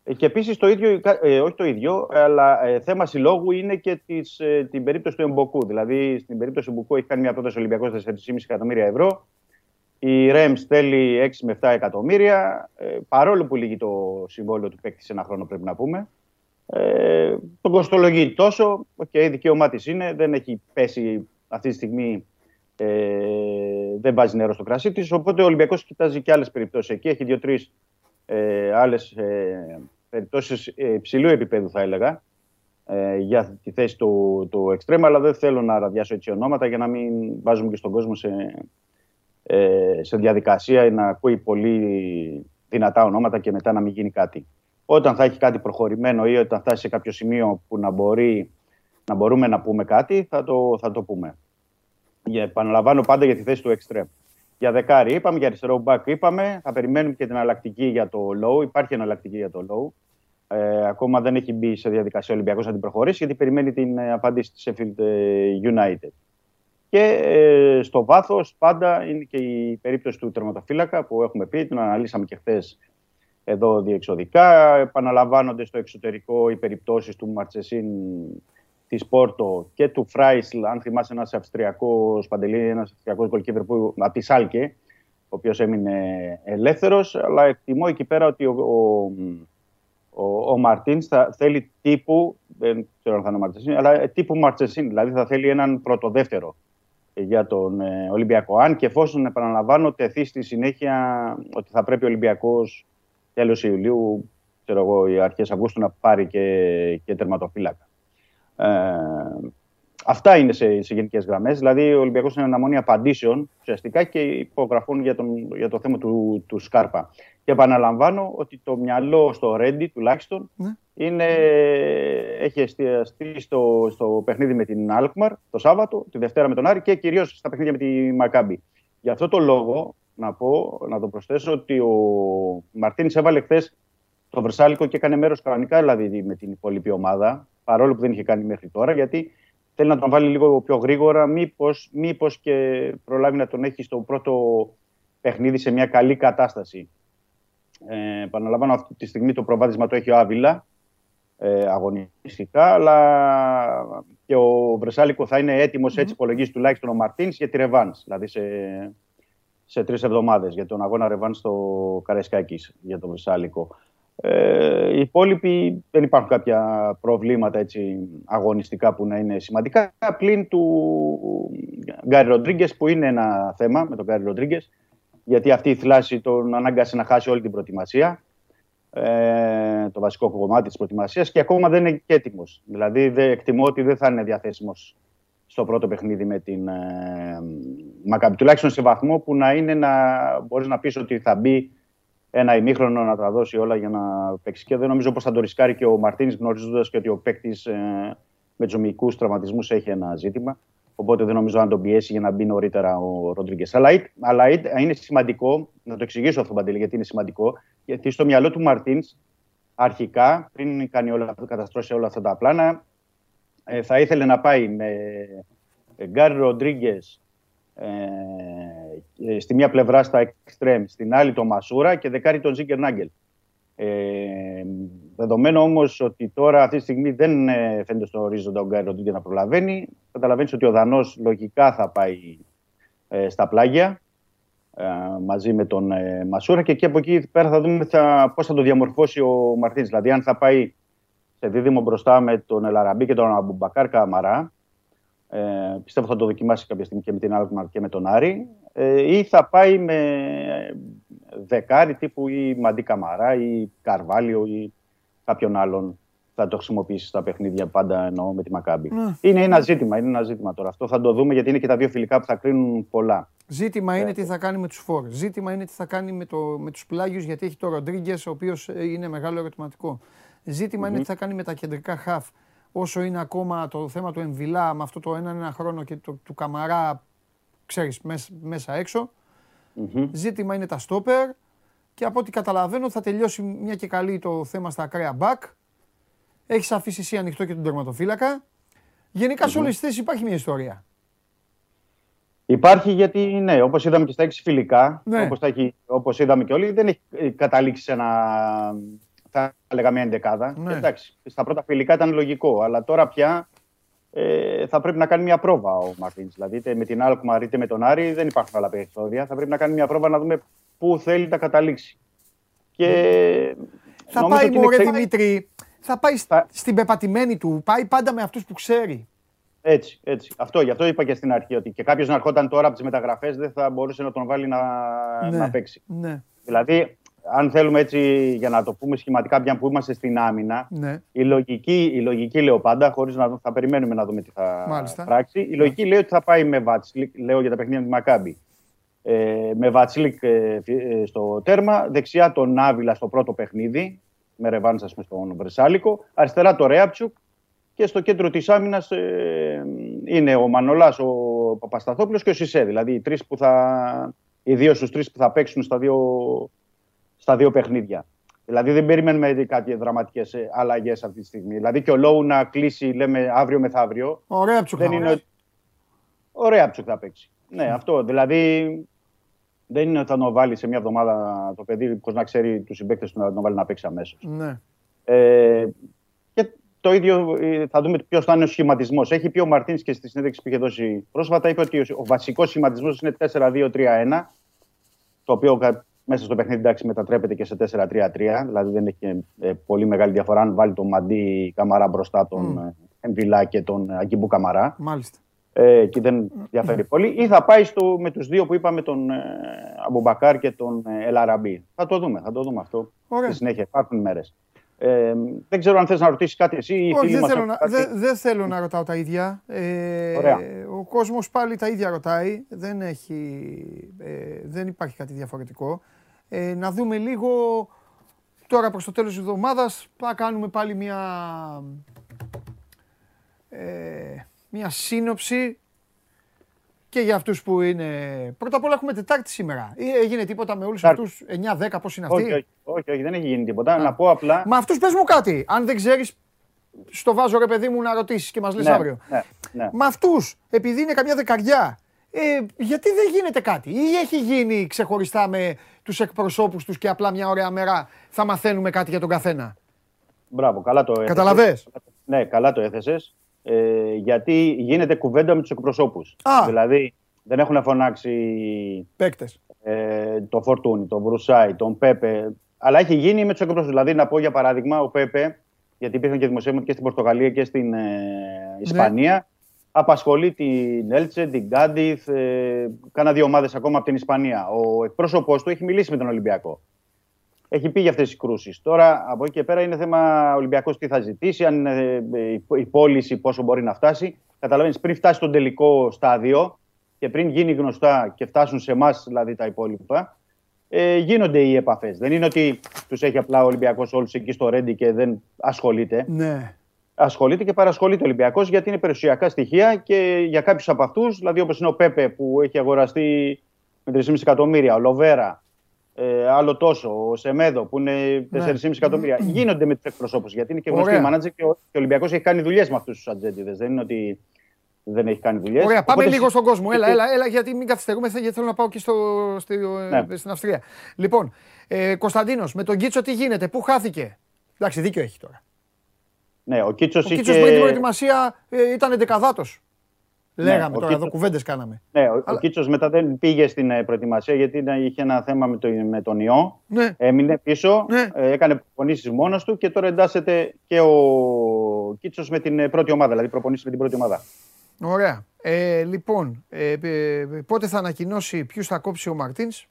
Ε, Και επίσης το ίδιο, ε, όχι το ίδιο, αλλά ε, θέμα συλλόγου είναι και της, ε, την περίπτωση του Εμποκού. Δηλαδή, στην περίπτωση του Εμποκού έχει κάνει μια πρόταση Ολυμπιακός 4,5 εκατομμύρια ευρώ. Η Rams θέλει 6 με 7 εκατομμύρια. Ε, παρόλο που λύγει το συμβόλαιο του παίκτη σε ένα χρόνο, πρέπει να πούμε. Ε, τον κοστολογεί τόσο. Και η δικαίωμά της είναι. Δεν έχει πέσει αυτή τη στιγμή. Ε, δεν βάζει νερό στο κρασί της. Οπότε ο Ολυμπιακός κοιτάζει και άλλες περιπτώσεις εκεί. Έχει δύο-τρεις ε, άλλες ε, περιπτώσεις υψηλού επίπεδου, θα έλεγα ε, για τη θέση του, του εξτρέμα, αλλά δεν θέλω να ραδιάσω έτσι ονόματα για να μην βάζουμε και στον κόσμο σε, ε, σε διαδικασία ή να ακούει πολύ δυνατά ονόματα και μετά να μην γίνει κάτι. Όταν θα έχει κάτι προχωρημένο ή όταν φτάσει σε κάποιο σημείο που να, μπορεί, να μπορούμε να πούμε κάτι, θα το, θα το πούμε. Για, επαναλαμβάνω πάντα για τη θέση του εξτρέμ. Για δεκάρι είπαμε, για αριστερό back είπαμε. Θα περιμένουμε και την αλλακτική για το low. Υπάρχει εναλλακτική για το low. Ε, ακόμα δεν έχει μπει σε διαδικασία ο Ολυμπιακός να την προχωρήσει γιατί περιμένει την ε, απάντηση της Sheffield ε, United. Και ε, στο βάθος πάντα είναι και η περίπτωση του τερματοφύλακα που έχουμε πει, την αναλύσαμε και χθες εδώ διεξοδικά. Επαναλαμβάνονται στο εξωτερικό οι περιπτώσεις του Μαρτσεσίν τη Πόρτο και του Φράισλ, αν θυμάσαι ένας Αυστριακός Παντελή, ένας Αυστριακός γκολκίβερ που από τη Σάλκε, ο οποίος έμεινε ελεύθερος. Αλλά εκτιμώ εκεί πέρα ότι ο, ο, ο, ο Μαρτίνς θα θέλει τύπου, δεν ξέρω αν θα είναι Μαρτσεσίν, αλλά τύπου Μαρτσεσίν. Δηλαδή θα θέλει έναν πρωτοδεύτερο για τον ε, Ολυμπιακό. Αν και εφόσον επαναλαμβάνω τεθεί στη συνέχεια ότι θα πρέπει ο Ολυμπιακός τέλος Ιουλίου, ξέρω εγώ, οι αρχές Αυγούστου να πάρει και, και τερματοφύλακα. Ε, Αυτά είναι σε, σε γενικές γραμμές. Δηλαδή, ο Ολυμπιακός είναι αναμονή απαντήσεων ουσιαστικά και υπογραφούν για, τον, για το θέμα του, του Σκάρπα. Και επαναλαμβάνω ότι το μυαλό στο Ρέντι τουλάχιστον ναι. είναι, έχει εστιαστεί στο, στο παιχνίδι με την Αλκμαρ το Σάββατο, τη Δευτέρα με τον Άρη και κυρίως στα παιχνίδια με τη Μακάμπη. Γι' αυτό το λόγο να πω, να το προσθέσω ότι ο Μαρτίνη έβαλε χθες το Βρεσάλικο και έκανε μέρος κανονικά δηλαδή με την υπόλοιπη ομάδα, παρόλο που δεν είχε κάνει μέχρι τώρα, γιατί θέλει να τον βάλει λίγο πιο γρήγορα, μήπως, μήπως και προλάβει να τον έχει στο πρώτο παιχνίδι σε μια καλή κατάσταση. Ε, επαναλαμβάνω, αυτή τη στιγμή το προβάδισμα το έχει ο Άβυλα, ε, αγωνιστικά, αλλά και ο Βρεσάλικο θα είναι έτοιμος, mm-hmm. έτσι υπολογίζει τουλάχιστον ο Μαρτίνς, για τη Ρεβάνς, δηλαδή σε, σε τρεις εβδομάδες, για τον αγώνα Ρεβάνς στο Καρεσκάκης, για τον Βρεσάλικο. Ε, οι υπόλοιποι δεν υπάρχουν κάποια προβλήματα έτσι, αγωνιστικά που να είναι σημαντικά. Πλην του Γκάρι Ροντρίγκες, που είναι ένα θέμα με τον Γκάρι Ροντρίγκες, γιατί αυτή η θλάση τον ανάγκασε να χάσει όλη την προετοιμασία. Ε, το βασικό κομμάτι της προετοιμασίας και ακόμα δεν είναι έτοιμος. Δηλαδή, δε, εκτιμώ ότι δεν θα είναι διαθέσιμος στο πρώτο παιχνίδι με την ε, Μακάμπη. Τουλάχιστον σε βαθμό που να είναι να μπορείς να πεις ότι θα μπει ένα ημίχρονο να τα δώσει όλα για να παίξει. Και δεν νομίζω πως θα το ρισκάρει και ο Μαρτίνης, γνωρίζοντας και ότι ο παίκτης ε, με τους ομικούς τραυματισμούς έχει ένα ζήτημα. Οπότε δεν νομίζω να τον πιέσει για να μπει νωρίτερα ο Ροντρίγκες. Αλλά, αλλά είναι σημαντικό, να το εξηγήσω αυτό παντελή, γιατί είναι σημαντικό, γιατί στο μυαλό του Μαρτίνς αρχικά, πριν κάνει όλα, καταστρώσει όλα αυτά τα πλάνα, ε, θα ήθελε να πάει με Γκάρι Ροντρίγκες ε, ε, στη μία πλευρά στα εξτρέμ, στην άλλη το Μασούρα και δεκάρι τον Ζίγκερ Νάγκελ. Ε, δεδομένου όμως ότι τώρα αυτή τη στιγμή δεν ε, φαίνεται στον ορίζοντα ο Γκάρι Ροντρίγκε να προλαβαίνει, καταλαβαίνεις ότι ο Δανός λογικά θα πάει ε, στα πλάγια ε, μαζί με τον ε, Μασούρα και εκεί από εκεί πέρα θα δούμε θα, πώς θα το διαμορφώσει ο Μαρτίνς. Δηλαδή αν θα πάει σε δίδυμο μπροστά με τον Ελ Αραμπί και τον Αμπουμπακάρ Καμαρά ε, πιστεύω θα το δοκιμάσει κάποια στιγμή και με την Άλκμαρ και με τον Άρη. Ε, ή θα πάει με δεκάρι τύπου ή Μαντί Καμαρά ή Καρβάλιο ή κάποιον άλλον θα το χρησιμοποιήσει στα παιχνίδια πάντα εννοώ με τη Μακάμπι. Ναι. Είναι ένα ζήτημα, είναι ένα ζήτημα τώρα. Αυτό θα το δούμε γιατί είναι και τα δύο φιλικά που θα κρίνουν πολλά. Ζήτημα είναι ε, τι θα κάνει με τους φορ. Ζήτημα είναι τι θα κάνει με, το, με τους πλάγιους γιατί έχει το Ροντρίγκες, ο οποίος ε, είναι μεγάλο ερωτηματικό. είναι τι θα κάνει με τα κεντρικά χαφ όσο είναι ακόμα το θέμα του Εμβιλά με αυτό το ένα, ένα χρόνο και το, του Καμαρά, ξέρεις, μέσα, έξω. Ζήτημα είναι τα στόπερ και από ό,τι καταλαβαίνω θα τελειώσει μια και καλή το θέμα στα ακραία μπακ. Έχεις αφήσει εσύ ανοιχτό και τον τερματοφύλακα. Γενικά σε όλες τις θέσεις υπάρχει μια ιστορία. Υπάρχει γιατί, ναι, όπως είδαμε και στα έξι φιλικά, ναι. όπως, όπως είδαμε και όλοι, δεν έχει καταλήξει σε ένα θα έλεγα μια εντεκάδα. Ναι. Εντάξει, στα πρώτα φιλικά ήταν λογικό, αλλά τώρα πια ε, θα πρέπει να κάνει μια πρόβα ο Μαρτίνς. Δηλαδή, είτε με την Άλκμαρ είτε με τον Άρη δεν υπάρχουν άλλα περιθώρια. Θα πρέπει να κάνει μια πρόβα να δούμε πού θέλει να καταλήξει. Και θα πάει, μωρέ Δημήτρη, θα πάει θα... στην πεπατημένη του. Πάει πάντα με αυτούς που ξέρει. Έτσι, έτσι. Αυτό, γι' αυτό είπα και στην αρχή ότι και κάποιος να ερχόταν τώρα από τις μεταγραφές δεν θα μπορούσε να τον βάλει να, ναι, να παίξει. Ναι. Δηλαδή, αν θέλουμε έτσι για να το πούμε σχηματικά, πια που είμαστε στην άμυνα, ναι. η, λογική, η λογική λέω πάντα, χωρίς να θα περιμένουμε να δούμε τι θα Μάλιστα. πράξει. Η λογική λέει ότι θα πάει με Βάτσλικ, λέω για τα παιχνίδια του Μακάμπι. Ε, με Βάτσλικ ε, ε, στο τέρμα, δεξιά τον Νάβιλα στο πρώτο παιχνίδι, με ρεβάνς πούμε στον Βρσάλικο, αριστερά το Ρέαμπτσιουκ και στο κέντρο της άμυνας ε, είναι ο Μανολάς, ο Παπασταθόπουλος και ο Σισέ. Δηλαδή οι, τρεις που θα, οι δύο στους τρεις που θα παίξουν στα δύο, στα δύο παιχνίδια. Δηλαδή δεν περιμένουμε κάτι δραματικές αλλαγές αυτή τη στιγμή. Δηλαδή και ο Λόου να κλείσει, λέμε, αύριο μεθαύριο. Ωραία ψουκ δεν είναι... Ωραία ψουκ θα παίξει. Ναι, αυτό. Δηλαδή δεν είναι ότι θα τον βάλει σε μια εβδομάδα το παιδί χωρί να ξέρει τους συμπαίκτες του να τον βάλει να παίξει αμέσως. Ναι. Ε, και το ίδιο ε, θα δούμε ποιος θα είναι ο σχηματισμός. Έχει πει ο Μαρτίνς και στη συνέντευξη που είχε δώσει πρόσφατα, είπε ότι ο βασικός σχηματισμός είναι 4-2-3-1, το οποίο μέσα στο παιχνίδι εντάξει, μετατρέπεται και σε 4-3-3. Δηλαδή δεν έχει ε, πολύ μεγάλη διαφορά αν βάλει τον Μαντί Καμαρά μπροστά τον mm. Εμβιλά και τον Αγκιμπού Καμαρά. Μάλιστα ε, και δεν διαφέρει πολύ, ή θα πάει στο, με τους δύο που είπαμε, τον ε, Αμπουμπακάρ και τον ε, Ελαραμπή. Θα το δούμε, θα το δούμε αυτό Ωραία. στη συνέχεια. Υπάρχουν μέρες. Ε, δεν ξέρω αν θες να ρωτήσεις κάτι εσύ ή Όχι, δεν, θέλω να, δεν, θέλω να ρωτάω τα ίδια. Ε, Ο κόσμος πάλι τα ίδια ρωτάει. Δεν, έχει, ε, δεν υπάρχει κάτι διαφορετικό. Ε, να δούμε λίγο τώρα προς το τέλος της εβδομάδας. Θα κάνουμε πάλι μια... Ε, μια σύνοψη και για αυτούς που είναι. Πρώτα απ' όλα έχουμε Τετάρτη σήμερα. Ή έγινε τίποτα με όλους αυτούς; 9-10, πώς είναι αυτοί; Όχι, όχι, όχι, όχι, δεν έχει γίνει τίποτα. Να πω απλά. Μα αυτούς πες μου κάτι. Αν δεν ξέρεις, στο βάζω ρε παιδί μου να ρωτήσεις και μας λες ναι, αύριο. Ναι, ναι. Με αυτούς, επειδή είναι καμιά δεκαριά, ε, γιατί δεν γίνεται κάτι; Ή έχει γίνει ξεχωριστά με τους εκπροσώπους τους και απλά μια ωραία μέρα θα μαθαίνουμε κάτι για τον καθένα. Μπράβο, καλά το έθεσες. Καταλαβέ. Ναι, καλά το έθεσες ε, γιατί γίνεται κουβέντα με τους εκπροσώπους. Δηλαδή δεν έχουν φωνάξει παίκτες. Ε, το Φορτούνι, τον Βρουσάη, τον Πέπε. Αλλά έχει γίνει με τους εκπροσώπους. Δηλαδή, να πω για παράδειγμα, ο Πέπε, γιατί υπήρχαν και δημοσίευματα και στην Πορτογαλία και στην ε, Ισπανία, ναι. Απασχολεί την Έλτσε, την Κάντιθ, ε, κάνα δύο ομάδες ακόμα από την Ισπανία. Ο εκπρόσωπό του έχει μιλήσει με τον Ολυμπιακό έχει πει για αυτές τις κρούσεις. Τώρα από εκεί και πέρα είναι θέμα Ολυμπιακός τι θα ζητήσει, αν είναι η πώληση πόσο μπορεί να φτάσει. Καταλαβαίνεις, πριν φτάσει στο τελικό στάδιο και πριν γίνει γνωστά και φτάσουν σε εμάς δηλαδή τα υπόλοιπα, ε, γίνονται οι επαφές. Δεν είναι ότι τους έχει απλά ο Ολυμπιακός όλους εκεί στο Ρέντι και δεν ασχολείται. Ναι. Ασχολείται και παρασχολείται ο Ολυμπιακός γιατί είναι περιουσιακά στοιχεία και για κάποιους από αυτούς, δηλαδή όπως είναι ο Πέπε που έχει αγοραστεί με 3,5 εκατομμύρια, ο Λοβέρα, ε, άλλο τόσο, ο Σεμέδο που είναι 4,5 ναι. εκατομμύρια. Γίνονται με τους εκπροσώπους γιατί είναι και γνωστοί μάνατζερ και ο, ο Ολυμπιακός έχει κάνει δουλειές με αυτούς τους ατζέντιδες. Δεν είναι ότι δεν έχει κάνει δουλειές. Ωραία, πάμε λίγο στον κόσμο. Έλα, έλα, έλα, γιατί μην καθυστερούμε, γιατί θέλω να πάω και στο, στη, ναι. στην Αυστρία. Λοιπόν, ε, Κωνσταντίνος, με τον Κίτσο τι γίνεται, πού χάθηκε; Εντάξει, δίκιο έχει τώρα. Ναι, ο Κίτσος είχε... Κίτσος πριν την προετοιμασία ε, ήταν εντεκαδάτο. Λέγαμε ναι, τώρα, εδώ κουβέντες κάναμε. Ναι, ο, Αλλά... ο Κίτσος μετά δεν πήγε στην ε, προετοιμασία γιατί είχε ένα θέμα με, το, με τον ιό. Ναι. Έμεινε πίσω, ναι. ε, έκανε προπονήσεις μόνος του και τώρα εντάσσεται και ο Κίτσος με την ε, πρώτη ομάδα, δηλαδή προπονήσεις με την πρώτη ομάδα. Ωραία. Ε, λοιπόν, ε, ε, πότε θα ανακοινώσει ποιους θα κόψει ο Μαρτίνς,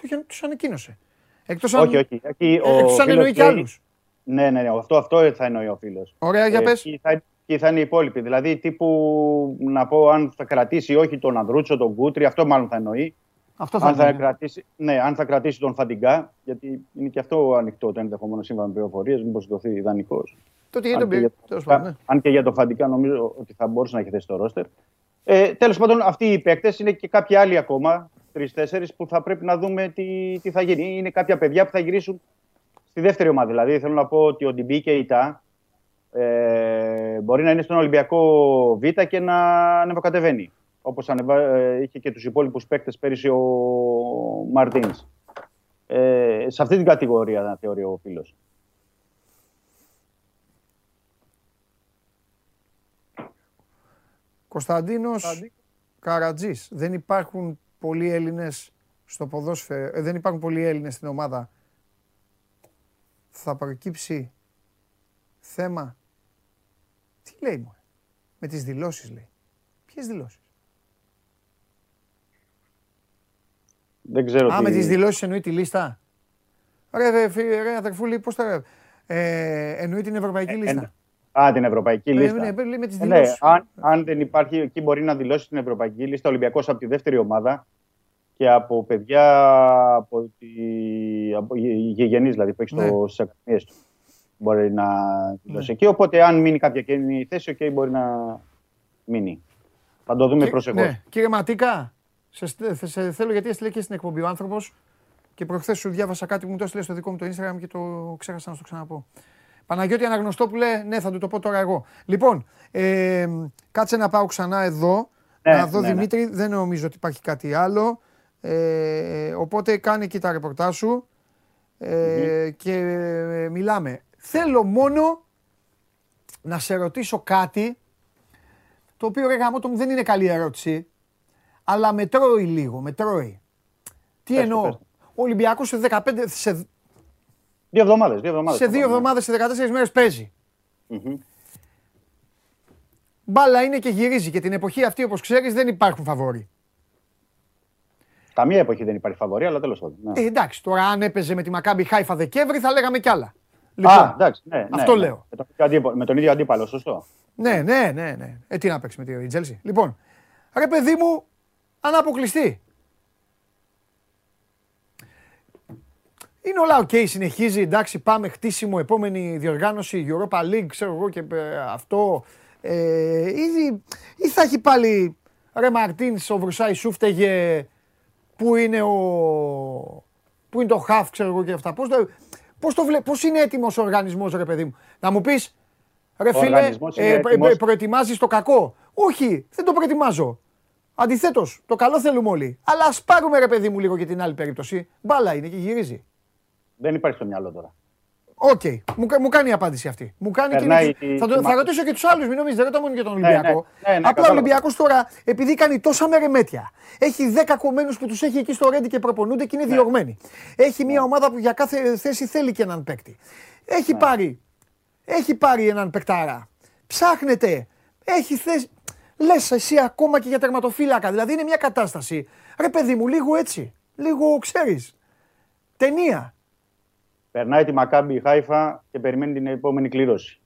του ανακοίνωσε. Εκτός αν, όχι, όχι. Εκεί, εκτός αν εννοεί κι άλλους. Ναι, ναι, ναι, αυτό, αυτό θα εννοεί ο φίλος. Ωραία, για πες. Θα, και θα είναι οι υπόλοιποι. Δηλαδή, τύπου να πω αν θα κρατήσει όχι τον Ανδρούτσο, τον Κούτρι, αυτό μάλλον θα εννοεί. Αυτό θα, αν θα, κρατήσει, ναι, αν θα κρατήσει τον Φαντιγκά, γιατί είναι και αυτό ανοιχτό το ενδεχόμενο σύμφωνα με πληροφορίες, μήπως δοθεί ιδανικός. Τότε για τον πει. Αν και για τον Φαντιγκά νομίζω ότι θα μπορούσε να έχει θέσει το ρόστερ. Ε, Τέλος πάντων, αυτοί οι παίκτες είναι και κάποιοι άλλοι ακόμα, τρει-τέσσερι, που θα πρέπει να δούμε τι, τι θα γίνει. Είναι κάποια παιδιά που θα γυρίσουν στη δεύτερη ομάδα. Δηλαδή, θέλω να πω ότι ο Ντιμπί και η ΤΑ ε, μπορεί να είναι στον Ολυμπιακό Β και να ανεβοκατεβαίνει. Όπως ανεβα... Ε, είχε και τους υπόλοιπους παίκτες πέρυσι ο Μαρτίνς. Ε, σε αυτή την κατηγορία να θεωρεί ο φίλος. Κωνσταντίνος Καρατζής. Δεν υπάρχουν πολλοί Έλληνες στο ποδόσφαιρο. Ε, δεν υπάρχουν πολλοί Έλληνες στην ομάδα. Θα προκύψει θέμα. Τι λέει μου. Με τις δηλώσεις λέει. Ποιες δηλώσεις; Δεν ξέρω Α, τι... με τις δηλώσεις εννοεί τη λίστα. Ρε, ρε, φι- ρε αδερφούλη, πώς τα... Ε, εννοεί την ευρωπαϊκή Ε, λίστα. Α, την ευρωπαϊκή Ε, λίστα. ναι, λέει με τις Ε, ναι, δηλώσεις. αν, αν δεν υπάρχει, εκεί μπορεί να δηλώσει την ευρωπαϊκή λίστα ο Ολυμπιακός από τη δεύτερη ομάδα και από παιδιά από, τη, από γε- γεγενείς δηλαδή που έχει Ναι. στο, στις ακαδημίες του. Μπορεί να δηλώσει εκεί. Οπότε αν μείνει κάποια καινή θέση, οκ, μπορεί να μείνει. Θα το δούμε Και- προσεχώς. Ναι. Κύριε Ματίκα, σε, στε- θε- σε θέλω γιατί έστειλε και στην εκπομπή ο άνθρωπος και προχθές σου διάβασα κάτι που μου το έστειλε στο δικό μου το Instagram και το ξέχασα να σου το ξαναπώ. Παναγιώτη Αναγνωστόπουλε, ναι, θα του το πω τώρα εγώ. Λοιπόν, ε, κάτσε να πάω ξανά εδώ. Ναι, να δω ναι, ναι. Δημήτρη, δεν νομίζω ότι υπάρχει κάτι άλλο. Ε, οπότε κάνε και τα ρεπορτάζ σου ε, και ε, μιλάμε. Θέλω μόνο να σε ρωτήσω κάτι το οποίο ρε γαμώτο μου δεν είναι καλή ερώτηση αλλά με τρώει λίγο, με τρώει. Τι Πες το, εννοώ; πες το. Ο Ολυμπιακός σε 15, σε, Δύο εβδομάδες. Δύο εβδομάδες σε θα δύο πάμε, ναι. εβδομάδες, σε 14 μέρες παίζει. Μμμ. Μπάλα είναι και γυρίζει και την εποχή αυτή όπως ξέρεις δεν υπάρχουν φαβόροι. Καμία εποχή δεν υπάρχει φαβορή, αλλά τέλος πάντων. ναι. Ε, εντάξει, τώρα αν έπαιζε με τη Μακάμπι Χάιφα Δεκέμβρη θα λέγαμε κι άλλα. Λοιπόν, Α, εντάξει, ναι, ναι, αυτό ναι. λέω. Με τον, ίδιο αντίπαλο, με τον ίδιο αντίπαλο, σωστό. Ναι, ναι, ναι, ναι. Ε, τι να παίξει με τη Τζέλσι. Λοιπόν, ρε παιδί μου, αν αποκλειστεί. Είναι όλα οκ, συνεχίζει, εντάξει, πάμε χτίσιμο, επόμενη διοργάνωση, Europa League, ξέρω εγώ και ε, αυτό. Ε, ή, ή θα έχει πάλι, ρε Μαρτίνς, ο Βρουσάη σου φταίγε, που είναι ο... Πού είναι το χαφ, ξέρω εγώ και αυτά. Πώς το, πώς το βλέ, πώς είναι έτοιμος ο οργανισμός, ρε παιδί μου; Να μου πεις, ρε Ο φίλε, οργανισμός είναι ε, προ- έτοιμος. προετοιμάζεις το κακό; Όχι, δεν το προετοιμάζω. Αντιθέτως, το καλό θέλουμε όλοι. Αλλά ας πάρουμε ρε παιδί μου λίγο και την άλλη περίπτωση. Μπάλα είναι και γυρίζει. Δεν υπάρχει στο μυαλό τώρα. Οκ, μου, κα- μου κάνει η απάντηση αυτή. Μου κάνει και Περνάει είναι- τη- θα, το- τη θα μα- ρωτήσω και τους άλλους, μην νομίζετε, δεν ρωτάω μόνο για τον Ναι, Ολυμπιακό. ναι, ναι, ναι, Απλά ο κατάλαβα. Ολυμπιακός τώρα, επειδή κάνει τόσα μερεμέτια, έχει 10 κομμένους που τους έχει εκεί στο Ρέντι και προπονούνται και είναι Ναι. διωγμένοι. Έχει μια ομάδα που για κάθε θέση θέλει και έναν παίκτη. Ναι. Έχει πάρει, έχει πάρει έναν παικτάρα. Ψάχνετε, έχει θέση. Λες εσύ ακόμα και για τερματοφύλακα. Δηλαδή είναι μια κατάσταση. Ρε παιδί μου, λίγο έτσι. Λίγο ξέρεις. Ταινία. Περνάει τη Μακάμπι η Χάιφα και περιμένει την επόμενη κλήρωση.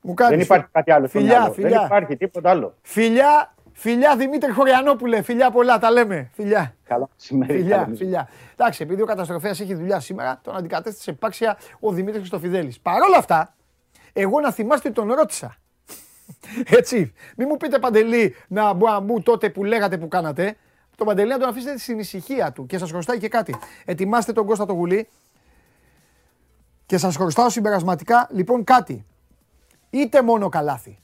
Μου κάνεις, δεν υπάρχει κάτι άλλο στο Φιλιά, μυαλό. φιλιά. Δεν υπάρχει τίποτα άλλο. Φιλιά, φιλιά Δημήτρη Χωριανόπουλε. Φιλιά πολλά, τα λέμε. Φιλιά. Καλό μεσημέρι. Φιλιά, καλό μεσημέρι. φιλιά. Εντάξει, επειδή ο καταστροφέας έχει δουλειά σήμερα, τον αντικατέστησε επάξια ο Δημήτρης Χριστοφιδέλης. Παρ' όλα αυτά, εγώ να θυμάστε ότι τον ρώτησα. Έτσι. Μην μου πείτε παντελή να μπου τότε που λέγατε που κάνατε. Τον παντελή να τον αφήσετε στην ησυχία του και σας χρωστάει και κάτι. Ετοιμάστε τον Κώστα το Γουλή. Και σας χρωστάω συμπερασματικά λοιπόν κάτι. Είτε μόνο καλάθι,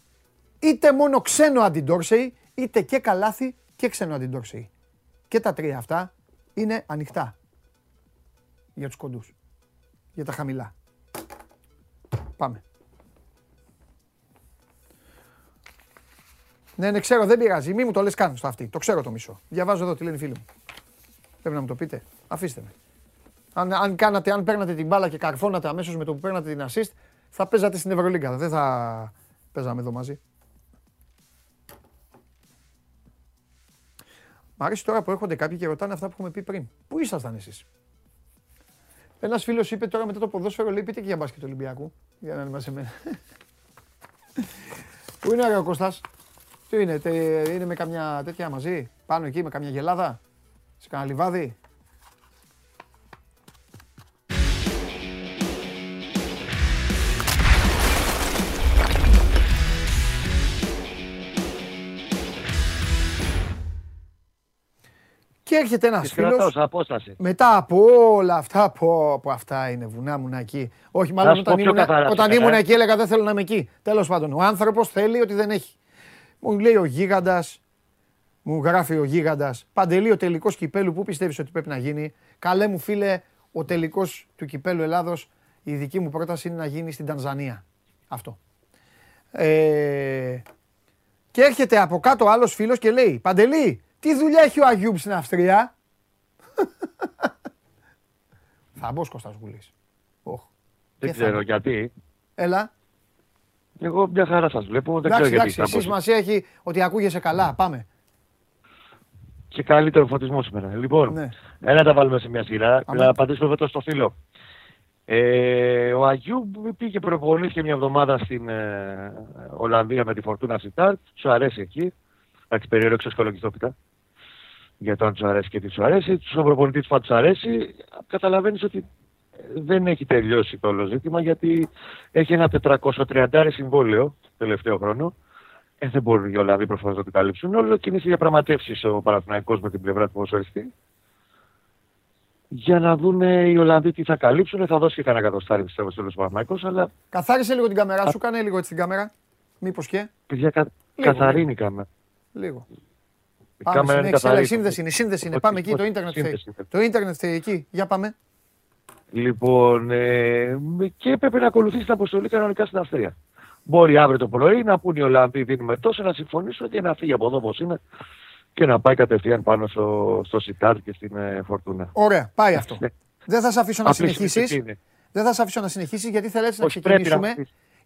είτε μόνο ξένο αντιντόρσεϊ, είτε και καλάθι και ξένο αντιντόρσεϊ. Και τα τρία αυτά είναι ανοιχτά για τους κοντούς, για τα χαμηλά. Πάμε. Ναι, ναι, ξέρω, δεν πειράζει. Μη μου το λες καν στο αυτή. Το ξέρω το μισό. Διαβάζω εδώ τι λένε οι φίλοι μου. Πρέπει να μου το πείτε. Αφήστε με. Αν, αν, κάνατε, αν παίρνατε την μπάλα και καρφώνατε αμέσως με το που παίρνατε την assist, θα παίζατε στην Ευρωλίγκα. Δεν θα παίζαμε εδώ μαζί. Μ' αρέσει τώρα που έρχονται κάποιοι και ρωτάνε αυτά που έχουμε πει πριν. Πού ήσασταν εσείς; Ένας φίλος είπε τώρα μετά το ποδόσφαιρο, λέει πείτε και για μπάσκετ Ολυμπιακού. Για να είναι μαζί σε μένα. Πού είναι ο Κώστας; Τι είναι, τε- είναι με καμιά τέτοια μαζί; Πάνω εκεί με καμιά γελάδα; Σε κανένα λιβάδι; Και έρχεται ένας Τις κρατάω φίλος. σε απόσταση. Μετά από όλα αυτά, πω, πω αυτά είναι βουνά μου εκεί. Όχι, μάλλον Να σου πω όταν, πιο ήμουν, καθαρά, όταν φυσικά, ήμουν ε. εκεί έλεγα δεν θέλω να είμαι εκεί. Τέλος πάντων, ο άνθρωπος θέλει ότι δεν έχει. Μου λέει ο γίγαντας, μου γράφει ο γίγαντας, Παντελή, ο τελικός κυπέλου, πού πιστεύεις ότι πρέπει να γίνει; Καλέ μου φίλε, ο τελικός του κυπέλου Ελλάδος, η δική μου πρόταση είναι να γίνει στην Τανζανία. Αυτό. Ε, Και έρχεται από κάτω άλλος φίλος και λέει: Παντελή, τι δουλειά έχει ο Αγιούμπ στην Αυστρία; Θα μπω Κώστας Γουλής. Δεν ξέρω γιατί. Έλα. Εγώ μια χαρά σας βλέπω, δεν εντάξει, ξέρω γιατί. Εντάξει, σημασία έχει ότι ακούγεσαι καλά. Πάμε. Και καλύτερο φωτισμό σήμερα. Λοιπόν, ναι. ένα τα βάλουμε σε μια σειρά. Να απαντήσουμε εδώ στο φίλο. Ε, ο Αγίου πήγε προπονήθηκε μια εβδομάδα στην ε, Ολλανδία με τη Φορτούνα Σιτάρ. Σου αρέσει εκεί. Εντάξει, περίεργο εξοσκολογιστόπιτα. Για το αν του αρέσει και τι σου αρέσει. Τους προπονητή του του αρέσει. Καταλαβαίνεις ότι δεν έχει τελειώσει το όλο ζήτημα γιατί έχει ένα 430 συμβόλαιο τελευταίο χρόνο. Ε, δεν μπορούν οι Ολλανδοί προφανώς να το καλύψουν. Όλο και είναι σε διαπραγματεύσεις ο Παναθηναϊκός με την πλευρά του ποδοσφαιριστή. Για να δουν οι Ολλανδοί τι θα καλύψουν. Θα δώσει και κανένα εκατοστάρι πιστεύω στο Παναθηναϊκός. Αλλά... Καθάρισε λίγο την κάμερα σου, κάνε λίγο έτσι την κάμερα. Μήπως και; Παιδιά, κα... καθαρή είναι η κάμερα. Λίγο. Η πάμε, κάμερα είναι καθαρή. Σύνδεση είναι, σύνδεση είναι. Πάμε εκεί, το ίντερνετ Το ίντερνετ εκεί. Για πάμε. Λοιπόν, ε, και έπρεπε να ακολουθήσει την αποστολή κανονικά στην Αυστρία. Μπορεί αύριο το πρωί να πούνε οι Ολλανδοί δίνουμε τόσο να συμφωνήσουν και να φύγει από εδώ όπως είναι και να πάει κατευθείαν πάνω στο, στο Σιτάρ και στην ε, Φορτούνα. Ωραία, πάει αυτό. Ναι. Δεν θα σε αφήσω να συνεχίσεις. Δεν θα σε αφήσω να συνεχίσεις γιατί θέλω έτσι να ξεκινήσουμε.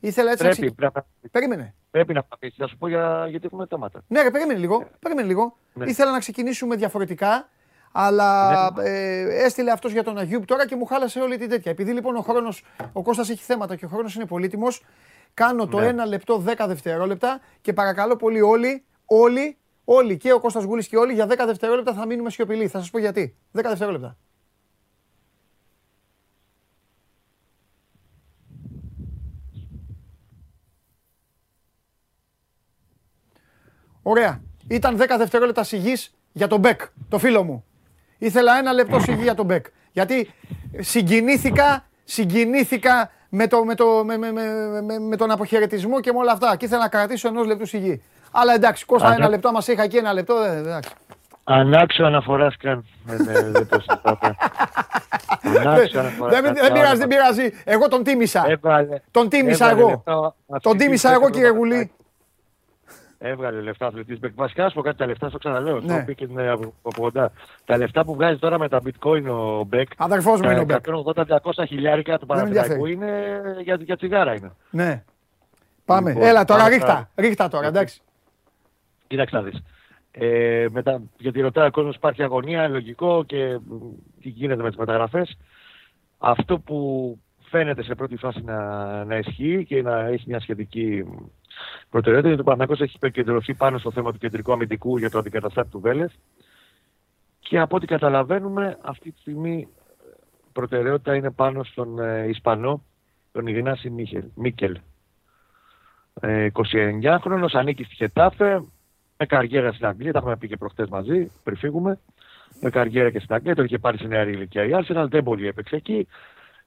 Ήθελα έτσι πρέπει, να ξεκινήσουμε. Περίμενε. Πρέπει να πατήσει. Θα σου πω για... γιατί έχουμε θέματα. Ναι, ρε, περίμενε λίγο. Ναι. Περίμενε λίγο. Ναι. Ήθελα να ξεκινήσουμε διαφορετικά αλλά ναι. ε, έστειλε αυτός για τον Αγιούπ τώρα και μου χάλασε όλη την τέτοια. Επειδή λοιπόν ο χρόνος, ο Κώστας έχει θέματα και ο χρόνος είναι πολύτιμος, κάνω το 1 ναι. λεπτό 10 δευτερόλεπτα και παρακαλώ πολύ όλοι, όλοι, όλοι και ο Κώστας Γούλης και όλοι για 10 δευτερόλεπτα θα μείνουμε σιωπηλοί. Θα σας πω γιατί. 10 δευτερόλεπτα. Ωραία. Ήταν 10 δευτερόλεπτα σιγής για τον Μπέκ, το φίλο μου. Ήθελα ένα λεπτό σιγή για τον Μπέκ. Γιατί συγκινήθηκα, συγκινήθηκα με, το, με, το, με, με, με, με τον αποχαιρετισμό και με όλα αυτά. Και ήθελα να κρατήσω ενός λεπτού σιγή. Αλλά εντάξει, Κώστα, ένα λεπτό, μα είχα εκεί ένα λεπτό. Ε, εντάξει. Ανάξιο αναφοράς καν. Δεν το Δεν πειράζει, δεν πειράζει. Εγώ τον τίμησα. Τον τίμησα εγώ. Τον τίμησα εγώ, κύριε Γουλή. Έβγαλε λεφτά αθλητής Μπεκ. Βασικά, σου πω κάτι, τα λεφτά στο ξαναλέω. Ναι. Το και από, από κοντά. Τα λεφτά που βγάζει τώρα με τα bitcoin ο Μπεκ. Αδερφός μου είναι ο Μπεκ. 180-200 χιλιάρικα του Παναθηναϊκού είναι για, για τσιγάρα είναι. Ναι. Πάμε. Λοιπόν, Έλα τώρα, ρίχτα. Ρίχτα τώρα, εντάξει. Κοίταξε να δεις. Ε, μετα... Γιατί ρωτάει ο κόσμος, υπάρχει αγωνία, λογικό και τι γίνεται με τις μεταγραφές. Αυτό που φαίνεται σε πρώτη φάση να, να ισχύει και να έχει μια σχετική προτεραιότητα γιατί ο Παναγιώτης έχει επικεντρωθεί πάνω στο θέμα του κεντρικού αμυντικού για το αντικαταστάτη του Βέλεθ και από ό,τι καταλαβαίνουμε αυτή τη στιγμή προτεραιότητα είναι πάνω στον ε, Ισπανό, τον Ιγνάση Μίκελ. Ε, 29χρονος, ανήκει στη Χετάφε, με καριέρα στην Αγγλία, τα έχουμε πει και προχτές μαζί, πριν φύγουμε. Με καριέρα και στην Αγγλία, τον είχε πάρει σε νέα ηλικία η Arsenal, δεν πολύ έπαιξε εκεί.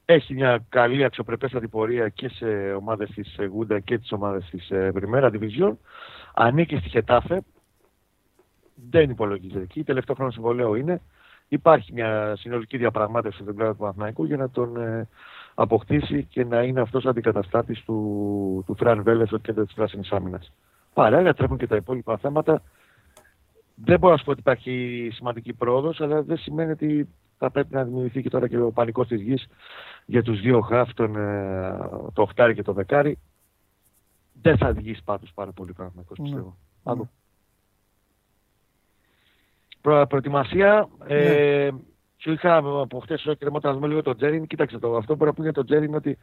Έχει μια καλή αξιοπρεπέστατη πορεία και σε ομάδες της Γούντα και τις ομάδες της Πριμέρα Division. Ανήκει στη Χετάφε. Δεν υπολογίζεται εκεί. Τελευταίο χρόνο συμβολέο είναι. Υπάρχει μια συνολική διαπραγμάτευση στον πλευρά του Παναθηναϊκού για να τον ε, αποκτήσει και να είναι αυτός αντικαταστάτης του, του Φραν Βέλες στο κέντρο της πράσινης άμυνας. Παράλληλα τρέχουν και τα υπόλοιπα θέματα. Δεν μπορώ να σου πω ότι υπάρχει σημαντική πρόοδος, αλλά δεν σημαίνει ότι θα πρέπει να δημιουργηθεί και τώρα και ο πανικός της γης για τους δύο χαφ, τον, ε, το οχτάρι και το δεκάρι. Δεν θα βγεις πάντως πάρα πολύ πράγμα, ναι. πιστεύω. Ναι. Προ, προετοιμασία, ε, ναι. σου είχα από χτες και να δούμε λίγο τον Τζέριν. Κοίταξε το, αυτό που πρέπει να για τον Τζέριν είναι ότι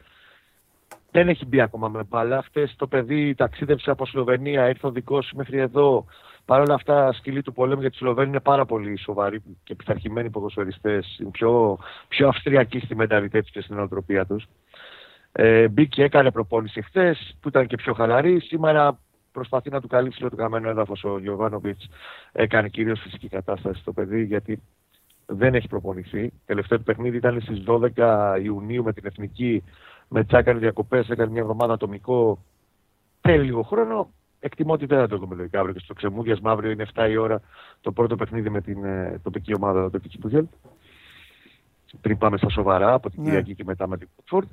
δεν έχει μπει ακόμα με μπάλα. Χτες το παιδί ταξίδευσε από Σλοβενία, ήρθε ο δικός μέχρι εδώ. Παρ' όλα αυτά, σκυλή του πολέμου για τη Σλοβένοι είναι πάρα πολύ σοβαροί και πειθαρχημένοι ποδοσφαιριστές. Είναι πιο, πιο αυστριακοί στη μενταλιτέτη και στην οτροπία τους. Ε, μπήκε, έκανε προπόνηση χθες, που ήταν και πιο χαλαρή. Σήμερα προσπαθεί να του καλύψει το καμένο έδαφος ο Γιωβάνοβιτς. Έκανε κυρίως φυσική κατάσταση στο παιδί, γιατί δεν έχει προπονηθεί. Τελευταίο του παιχνίδι ήταν στις 12 Ιουνίου με την Εθνική. Μετά έκανε διακοπές, έκανε μια εβδομάδα ατομικό. Θέλει λίγο χρόνο εκτιμώ ότι δεν θα το δούμε λογικά αύριο και στο ξεμούδιασμα αύριο είναι 7 η ώρα το πρώτο παιχνίδι με την ε, τοπική ομάδα, το τοπική του Πριν πάμε στα σοβαρά από την ναι. Κυριακή και μετά με την Φόρτ.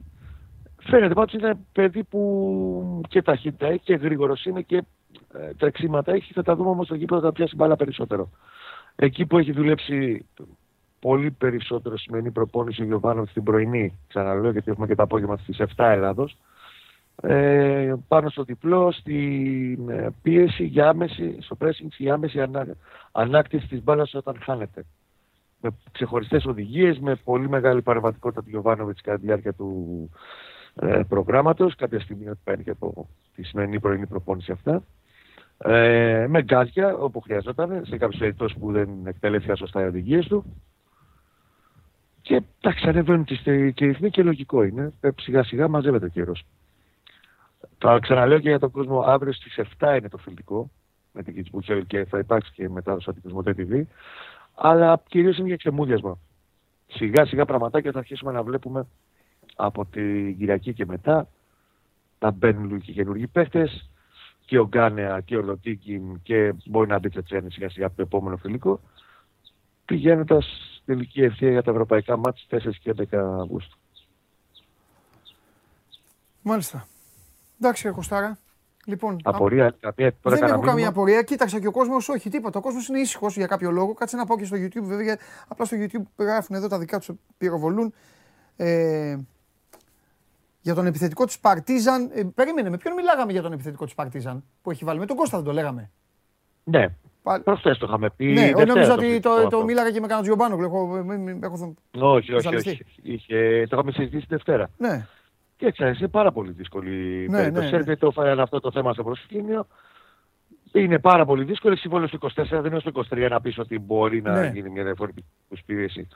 Φαίνεται πάντως είναι παιδί που και ταχύτητα έχει και γρήγορος είναι και ε, τρεξίματα έχει, θα τα δούμε όμως στο γήπεδο θα πιάσει μπάλα περισσότερο. Εκεί που έχει δουλέψει πολύ περισσότερο σημαίνει προπόνηση ο Γιωβάνο στην πρωινή, ξαναλέω γιατί έχουμε και το απόγευμα στις 7 Ελλάδος, ε, πάνω στο διπλό, στην ε, πίεση για άμεση, στο pressing για άμεση ανά, ανάκτηση της μπάλας όταν χάνεται. Με ξεχωριστές οδηγίες, με πολύ μεγάλη παρεμβατικότητα του Γιωβάνοβιτς κατά τη διάρκεια του ε, προγράμματος, κάποια στιγμή ότι παίρνει και από τη σημερινή πρωινή προπόνηση αυτά. Ε, με γκάζια όπου χρειαζόταν, σε κάποιε περιπτώσεις που δεν εκτελέθηκαν σωστά οι οδηγίες του. Και εντάξει, ανεβαίνουν και ρυθμοί και λογικό είναι. Ε, σιγά σιγά μαζεύεται ο καιρός. Θα ξαναλέω και για τον κόσμο, αύριο στις 7 είναι το φιλικό με την Κιτσμπούτσελ και θα υπάρξει και μετά στο Κοσμοτέ TV. Αλλά κυρίως είναι για ξεμούδιασμα. Σιγά σιγά πραγματάκια θα αρχίσουμε να βλέπουμε από την Κυριακή και μετά. Θα μπαίνουν και καινούργιοι παίχτε και ο Γκάνεα και ο Λοτίκιν και μπορεί να μπει Τσετσένη σιγά σιγά από το επόμενο φιλικό. Πηγαίνοντας στην τελική ευθεία για τα ευρωπαϊκά μάτια 4 και 11 Αυγούστου. Μάλιστα. Εντάξει, Κωστάρα. Λοιπόν, απορία, κάποια, τώρα δεν έχω καμία απορία. Κοίταξα και ο κόσμος, όχι τίποτα. Ο κόσμος είναι ήσυχος για κάποιο λόγο. Κάτσε να πω και στο YouTube, βέβαια. Απλά στο YouTube γράφουν εδώ τα δικά τους πυροβολούν. Ε, για τον επιθετικό της Παρτίζαν. Ε, περίμενε, με ποιον μιλάγαμε για τον επιθετικό της Παρτίζαν που έχει βάλει; Με τον Κώστα δεν το λέγαμε. Ναι. Προχθές το είχαμε πει. Ναι, νόμιζα ότι το, το, το, μίλαγα και με κανένα Τζιομπάνο. Έχω, έχω, όχι, όχι, όχι. Είχε, το είχαμε συζητήσει Δευτέρα. Ναι. Και έτσι, είναι πάρα πολύ δύσκολη ναι, περίπτωση. Ναι, ναι. Το φέρανε αυτό το θέμα στο προσκήνιο. Είναι πάρα πολύ δύσκολο. Συμβόλαιο στο 24, δεν είναι στο 23 να πεις ότι μπορεί να ναι. γίνει μια διαφορετική πίεση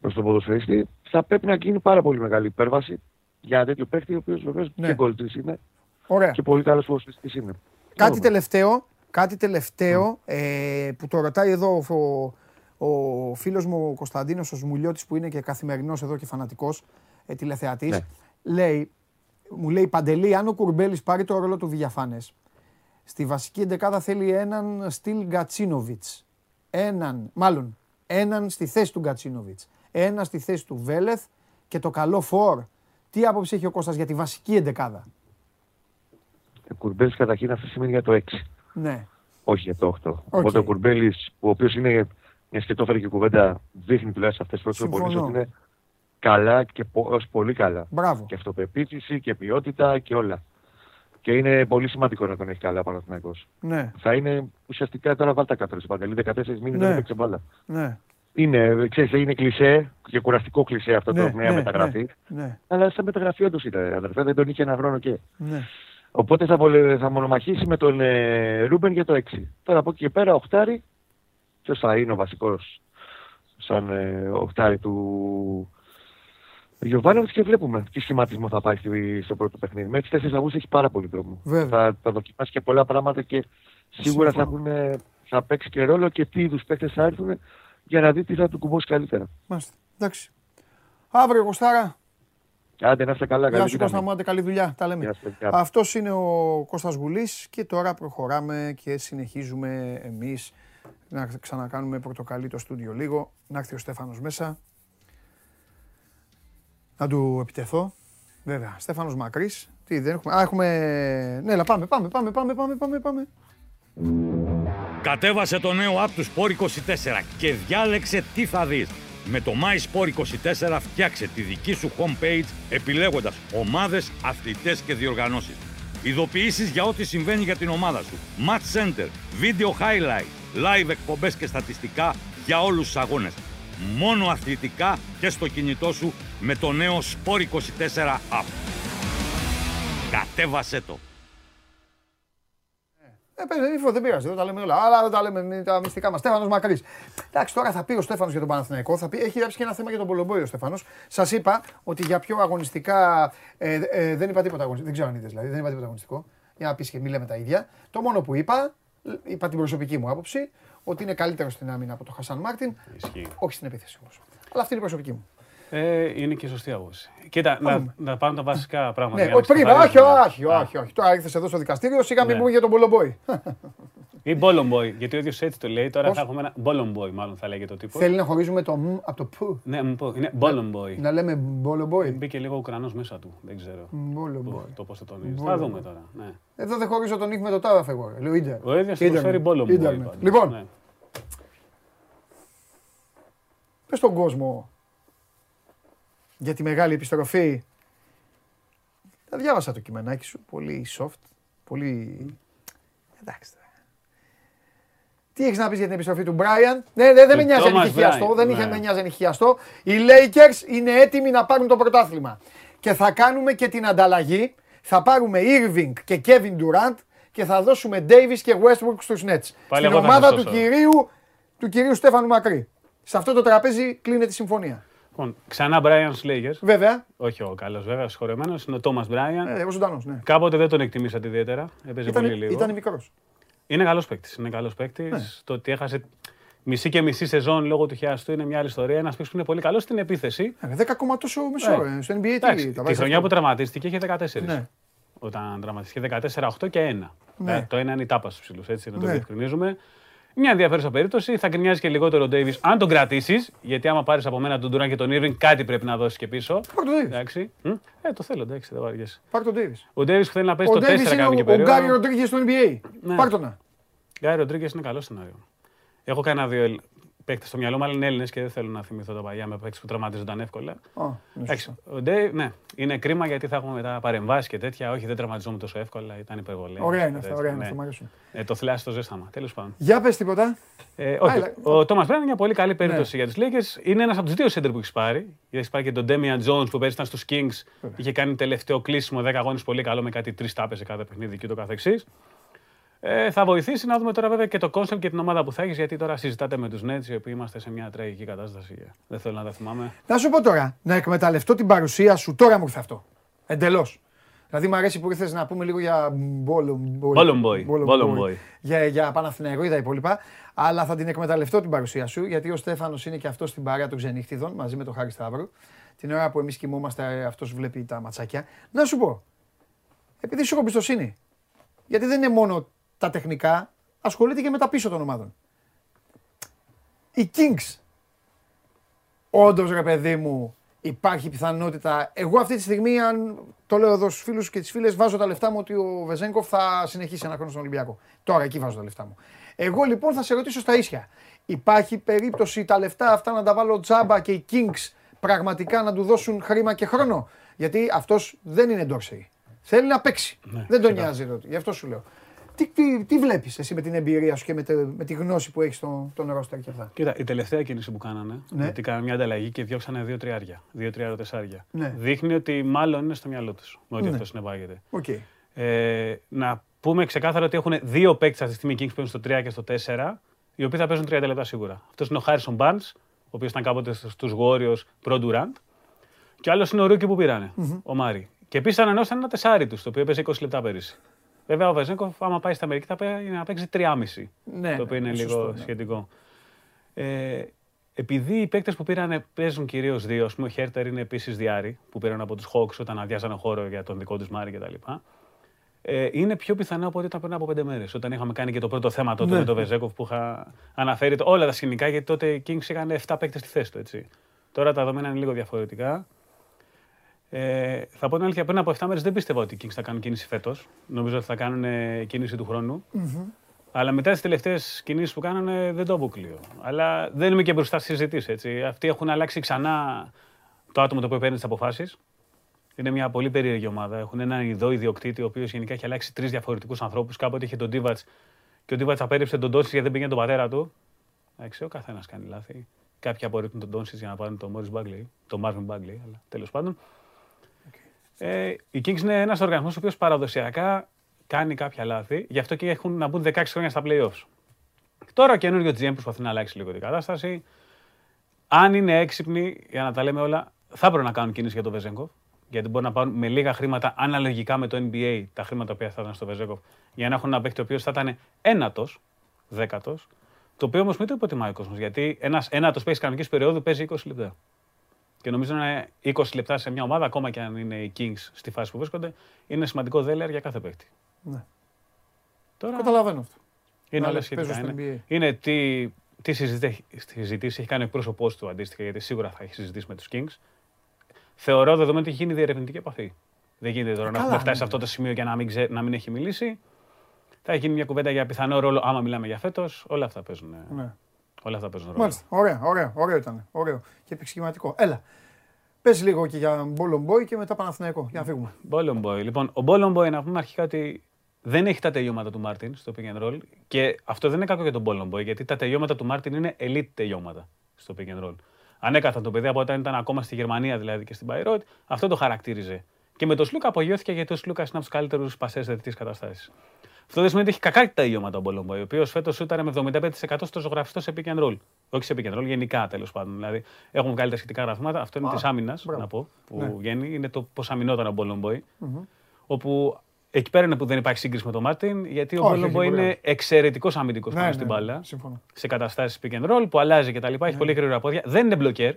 προς τον ποδοσφαιριστή. Θα πρέπει να γίνει πάρα πολύ μεγάλη υπέρβαση για ένα τέτοιο παίχτη, ο οποίος βεβαίως ναι. και γκολτή είναι. Ωραία. Και πολύ καλός ποδοσφαιριστής είναι. Κάτι τελευταίο, κάτι τελευταίο ε, που το ρωτάει εδώ ο, ο φίλος μου ο Κωνσταντίνος ο Σμουλιώτης που είναι και καθημερινός εδώ και φανατικός ε, τηλεθεατής. Ναι. Λέει, μου λέει Παντελή, αν ο Κουρμπέλης πάρει το ρόλο του Διαφάνε, στη βασική εντεκάδα θέλει έναν στυλ Γκατσίνοβιτς. Έναν, μάλλον έναν στη θέση του Γκατσίνοβιτς. Ένα στη θέση του Βέλεθ και το καλό φορ τι άποψη έχει ο Κώστας για τη βασική εντεκάδα; Ο Κουρμπέλης καταρχήν αυτή σημαίνει για το 6. Ναι. Όχι για το 8. Okay. Οπότε ο Κουρμπέλης, ο οποίος είναι, μια και το έφερε και κουβέντα, δείχνει τουλάχιστον αυτές τις πρώτες ότι είναι καλά και ως πολύ καλά. Μπράβο. Και αυτοπεποίθηση και ποιότητα και όλα. Και είναι πολύ σημαντικό να τον έχει καλά ο Ναι. Θα είναι ουσιαστικά τώρα βάλτε κάτω σε παντελή. 14 μήνες ναι. δεν έπαιξε μπάλα. Ναι. Είναι, ξέρεις, είναι κλισέ και κουραστικό κλισέ αυτό ναι, το νέα ναι, μεταγραφή. Ναι, ναι. Αλλά σαν μεταγραφή όντως ήταν, αδερφέ, δεν τον είχε ένα χρόνο και. Ναι. Οπότε θα, θα μονομαχήσει με τον ε, Ρούμπεν για το 6. Τώρα από εκεί και πέρα, οχτάρι, ποιος θα είναι ο βασικός σαν ε, οχτάρι του Γιωβάνοβιτς και βλέπουμε τι σχηματισμό θα πάει στο πρώτο παιχνίδι. Μέχρι 4 Αυγούστου έχει πάρα πολύ δρόμο. Θα, θα δοκιμάσει και πολλά πράγματα και σίγουρα θα, έχουν, θα παίξει και ρόλο και τι είδους παίκτες θα έρθουν για να δει τι θα του κουμπώσει καλύτερα. Μάλιστα. Εντάξει. Αύριο, Κωστάρα. Άντε να είστε καλά. Γεια σου Κώστα μου, άντε καλή δουλειά. Τα λέμε. Αυτός είναι ο Κώστας Γουλής και τώρα προχωράμε και συνεχίζουμε εμείς να ξανακάνουμε πορτοκαλί το στούντιο λίγο. Να έρθει ο Στέφανος μέσα. Να του επιτεθώ. Βέβαια, Στέφανος Μακρύς. Τι δεν έχουμε. Α, έχουμε. Ναι, αλλά πάμε, πάμε, πάμε, πάμε, πάμε, πάμε. πάμε. Κατέβασε το νέο app του Sport 24 και διάλεξε τι θα δεις. Με το MySport24 φτιάξε τη δική σου homepage επιλέγοντας ομάδες, αθλητές και διοργανώσεις. Ειδοποιήσεις για ό,τι συμβαίνει για την ομάδα σου. Match Center, Video Highlight, Live εκπομπές και στατιστικά για όλους τους αγώνες. Μόνο αθλητικά και στο κινητό σου με το νέο Sport24 app. Κατέβασέ το! Ε, δεν πειράζει, δεν τα λέμε όλα. Αλλά δεν τα λέμε τα μυστικά μας. Στέφανος Μακρύς. Εντάξει, τώρα θα πει ο Στέφανος για τον Παναθηναϊκό. Θα πει, έχει γράψει και ένα θέμα για τον Πολομπόη ο Στέφανος. Σας είπα ότι για πιο αγωνιστικά. Ε, ε, δεν είπα τίποτα αγωνιστικό. Δεν ξέρω αν είδες δηλαδή. Δεν είπα τίποτα αγωνιστικό. Για να πεις και μη λέμε τα ίδια. Το μόνο που είπα, είπα την προσωπική μου άποψη, ότι είναι καλύτερο στην άμυνα από τον Χασάν Μάρτιν. Όχι στην επίθεση όμως. Αλλά αυτή είναι η προσωπική μου. Ε, είναι και σωστή άποψη. Κοίτα, να, να πάρουν τα βασικά πράγματα. Ναι, όχι, πριν, όχι, όχι, όχι, όχι. Τώρα ήρθες εδώ στο δικαστήριο, σιγά μην πούμε για τον Πολομπόη. Ή Ballon Boy, γιατί ο ίδιος έτσι το λέει. Τώρα θα έχουμε ένα Ballon Boy, μάλλον θα λέγεται το τύπος. Θέλει να χωρίζουμε το μ από το π. Ναι, μου πω, είναι Ballon Boy. Να λέμε Ballon Boy. Μπήκε λίγο Ουκρανός μέσα του. Δεν ξέρω Ballon Boy. το πώς θα τονίζει. Ballon Θα Boy. δούμε τώρα. Ναι. Εδώ δεν χωρίζω τον νύχι με το τάδε φεγγό. Λέω Ίντερ. Ο ίδιος θα Ίντερνετ. προσφέρει Ballon Boy. Ίντερνετ. πάντως. Λοιπόν, Ναι. πες στον κόσμο για τη μεγάλη επιστροφή. Τα διάβασα το κειμενάκι σου, πολύ soft, πολύ... Εντάξει. τώρα. Τι έχεις να πεις για την επιστροφή του Μπράιαν; Ναι, ναι, δεν με Του νοιάζει αν Thomas είχε χιαστό. Bryant, Δεν είχε ναι. με νοιάζει αν είχε χιαστό. Οι Lakers είναι έτοιμοι να πάρουν το πρωτάθλημα. Και θα κάνουμε και την ανταλλαγή. Θα πάρουμε Irving και Kevin Durant και θα δώσουμε Davis και Westbrook στους Nets. Πάλι Στην εγώ θα ομάδα σας του σώσω. κυρίου, του κυρίου Στέφανου Μακρύ. Σε αυτό το τραπέζι κλείνεται η συμφωνία. Λοιπόν, ξανά Brian Slayers. Βέβαια, Όχι ο καλός, βέβαια, συγχωρεμένο. Είναι ο Thomas Bryant. ε, ο ζωντανός, ναι. Κάποτε δεν τον εκτιμήσατε ιδιαίτερα. Έπαιζε Ήταν, πολύ λίγο. ήταν μικρός. Είναι καλός παίκτης. Είναι καλός παίκτης. Ναι. Το ότι έχασε μισή και μισή σεζόν λόγω του χιάστου είναι μια άλλη ιστορία. Ένας παίκτης που είναι πολύ καλός στην επίθεση. Ε, 10 ακόμα τόσο μισό. Ναι. ε, Στο NBA τι Εντάξει, τα τη βάζεις χρονιά αυτό; που τραυματίστηκε είχε 14. Ναι. Όταν τραυματίστηκε 14, 8 και 1. Ναι. Ε, το ένα είναι η τάπα στους ψηλούς, έτσι να το Ναι. Διευκρινίζουμε. Μια ενδιαφέρουσα περίπτωση. Θα γκρινιάζει και λιγότερο ο Ντέιβις αν τον κρατήσεις. Γιατί άμα πάρεις από μένα τον Ντουράν και τον Irving, κάτι πρέπει να δώσεις και πίσω. Πάρ' τον Davis. Εντάξει. Μ, Ε, το θέλω, εντάξει, δεν βαριέσαι. Πάρ' τον Davis. Ο Ντέιβις που θέλει να παίζει Ο το 4 Davis είναι κάνει και ο- ο Γκάρι περίοδο. Ροντρίγκες στο NBA. Ναι. Πάρ' τον να. Γκάρι Ροντρίγκες είναι καλό σενάριο. Έχω κανένα δύο παίκτες στο μυαλό μου, αλλά είναι Έλληνες και δεν θέλω να θυμηθώ τα παλιά με παίκτες που τραυματίζονταν εύκολα. Α, ναι, Εντάξει, σωστά. ο Ντέιβ, ναι, είναι κρίμα γιατί θα έχουμε μετά παρεμβάσεις και τέτοια. Όχι, δεν τραυματιζόμουν τόσο εύκολα, ήταν υπερβολή. Ωραία είναι αυτά, Έτσι, ωραία είναι ναι. αυτά, μ' αρέσουν. Ε, το θυλάσσει το ζέσταμα. Τέλος πάντων. Για πες τίποτα. Ε, όχι, Άιλα. ο Τόμας Μπράν είναι μια πολύ καλή περίπτωση Ναι. για του Lakers. Είναι ένας από τους δύο center που έχει πάρει. Γιατί έχει πάρει και τον Damian Jones που πέρυσι ήταν στους Kings. Είχε κάνει τελευταίο κλείσιμο 10 αγώνες πολύ καλό με κάτι τρεις τάπες σε κάθε παιχνίδι και το καθεξής. Ε, θα βοηθήσει να δούμε τώρα βέβαια και το concept και την ομάδα που θα έχεις, γιατί τώρα συζητάτε με τους Nets οι οποίοι είμαστε σε μια τραγική κατάσταση. Δεν θέλω να τα θυμάμαι. Να σου πω τώρα, να εκμεταλλευτώ την παρουσία σου. Τώρα μου ήρθε αυτό. Εντελώς. Δηλαδή μου αρέσει που ήρθες να πούμε λίγο για Μπόλον Ballon Boy, Ballon Boy. Για, για Παναθηναϊκό ή τα υπόλοιπα. Αλλά θα την εκμεταλλευτώ την παρουσία σου, γιατί ο Στέφανος είναι και αυτός στην παρέα των ξενύχτιδων μαζί με τον Χάρη Σταύρου. Την ώρα που εμείς κοιμόμαστε, αυτός βλέπει τα ματσάκια. Να σου πω, επειδή σου έχω εμπιστοσύνη, γιατί δεν είναι μόνο τα τεχνικά, ασχολείται και με τα πίσω των ομάδων. Οι Kings Όντως, ρε παιδί μου, υπάρχει πιθανότητα. Εγώ αυτή τη στιγμή, αν το λέω εδώ στους φίλους και τις φίλες, βάζω τα λεφτά μου ότι ο Βεζένκοφ θα συνεχίσει ένα χρόνο στον Ολυμπιακό. Τώρα εκεί βάζω τα λεφτά μου. Εγώ λοιπόν θα σε ρωτήσω στα ίσια. Υπάρχει περίπτωση τα λεφτά αυτά να τα βάλω τζάμπα και οι Kings πραγματικά να του δώσουν χρήμα και χρόνο; Γιατί αυτός δεν είναι Ντόρσεϊ. Θέλει να παίξει. δεν τον νοιάζει. Ρωτή. Γι' αυτό σου λέω. Τι, τι, τι βλέπεις εσύ με την εμπειρία σου και με, τε- με τη γνώση που έχεις στον τον ρόστερ και αυτά; Κοίτα, η τελευταία κίνηση που κάνανε, Ναι. γιατί κάνανε μια ανταλλαγή και διώξανε δύο τριάρια, δύο τριάρια Ναι. Δείχνει ότι μάλλον είναι στο μυαλό τους με ότι Ναι. αυτό συνεπάγεται. Οκ. Ε, να πούμε ξεκάθαρα ότι έχουν δύο παίκτες αυτή τη στιγμή Kings που παίζουν στο 3 και στο 4, οι οποίοι θα παίζουν 30 λεπτά σίγουρα. Αυτός είναι ο Harrison Barnes, ο οποίος ήταν κάποτε στους Warriors προ Durant. Και ο άλλος είναι ο Ρούκι που πηρανε ο Μάρι. Και επίσης ανανεώσαν ένα τεσάρι τους, το οποίο παίζει 20 λεπτά πέρυσι. Βέβαια, ο Βεζέγκοφ, άμα πάει στην Αμερική, θα πάει να παίξει 3,5. Ναι, το οποίο είναι ναι, λίγο σωστό, ναι. σχετικό. Ε, επειδή οι παίκτες που πήραν παίζουν κυρίως δύο, ας πούμε, ο Χέρτερ είναι επίσης διάρη, που πήραν από τους Hawks όταν αδειάζανε χώρο για τον δικό τους Μάρι κτλ. Ε, είναι πιο πιθανό από ό,τι ήταν πριν από πέντε μέρες. Όταν είχαμε κάνει και το πρώτο θέμα τότε Ναι. με τον Βεζέκοφ που είχα αναφέρει το- όλα τα σκηνικά, γιατί τότε οι Kings είχαν 7 παίκτες στη θέση του. Έτσι. Τώρα τα δεδομένα είναι λίγο διαφορετικά. Ε, θα πω την αλήθεια, πριν από 7 μέρες δεν πίστευα ότι οι Kings θα κάνουν κίνηση φέτος. Νομίζω ότι θα κάνουν ε, κίνηση του χρόνου. Αλλά μετά τις τελευταίες κινήσεις που κάνανε δεν το αποκλείω. Αλλά δεν είμαι και μπροστά στις συζητήσεις. Αυτοί έχουν αλλάξει ξανά το άτομο το οποίο παίρνει τις αποφάσεις. Είναι μια πολύ περίεργη ομάδα. Έχουν έναν ειδό ιδιοκτήτη, ο οποίος γενικά έχει αλλάξει τρεις διαφορετικούς ανθρώπους. Κάποτε είχε τον Τίβατ και ο Τίβατ απέρριψε τον Τόνσι γιατί δεν πήγαινε τον πατέρα του. Εντάξει, ο καθένας κάνει λάθη. Κάποιοι απορρίπτουν τον Τόνσι για να πάρουν τον Μόρι Μπάγκλι, τον Μάρβιν Μπάγκλι, αλλά τέλος πάντων. Ε, οι Kings είναι ένας οργανισμός ο οποίος παραδοσιακά κάνει κάποια λάθη, γι' αυτό και έχουν να μπουν 16 χρόνια στα playoffs. Τώρα ο καινούριο GM προσπαθεί να αλλάξει λίγο την κατάσταση. Αν είναι έξυπνοι, για να τα λέμε όλα, θα έπρεπε να κάνουν κίνηση για τον Βεζέγκοφ. Γιατί μπορεί να πάρουν με λίγα χρήματα, αναλογικά με το NBA, τα χρήματα που θα ήταν στο Βεζέγκοφ, για να έχουν ένα παίκτη ο οποίος θα ήταν ένατος, δέκατος. Το οποίο όμως μην το υποτιμάει ο κόσμος. Γιατί ένας ένατος παίκτης κανονικής περίοδου παίζει 20 λεπτά. Και νομίζω να είναι 20 λεπτά σε μια ομάδα, ακόμα και αν είναι οι Kings στη φάση που βρίσκονται, είναι σημαντικό δέλεαρ για κάθε παίκτη. Ναι. Τώρα, Καταλαβαίνω αυτό. Είναι Να όλα λες, παίζω σχετικά. στο Είναι, NBA. είναι τι, τι συζητήσει, συζητήσεις έχει κάνει ο εκπρόσωπός του αντίστοιχα, γιατί σίγουρα θα έχει συζητήσει με τους Kings. Θεωρώ δεδομένου ότι έχει γίνει διερευνητική επαφή. Δεν γίνεται τώρα να καλά, έχουμε φτάσει σε ναι. αυτό το σημείο και να μην, ξέ, να μην έχει μιλήσει. Θα έχει γίνει μια κουβέντα για πιθανό ρόλο, άμα μιλάμε για φέτος. Όλα αυτά παίζουν, Ναι. Όλα αυτά παίζουν ρόλο. Μάλιστα. Ωραία, ωραία, ωραίο ήταν. Ωραίο. Και επεξηγηματικό. Έλα. Πες λίγο και για Μπόλον Boy και μετά Παναθηναϊκό. Για να φύγουμε. Μπόλον μπόι. Λοιπόν, ο Μπολομπόι να πούμε αρχικά ότι δεν έχει τα τελειώματα του Μάρτιν στο pick and roll. Και αυτό δεν είναι κακό για τον Μπολομπόι, γιατί τα τελειώματα του Μάρτιν είναι elite τελειώματα στο pick and roll. Ανέκαθαν το παιδί από όταν ήταν ακόμα στη Γερμανία δηλαδή και στην Bayreuth, αυτό το χαρακτήριζε. Και με τον Σλούκα απογειώθηκε γιατί ο Σλούκας είναι από τους καλύτερους πασέρ σε δεδομένες καταστάσεις. Αυτό δεν σημαίνει ότι έχει κακά τα τελειώματα ο Μπολομπόι, ο οποίος φέτος σούταρε με 75% στο ζωγραφιστό σε pick and roll. Όχι σε pick and roll, γενικά τέλος πάντων. Δηλαδή έχουν βγάλει τα σχετικά γραφήματα. Αυτό είναι Α, της άμυνας, μπράβο. να πω, που Ναι. βγαίνει. Είναι το πώς αμυνόταν ο Μπολομπόι όπου εκεί πέρα είναι που δεν υπάρχει σύγκριση με τον Μάρτιν, γιατί ο Όχι, Μπόλομπο όχι, μπορεί είναι εξαιρετικός αμυντικός Ναι, πάνω ναι, στην ναι, μπάλα. συμφωνώ. Σε καταστάσεις pick and roll που αλλάζει και τα λοιπά. Έχει πολύ γρήγορα πόδια. Δεν είναι μπλοκέρ.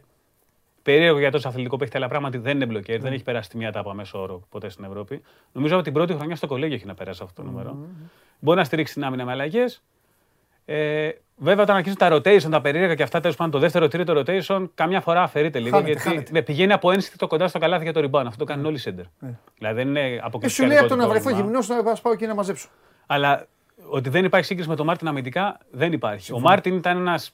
Περίεργο για τόσο αθλητικό παίχτη, αλλά πράγματι δεν είναι μπλοκέρ. Δεν έχει περάσει τη μία τάπα μέσω όρο ποτέ στην Ευρώπη. Νομίζω ότι την πρώτη χρονιά στο κολέγιο έχει να περάσει αυτό το νούμερο. Μπορεί να στηρίξει την άμυνα με αλλαγές. Ε, βέβαια, όταν αρχίζουν τα rotation, τα περίεργα και αυτά, τέλος πάντων το δεύτερο, τρίτο rotation, καμιά φορά αφαιρείται λίγο. Χάνεται, γιατί χάνεται. ναι, πηγαίνει από ένστικτο κοντά στο καλάθι για το rebound. Αυτό το κάνουν όλοι οι center. Δηλαδή δεν είναι Και αποκλειστικά. σου λέει από δικό το του να βρεθώ πρόβλημα. γυμνός να πάω εκεί να μαζέψω. Αλλά ότι δεν υπάρχει σύγκριση με τον Μάρτιν αμυντικά δεν υπάρχει. Ο Μάρτιν ήταν ένας,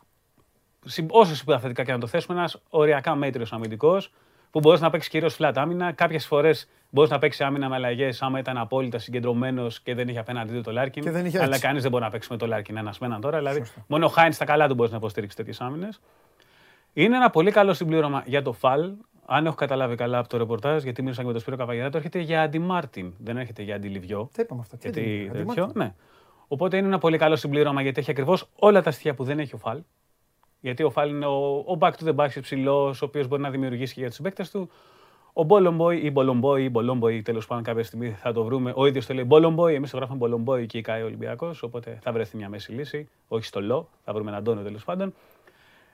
όσο συμπαθητικά και να το θέσουμε, ένας οριακά μέτριος αμυντικός που μπορούσε να παίξει κυρίως flat άμυνα. Κάποιες φορές μπορούσε να παίξει άμυνα με αλλαγές άμα ήταν απόλυτα συγκεντρωμένος και δεν είχε απέναντί του το Λάρκιν. Και δεν είχε αλλά έτσι. κανείς δεν μπορεί να παίξει με το Λάρκιν ένας με έναν τώρα. Δηλαδή, μόνο ο Χάιν στα καλά του μπορείς να υποστηρίξεις τέτοιες άμυνες. Είναι ένα πολύ καλό συμπλήρωμα για το Φαλ. Αν έχω καταλάβει καλά από το ρεπορτάζ, γιατί μίλησα και με τον Σπύρο Καβαγιαράτο, έρχεται για αντι-Μάρτιν, δεν έρχεται για αντι-Λιβιό. Τα είπαμε αυτά. Τι Γιατί αντί- τέτοιο, αντι-Μάρτιν. ναι. Οπότε είναι ένα πολύ καλό συμπλήρωμα γιατί έχει ακριβώς όλα τα στοιχεία που δεν έχει ο Φαλ. Γιατί ο Φαλ είναι ο, ο back to the basket ψηλός, ο οποίος μπορεί να δημιουργήσει και για τους συμπαίκτε του. Ο Μπολομπόι ή Μπολομπόι ή Μπολομπόι, τέλος πάντων κάποια στιγμή θα το βρούμε. Ο ίδιος το λέει Μπολομπόι, εμείς το γράφουμε Μπολομπόι και η ΚΑΕ Ολυμπιακός. Οπότε θα βρεθεί μια μέση λύση. Όχι στο λό, θα βρούμε έναν τόνο τέλος πάντων.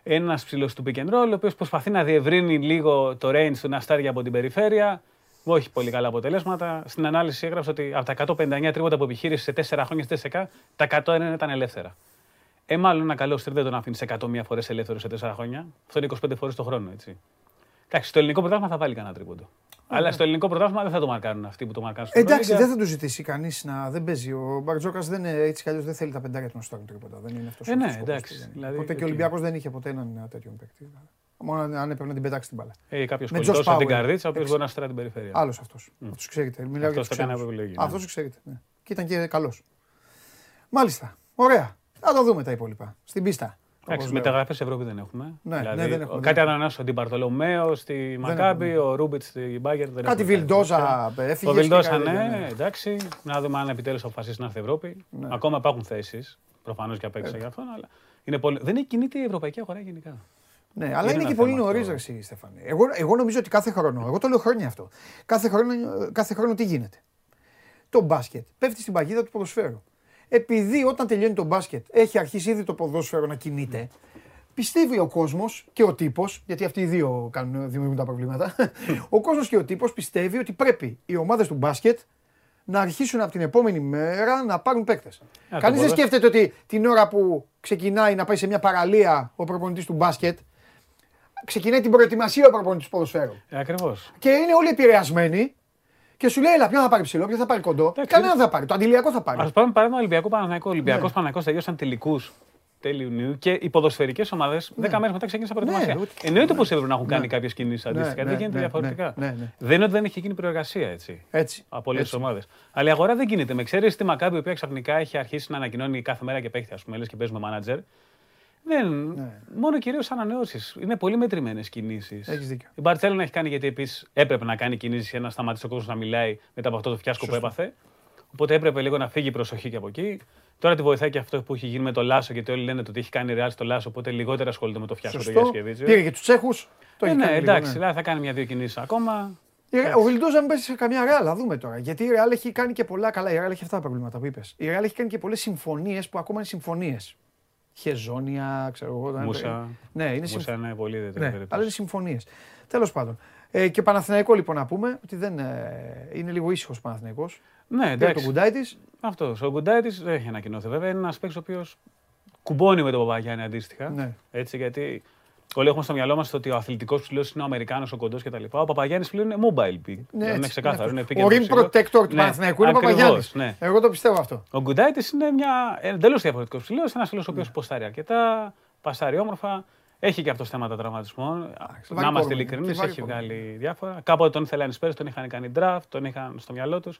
Ένας ψηλός του pick and roll, ο οποίος προσπαθεί να διευρύνει λίγο το range του να στάρει από την περιφέρεια. Όχι πολύ καλά αποτελέσματα. Στην ανάλυση έγραψε ότι από τα 159 τρίποτα που επιχείρησε σε 4 χρόνια στη 10, τα 101 ήταν ελεύθερα. Ε, μάλλον ένα καλό στρι δεν τον αφήνει 101 φορές ελεύθερο σε 4 χρόνια. Αυτό είναι 25 φορές το χρόνο, έτσι. Εντάξει, στο ελληνικό πρωτάθλημα θα βάλει κανένα τρίποντο. Αλλά στο ελληνικό πρωτάθλημα δεν θα το μαρκάρουν αυτοί που το μαρκάρουν στο Εντάξει, Ευρωλίγκα. δεν θα του ζητήσει κανείς να δεν παίζει. Ο Μπαρτζόκας δεν είναι έτσι κι αλλιώς δεν θέλει τα πεντάρια του να στάρουν τρίποτα. Δεν είναι αυτός Ε, ναι, εντάξει, δηλαδή, Οπότε και ο εκεί. Ολυμπιακός δεν είχε ποτέ έναν τέτοιον παίκτη. Μόνο αν- αν έπρεπε να την πετάξει την μπάλα. Ε, κάποιος Με κολλητός Josh από την Power. καρδίτσα, ο οποίος Εξ- μπορεί να στράει την περιφέρεια. Άλλος αυτός. Αυτός ξέρετε. Μιλάω για Αυτός τους το κάνει ξένους. από επιλογή, ναι. Αυτός ξέρετε. Ναι. Και ήταν και καλός. Μάλιστα. Ωραία. Θα το δούμε τα υπόλοιπα. Στην πίστα. Εντάξει, όπως λέω. μεταγραφέ σε Ευρώπη δεν έχουμε. Ναι, δηλαδή, ναι, δεν έχουμε, Κάτι δεν ανανεώσει ο Ντιμπαρτολομέο στη Μακάμπη, ο Ρούμπιτ στη Μπάγκερ. δεν Κάτι έχουμε Βιλντόζα τέτοια. έφυγε. Ο και Βιλντόζα, κάτι ναι, τέτοια, ναι. εντάξει. Να δούμε αν επιτέλους αποφασίσει να έρθει Ευρώπη. Ακόμα υπάρχουν θέσεις. Προφανώς και απέξα για αυτόν, αλλά είναι πολύ... δεν έχει κινείται η ευρωπαϊκή αγορά γενικά. Ναι, αλλά Είναι είναι ένα και πολύ θέμα νωρίς, αυτό. ρε εσύ, Στέφανε. Εγώ, εγώ νομίζω ότι κάθε χρόνο, εγώ το λέω χρόνια αυτό. Κάθε χρόνο, κάθε χρόνο τι γίνεται. Το μπάσκετ πέφτει στην παγίδα του ποδοσφαίρου. Επειδή όταν τελειώνει το μπάσκετ έχει αρχίσει ήδη το ποδόσφαιρο να κινείται, πιστεύει ο κόσμος και ο τύπος, γιατί αυτοί οι δύο κάνουν, δημιουργούν τα προβλήματα. ο κόσμος και ο τύπος πιστεύει ότι πρέπει οι ομάδες του μπάσκετ να αρχίσουν από την επόμενη μέρα να πάρουν παίκτες. το Κανείς δεν ποδόσφαιρο- σκέφτεται ότι την ώρα που ξεκινάει να πάει σε μια παραλία ο προπονητής του μπάσκετ, ξεκινάει την προετοιμασία ο προπονητής του ποδοσφαίρου. Ε, Ακριβώς. Και είναι όλοι επηρεασμένοι και σου λέει: Ελά, ποιο θα πάρει ψηλό, ποιο θα πάρει κοντό. Εντάξει. Κανένα δεν θα πάρει. Το αντιλιακό θα πάρει. Α πάρουμε παράδειγμα Ολυμπιακό Παναθηναϊκό. Ο Ολυμπιακός Ναι. Παναθηναϊκός τελείωσαν τελικούς τέλη Ιουνίου και οι ποδοσφαιρικές ομάδες 10 μέρες μετά ξεκίνησαν προετοιμασία. Ναι, ούτε- Εννοείται πως έπρεπε να έχουν κάνει Ναι. κάποιες κινήσεις αντίστοιχα. ναι, δεν γίνεται ναι, διαφορετικά. ναι, ναι. Δεν είναι ότι δεν έχει γίνει προεργασία έτσι. Έτσι. Από όλες τις Έτσι. ομάδες. Αλλά η αγορά δεν κινείται. Με ξέρεις τη Μακάμπη, η οποία ξαφνικά έχει αρχίσει να ανακοινώνει κάθε μέρα και παίχτη, ας πούμε, λες και παίζουμε μάνατζερ. Δεν, Ναι. Μόνο κυρίως ανανεώσεις. Είναι πολύ μετρημένες κινήσεις. Έχεις δίκιο. Η Μπαρσέλονα έχει κάνει γιατί επίσης έπρεπε να κάνει κινήσεις για να σταματήσει ο κόσμος να μιλάει μετά από αυτό το φιάσκο που έπαθε. Οπότε έπρεπε λίγο να φύγει η προσοχή και από εκεί. Τώρα τη βοηθάει και αυτό που έχει γίνει με το Λάσο, γιατί όλοι λένε ότι έχει κάνει ρεάλ στο Λάσο, οπότε λιγότερο ασχολείται με το φιάσκο του Σωστό. Γιασκεβίτσιο. Πήρε και τους Τσέχους. Το Ε, έχει ναι, κάνει λίγο, εντάξει, ναι. δηλαδή θα κάνει μια-δύο κινήσεις ακόμα. Η Ρε- Ο Βιλντόζα μην πέσει σε καμιά ρεάλ, να δούμε τώρα. Γιατί η Ρεάλ έχει κάνει και πολλά καλά. Η Ρεάλ έχει αυτά τα προβλήματα που είπες. Η Ρεάλ έχει κάνει και πολλές συμφωνίες που ακόμα είναι συμφωνίες. Χεζόνια, ξέρω εγώ. Μούσα. Ναι, είναι Μούσα συμφ... είναι πολύ ιδιαίτερη ναι, περίπτωση. αλλά είναι συμφωνίες. Τέλος πάντων. Ε, και Παναθηναϊκό λοιπόν να πούμε ότι δεν, ε, είναι λίγο ήσυχος ο Παναθηναϊκός. Ναι, Πήρε εντάξει. τον Κουντάιτης. Αυτός. Ο Γκουντάιτη δεν έχει ανακοινώθει βέβαια. Είναι ένας παίκτης ο οποίος κουμπώνει με τον Παπαγιάννη αντίστοιχα. Ναι. Έτσι, γιατί όλοι έχουμε στο μυαλό μας ότι ο αθλητικός ψηλός είναι ο Αμερικάνος, ο κοντός κτλ. Ο Παπαγιάννης πλέον είναι mobile big. Ναι, είναι έτσι, ξεκάθαρο. ναι. Είναι pick and Ο rim ψηλός. protector του Ναι, Παναθηναϊκού είναι ο ακριβώς, Παπαγιάννης. Ναι. Εγώ το πιστεύω αυτό. Ο Γκουντάιτης είναι μια εντελώς διαφορετικός ψηλός. Ένας ψηλό ο οποίος ποστάρει αρκετά, πασάρει όμορφα. Έχει και αυτό θέματα τραυματισμών. Να βάρη είμαστε κόρμα, ειλικρινείς, και βάρη έχει κόρμα. βγάλει διάφορα. Κάποτε τον ήθελαν οι Σπέρες, τον είχαν κάνει draft, τον είχαν στο μυαλό τους.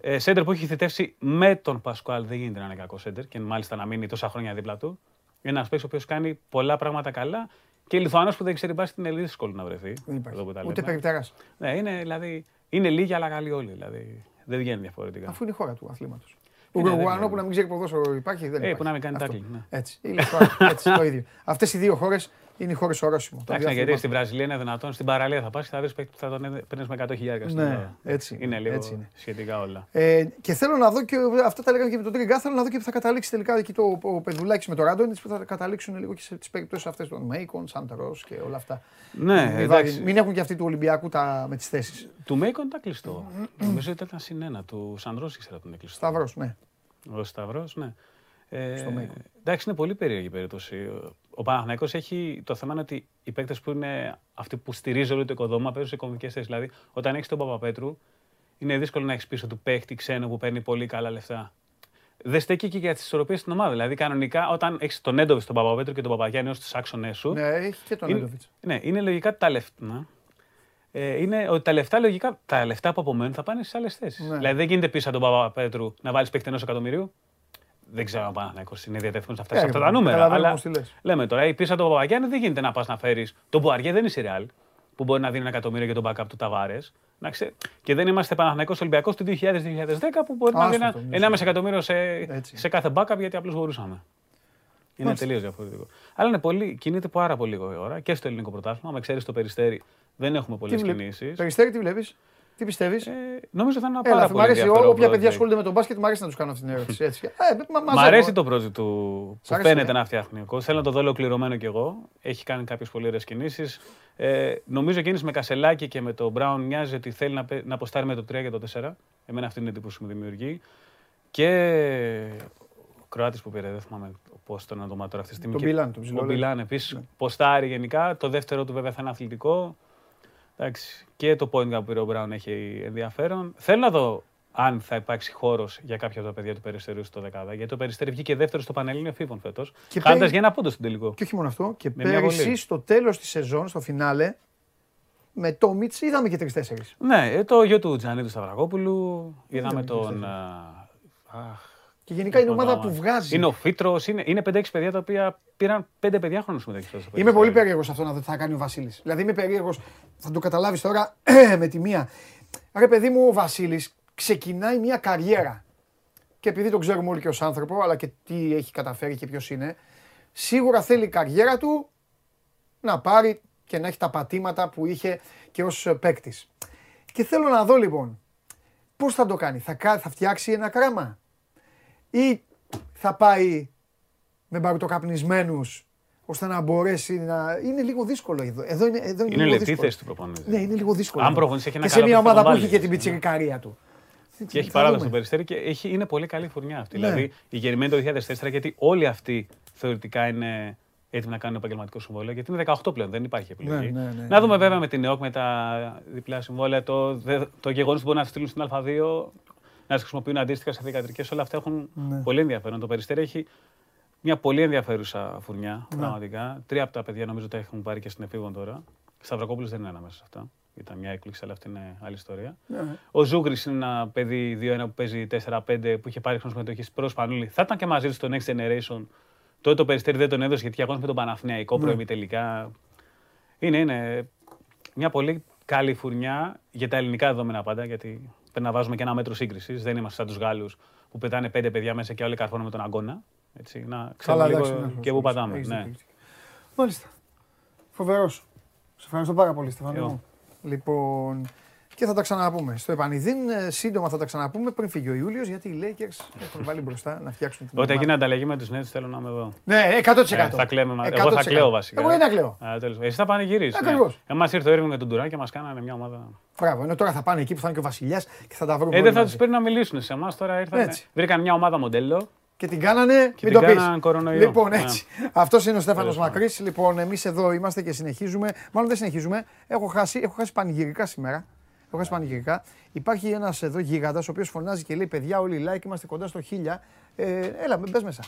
Ε, σέντερ που έχει θητεύσει με τον Πασκουάλ δεν γίνεται να είναι κακό σέντερ και μάλιστα να μείνει τόσα χρόνια δίπλα του. Είναι ένας παίκτης ο οποίος κάνει πολλά πράγματα καλά και Λιθουανός που δεν ξέρει μπάσκετ είναι δύσκολο να βρεθεί. Δεν υπάρχει. Εδώ που τα Ούτε λέμε. περιπτερά. Ναι, είναι, δηλαδή, είναι λίγοι αλλά καλοί όλοι. Δηλαδή, δεν βγαίνει διαφορετικά. Αφού είναι η χώρα του αθλήματος. Ε, Ο ναι, δεν Ουρουγουανό είναι. που να μην ξέρει ποδόσφαιρο υπάρχει, δεν Ε, υπάρχει. που να μην κάνει Αυτό. tackling, ναι. Έτσι. Η Λιθουανία, έτσι, το ίδιο. Αυτές οι δύο χώρες είναι οι χώρε ορόσημο. Τα Εντάξει, δύο γιατί αθλήματα. στην Βραζιλία είναι δυνατόν, στην παραλία θα πας και θα βρει παίκτη που θα τον παίρνεις με 100.000 στην Ναι, Ελλάδα. έτσι είναι, Είναι λίγο έτσι είναι. σχετικά όλα. Ε, και θέλω να δω και αυτά τα λέγαμε και με τον Τρίγκά. Θέλω να δω και που θα καταλήξει τελικά εκεί το ο Πεδουλάκης με το Ράντονιτς που θα καταλήξουν λίγο και σε τις περιπτώσεις αυτές των Μέικον, Σαντρό και όλα αυτά. Ναι, μην, εντάξει. βάλει- μην έχουν και αυτοί του Ολυμπιακού τα, με τις θέσεις. Του Μέικον ήταν κλειστό. Νομίζω ότι ήταν συν ένα. Του Σαντρό ήξερα ότι είναι κλειστό. Σταυρός, ναι. Ο Σταυρός, ναι. Ε, Στο Μέικον. εντάξει, είναι πολύ περίεργη η περίπτωση. Ο Παναθηναϊκός έχει το θέμα είναι ότι οι παίκτες που είναι αυτοί που στηρίζουν όλο το οικοδόμημα παίζουν σε κομβικέ θέσεις. Δηλαδή, όταν έχεις τον Παπαπέτρου, είναι δύσκολο να έχεις πίσω του παίκτη ξένο που παίρνει πολύ καλά λεφτά. Δεν στέκει και για τις ισορροπίες στην ομάδα. Δηλαδή, κανονικά, όταν έχεις τον Έντοβιτς, τον Παπαπέτρου και τον Παπαγιάννης ω του άξονές σου. Ναι, έχει και τον είναι, Έντοβιτς. ναι, είναι λογικά τα λεφτά. Ε, είναι ότι τα λεφτά λογικά, τα λεφτά που απομένουν θα πάνε στις άλλες θέσεις. Ναι. Δηλαδή δεν γίνεται πίσω από τον Παπαπέτρου να βάλεις παίκτη ενός εκατομμυρίου. Δεν ξέρω αν πάνε να είναι διατεθειμένος να φτάσει Ε, σε αυτά ρε, τα νούμερα. καταλαβαίνω Αλλά πώς τη λες. λέμε τώρα, η πίσω από τον Παπαγιάννη δεν γίνεται να πας να φέρεις. Τον Μπουαριέ δεν είναι η Real που μπορεί να δίνει ένα εκατομμύριο για τον backup του Ταβάρες. Και δεν είμαστε Παναθηναϊκός Ολυμπιακός του 2000-2010 που μπορεί να Άστο δίνει αυτό, ένα- μισό. 1,5 εκατομμύριο σε, Έτσι. σε κάθε backup γιατί απλώς μπορούσαμε. Είναι Μάλιστα. τελείως διαφορετικό. Αλλά είναι πολύ, κινείται πάρα πολύ λίγο η ώρα και στο ελληνικό πρωτάθλημα. Με ξέρεις το περιστέρι, δεν έχουμε πολλές Τι βλέ- κινήσεις. Περιστέρι, τι βλέπεις, τι πιστεύεις; Ε, νομίζω θα είναι ένα πάρα Έλα, πολύ μου αρέσει. ενδιαφέρον Όποια παιδιά project. ασχολούνται με τον μπάσκετ, μου αρέσει να τους κάνω αυτή την ερώτηση. Έτσι. Ε, μα, Μ' μαζεύω. αρέσει το project του Σ' που άρεσε, φαίνεται ε; να φτιάχνει ο coach. Θέλω να το δω ολοκληρωμένο κι εγώ. Έχει κάνει κάποιες πολύ ωραίες κινήσεις. Ε, νομίζω εκείνης με Κασελάκη και με τον Μπράουν μοιάζει ότι θέλει να, πε- να αποστάρει με το 3 για το 4. Εμένα αυτή είναι η εντύπωση που μου δημιουργεί. Και ο Κροάτης που πήρε, δεν θυμάμαι πώς τον όνομα τώρα αυτή τη στιγμή. Τον Και- Μπιλάν, τον ψηλό, Ο λέει. Μπιλάν επίσης ποστάρει γενικά. Το δεύτερο του βέβαια θα είναι αθλητικό. Εντάξει. Και το point guard που πήρε ο Μπράουν έχει ενδιαφέρον. Θέλω να δω αν θα υπάρξει χώρος για κάποια από τα παιδιά του Περιστερίου στο δεκάδα. Γιατί το Περιστέρι βγήκε δεύτερο στο Πανελλήνιο Φίβων φέτος. Και Χάνοντας πέρι- για ένα πόντο στην τελικό. Και όχι μόνο αυτό, και Με μια πέρυσι βολή. στο τέλος της σεζόν, στο φινάλε, με το Μίτς είδαμε και τρει-τέσσερι. Ναι, ε, το γιο του Τζανίδου Σταυρακόπουλου. Είδαμε Είδαμε τον. και α, αχ, Και γενικά είναι η τον ομάδα όνομα. που βγάζει. Είναι ο Φίτρος, είναι, είναι 5-6 παιδιά τα οποία πήραν 5 παιδιά χρόνο συμμετοχή στο Είμαι Περιστέρι. πολύ περίεργος αυτό να δω τι θα κάνει ο Βασίλης. Δηλαδή είμαι περίεργος, θα το καταλάβεις τώρα με τη μία. Ρε παιδί μου, ο Βασίλης ξεκινάει μια καριέρα. Και επειδή τον ξέρουμε όλοι και ως άνθρωπο, αλλά και τι έχει καταφέρει και ποιος είναι, σίγουρα θέλει η καριέρα του να πάρει και να έχει τα πατήματα που είχε και ως παίκτης. Και θέλω να δω λοιπόν πώς θα το κάνει. Θα, κα- θα φτιάξει ένα κράμα; Ή θα πάει με μπαρουτοκαπνισμένους ώστε να μπορέσει να. Είναι λίγο δύσκολο εδώ. Εδώ είναι, εδώ είναι, Είναι λίγο λεπτή δύσκολο. θέση του προπονητή. Ναι, είναι λίγο δύσκολο. Αν εδώ. προπονητής έχει ένα και σε καλό μια παίκτη, ομάδα θα που τον έχει και βάλει, την έτσι, ναι. πιτσιρικαρία του. Και έχει Θα παράδοση δούμε. στο περιστέρι και έχει, είναι πολύ καλή φουρνιά αυτή. Ναι. Δηλαδή η γεννημένη το 2004, γιατί όλοι αυτοί θεωρητικά είναι έτοιμοι να κάνουν επαγγελματικό συμβόλαιο, γιατί είναι 18 πλέον, δεν υπάρχει επιλογή. Ναι, ναι, ναι, να δούμε βέβαια με την ΕΟΚ με τα διπλά συμβόλαια, το, δε- το γεγονός που μπορεί να στείλουν στην Α2, να τις χρησιμοποιούν αντίστοιχα σε δικατρικέ, όλα αυτά έχουν Ναι. πολύ ενδιαφέρον. Το περιστέρι έχει μια πολύ ενδιαφέρουσα φουρνιά, Ναι. πραγματικά. Τρία από τα παιδιά νομίζω τα έχουν πάρει και στην εφήβον τώρα. Σταυρακόπουλος δεν είναι ανάμεσα σε αυτά. Ήταν μια έκπληξη, αλλά αυτή είναι άλλη ιστορία. Ναι. Ο Ζούγκρι είναι ένα παιδί 2-1 που παίζει 4-5 που είχε πάρει χρόνο συμμετοχής προς Πανούλη. Θα ήταν και μαζί του στο Next Generation. Τότε το περιστέρι δεν τον έδωσε γιατί αγώνε με τον Παναθηναϊκό Ναι. πρωί τελικά. Είναι, είναι μια πολύ καλή φουρνιά για τα ελληνικά δεδομένα πάντα. Γιατί πρέπει να βάζουμε και ένα μέτρο σύγκρισης. Δεν είμαστε σαν τους Γάλλους που πετάνε πέντε παιδιά μέσα και όλοι καρφώνουν με τον αγώνα. Έτσι, να ξέρουμε εντάξει, λίγο ναι, και πού έχεις πατάμε. δίκιο, Ναι. έχεις δίκιο. Μάλιστα. Φοβερός. Σε ευχαριστώ πάρα πολύ, Στεφανό. Εγώ. μου. Λοιπόν, Και θα τα ξαναπούμε. Στο Επανειδίν, ε, σύντομα θα τα ξαναπούμε πριν φύγει ο Ιούλιος, γιατί οι Lakers έχουν βάλει μπροστά να φτιάξουν την. Όταν γίνει ανταλλαγή με τους Nets θέλω να είμαι εδώ. Ναι, 100%. Ε, θα κλαίμε, μα- εγώ θα 100%. κλαίω βασικά. Εγώ δεν θα κλαίω. Α, τέλος. Εσύ θα πανηγυρίσει. Ακριβώς. Εμάς ήρθε ο Έρβιν με τον Τουράν και μας κάνανε μια ομάδα. Μπράβο, ενώ τώρα θα πάνε εκεί που θα είναι και ο Βασιλιάς και θα τα βρούμε. Ε, όλοι δεν θα μαζί. τους παίρνει να μιλήσουν σε εμάς τώρα. Ήρθαν, Έτσι. βρήκαν μια ομάδα μοντέλο. Και την κάνανε, Και μην την το πεις. κάναν κορονοϊό. Λοιπόν, Ναι. έτσι. Αυτός είναι ο Στέφανος Τέλος πάντων. Μακρύς. Λοιπόν, εμείς εδώ είμαστε και συνεχίζουμε. Μάλλον δεν συνεχίζουμε. Έχω χάσει, έχω χάσει πανηγυρικά σήμερα. Έχω χάσει πανηγυρικά. Υπάρχει ένας εδώ γίγαντα ο οποίος φωνάζει και λέει: Παιδιά, όλοι like, είμαστε κοντά στο 1000. Ε, έλα, μπες μέσα.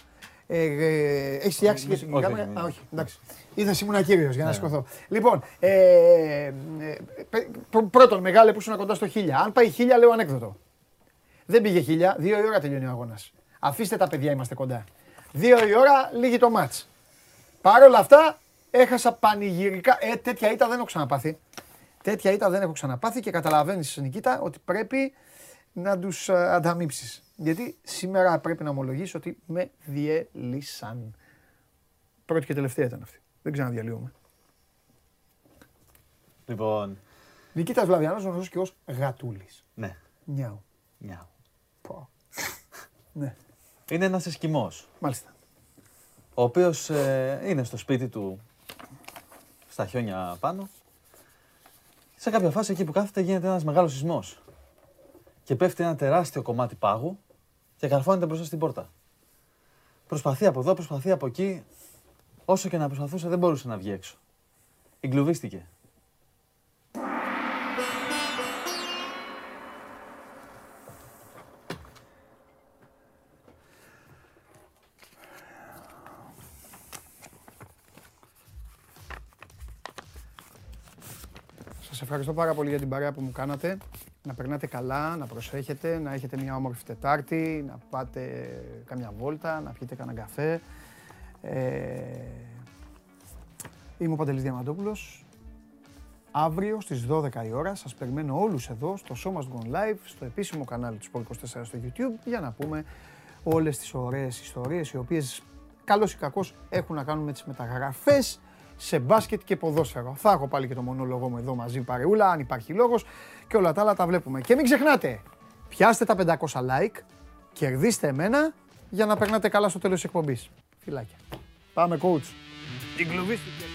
Ε, ε, Έχεις φτιάξει και την όχι, κάμερα. όχι. Α, όχι, εντάξει. Είδα ήμουν κύριος για να Ναι. σηκωθώ. Λοιπόν, ε, ε, πε- πρω- πρώτον, μεγάλε που ήσουν κοντά στο 1000. Αν πάει 1000, λέω ανέκδοτο. Δεν πήγε χίλια, δύο η ώρα τελειώνει ο αγώνας. Αφήστε τα παιδιά, είμαστε κοντά. Δύο η ώρα, λίγη το μάτς. Παρ' όλα αυτά, έχασα πανηγυρικά. Ε, τέτοια ήττα δεν έχω ξαναπάθει. Τέτοια ήττα δεν έχω ξαναπάθει και καταλαβαίνεις, Νικήτα, ότι πρέπει να τους ανταμείψεις. Γιατί σήμερα πρέπει να ομολογήσω ότι με διέλυσαν. Πρώτη και τελευταία ήταν αυτή. Δεν ξαναδιαλύουμε. Λοιπόν, Νικήτα Βλαβιανός γνωστός και ως Γατούλης. ναι. Νιάου. Μια. Πω. Ναι, Είναι ένας εσκιμός, μάλιστα. ο οποίος ε, είναι στο σπίτι του, στα χιόνια πάνω. Σε κάποια φάση εκεί που κάθεται γίνεται ένας μεγάλος σεισμός. Και πέφτει ένα τεράστιο κομμάτι πάγου και καρφώνεται μπροστά στην πόρτα. Προσπαθεί από εδώ, προσπαθεί από εκεί. Όσο και να προσπαθούσε δεν μπορούσε να βγει έξω. Εγκλωβίστηκε. Ευχαριστώ πάρα πολύ για την παρέα που μου κάνατε. Να περνάτε καλά, να προσέχετε, να έχετε μια όμορφη Τετάρτη, να πάτε καμιά βόλτα, να πιείτε κανένα καφέ. Ε, είμαι ο Παντελής Διαμαντόπουλος. Αύριο στις 12 η ώρα σας περιμένω όλους εδώ στο Show Must Go On Live, στο επίσημο κανάλι του Sport 24 στο YouTube για να πούμε όλες τις ωραίες ιστορίες οι οποίες καλώς ή κακώς έχουν να κάνουν με τις μεταγραφές σε μπάσκετ και ποδόσφαιρο. Θα έχω πάλι και το μονόλογο μου εδώ μαζί παρεούλα, αν υπάρχει λόγος και όλα τα άλλα τα βλέπουμε. Και μην ξεχνάτε, πιάστε τα 500 like, κερδίστε εμένα για να περνάτε καλά στο τέλος της εκπομπής. Φιλάκια. Πάμε coach. Την κλουβίστηκε.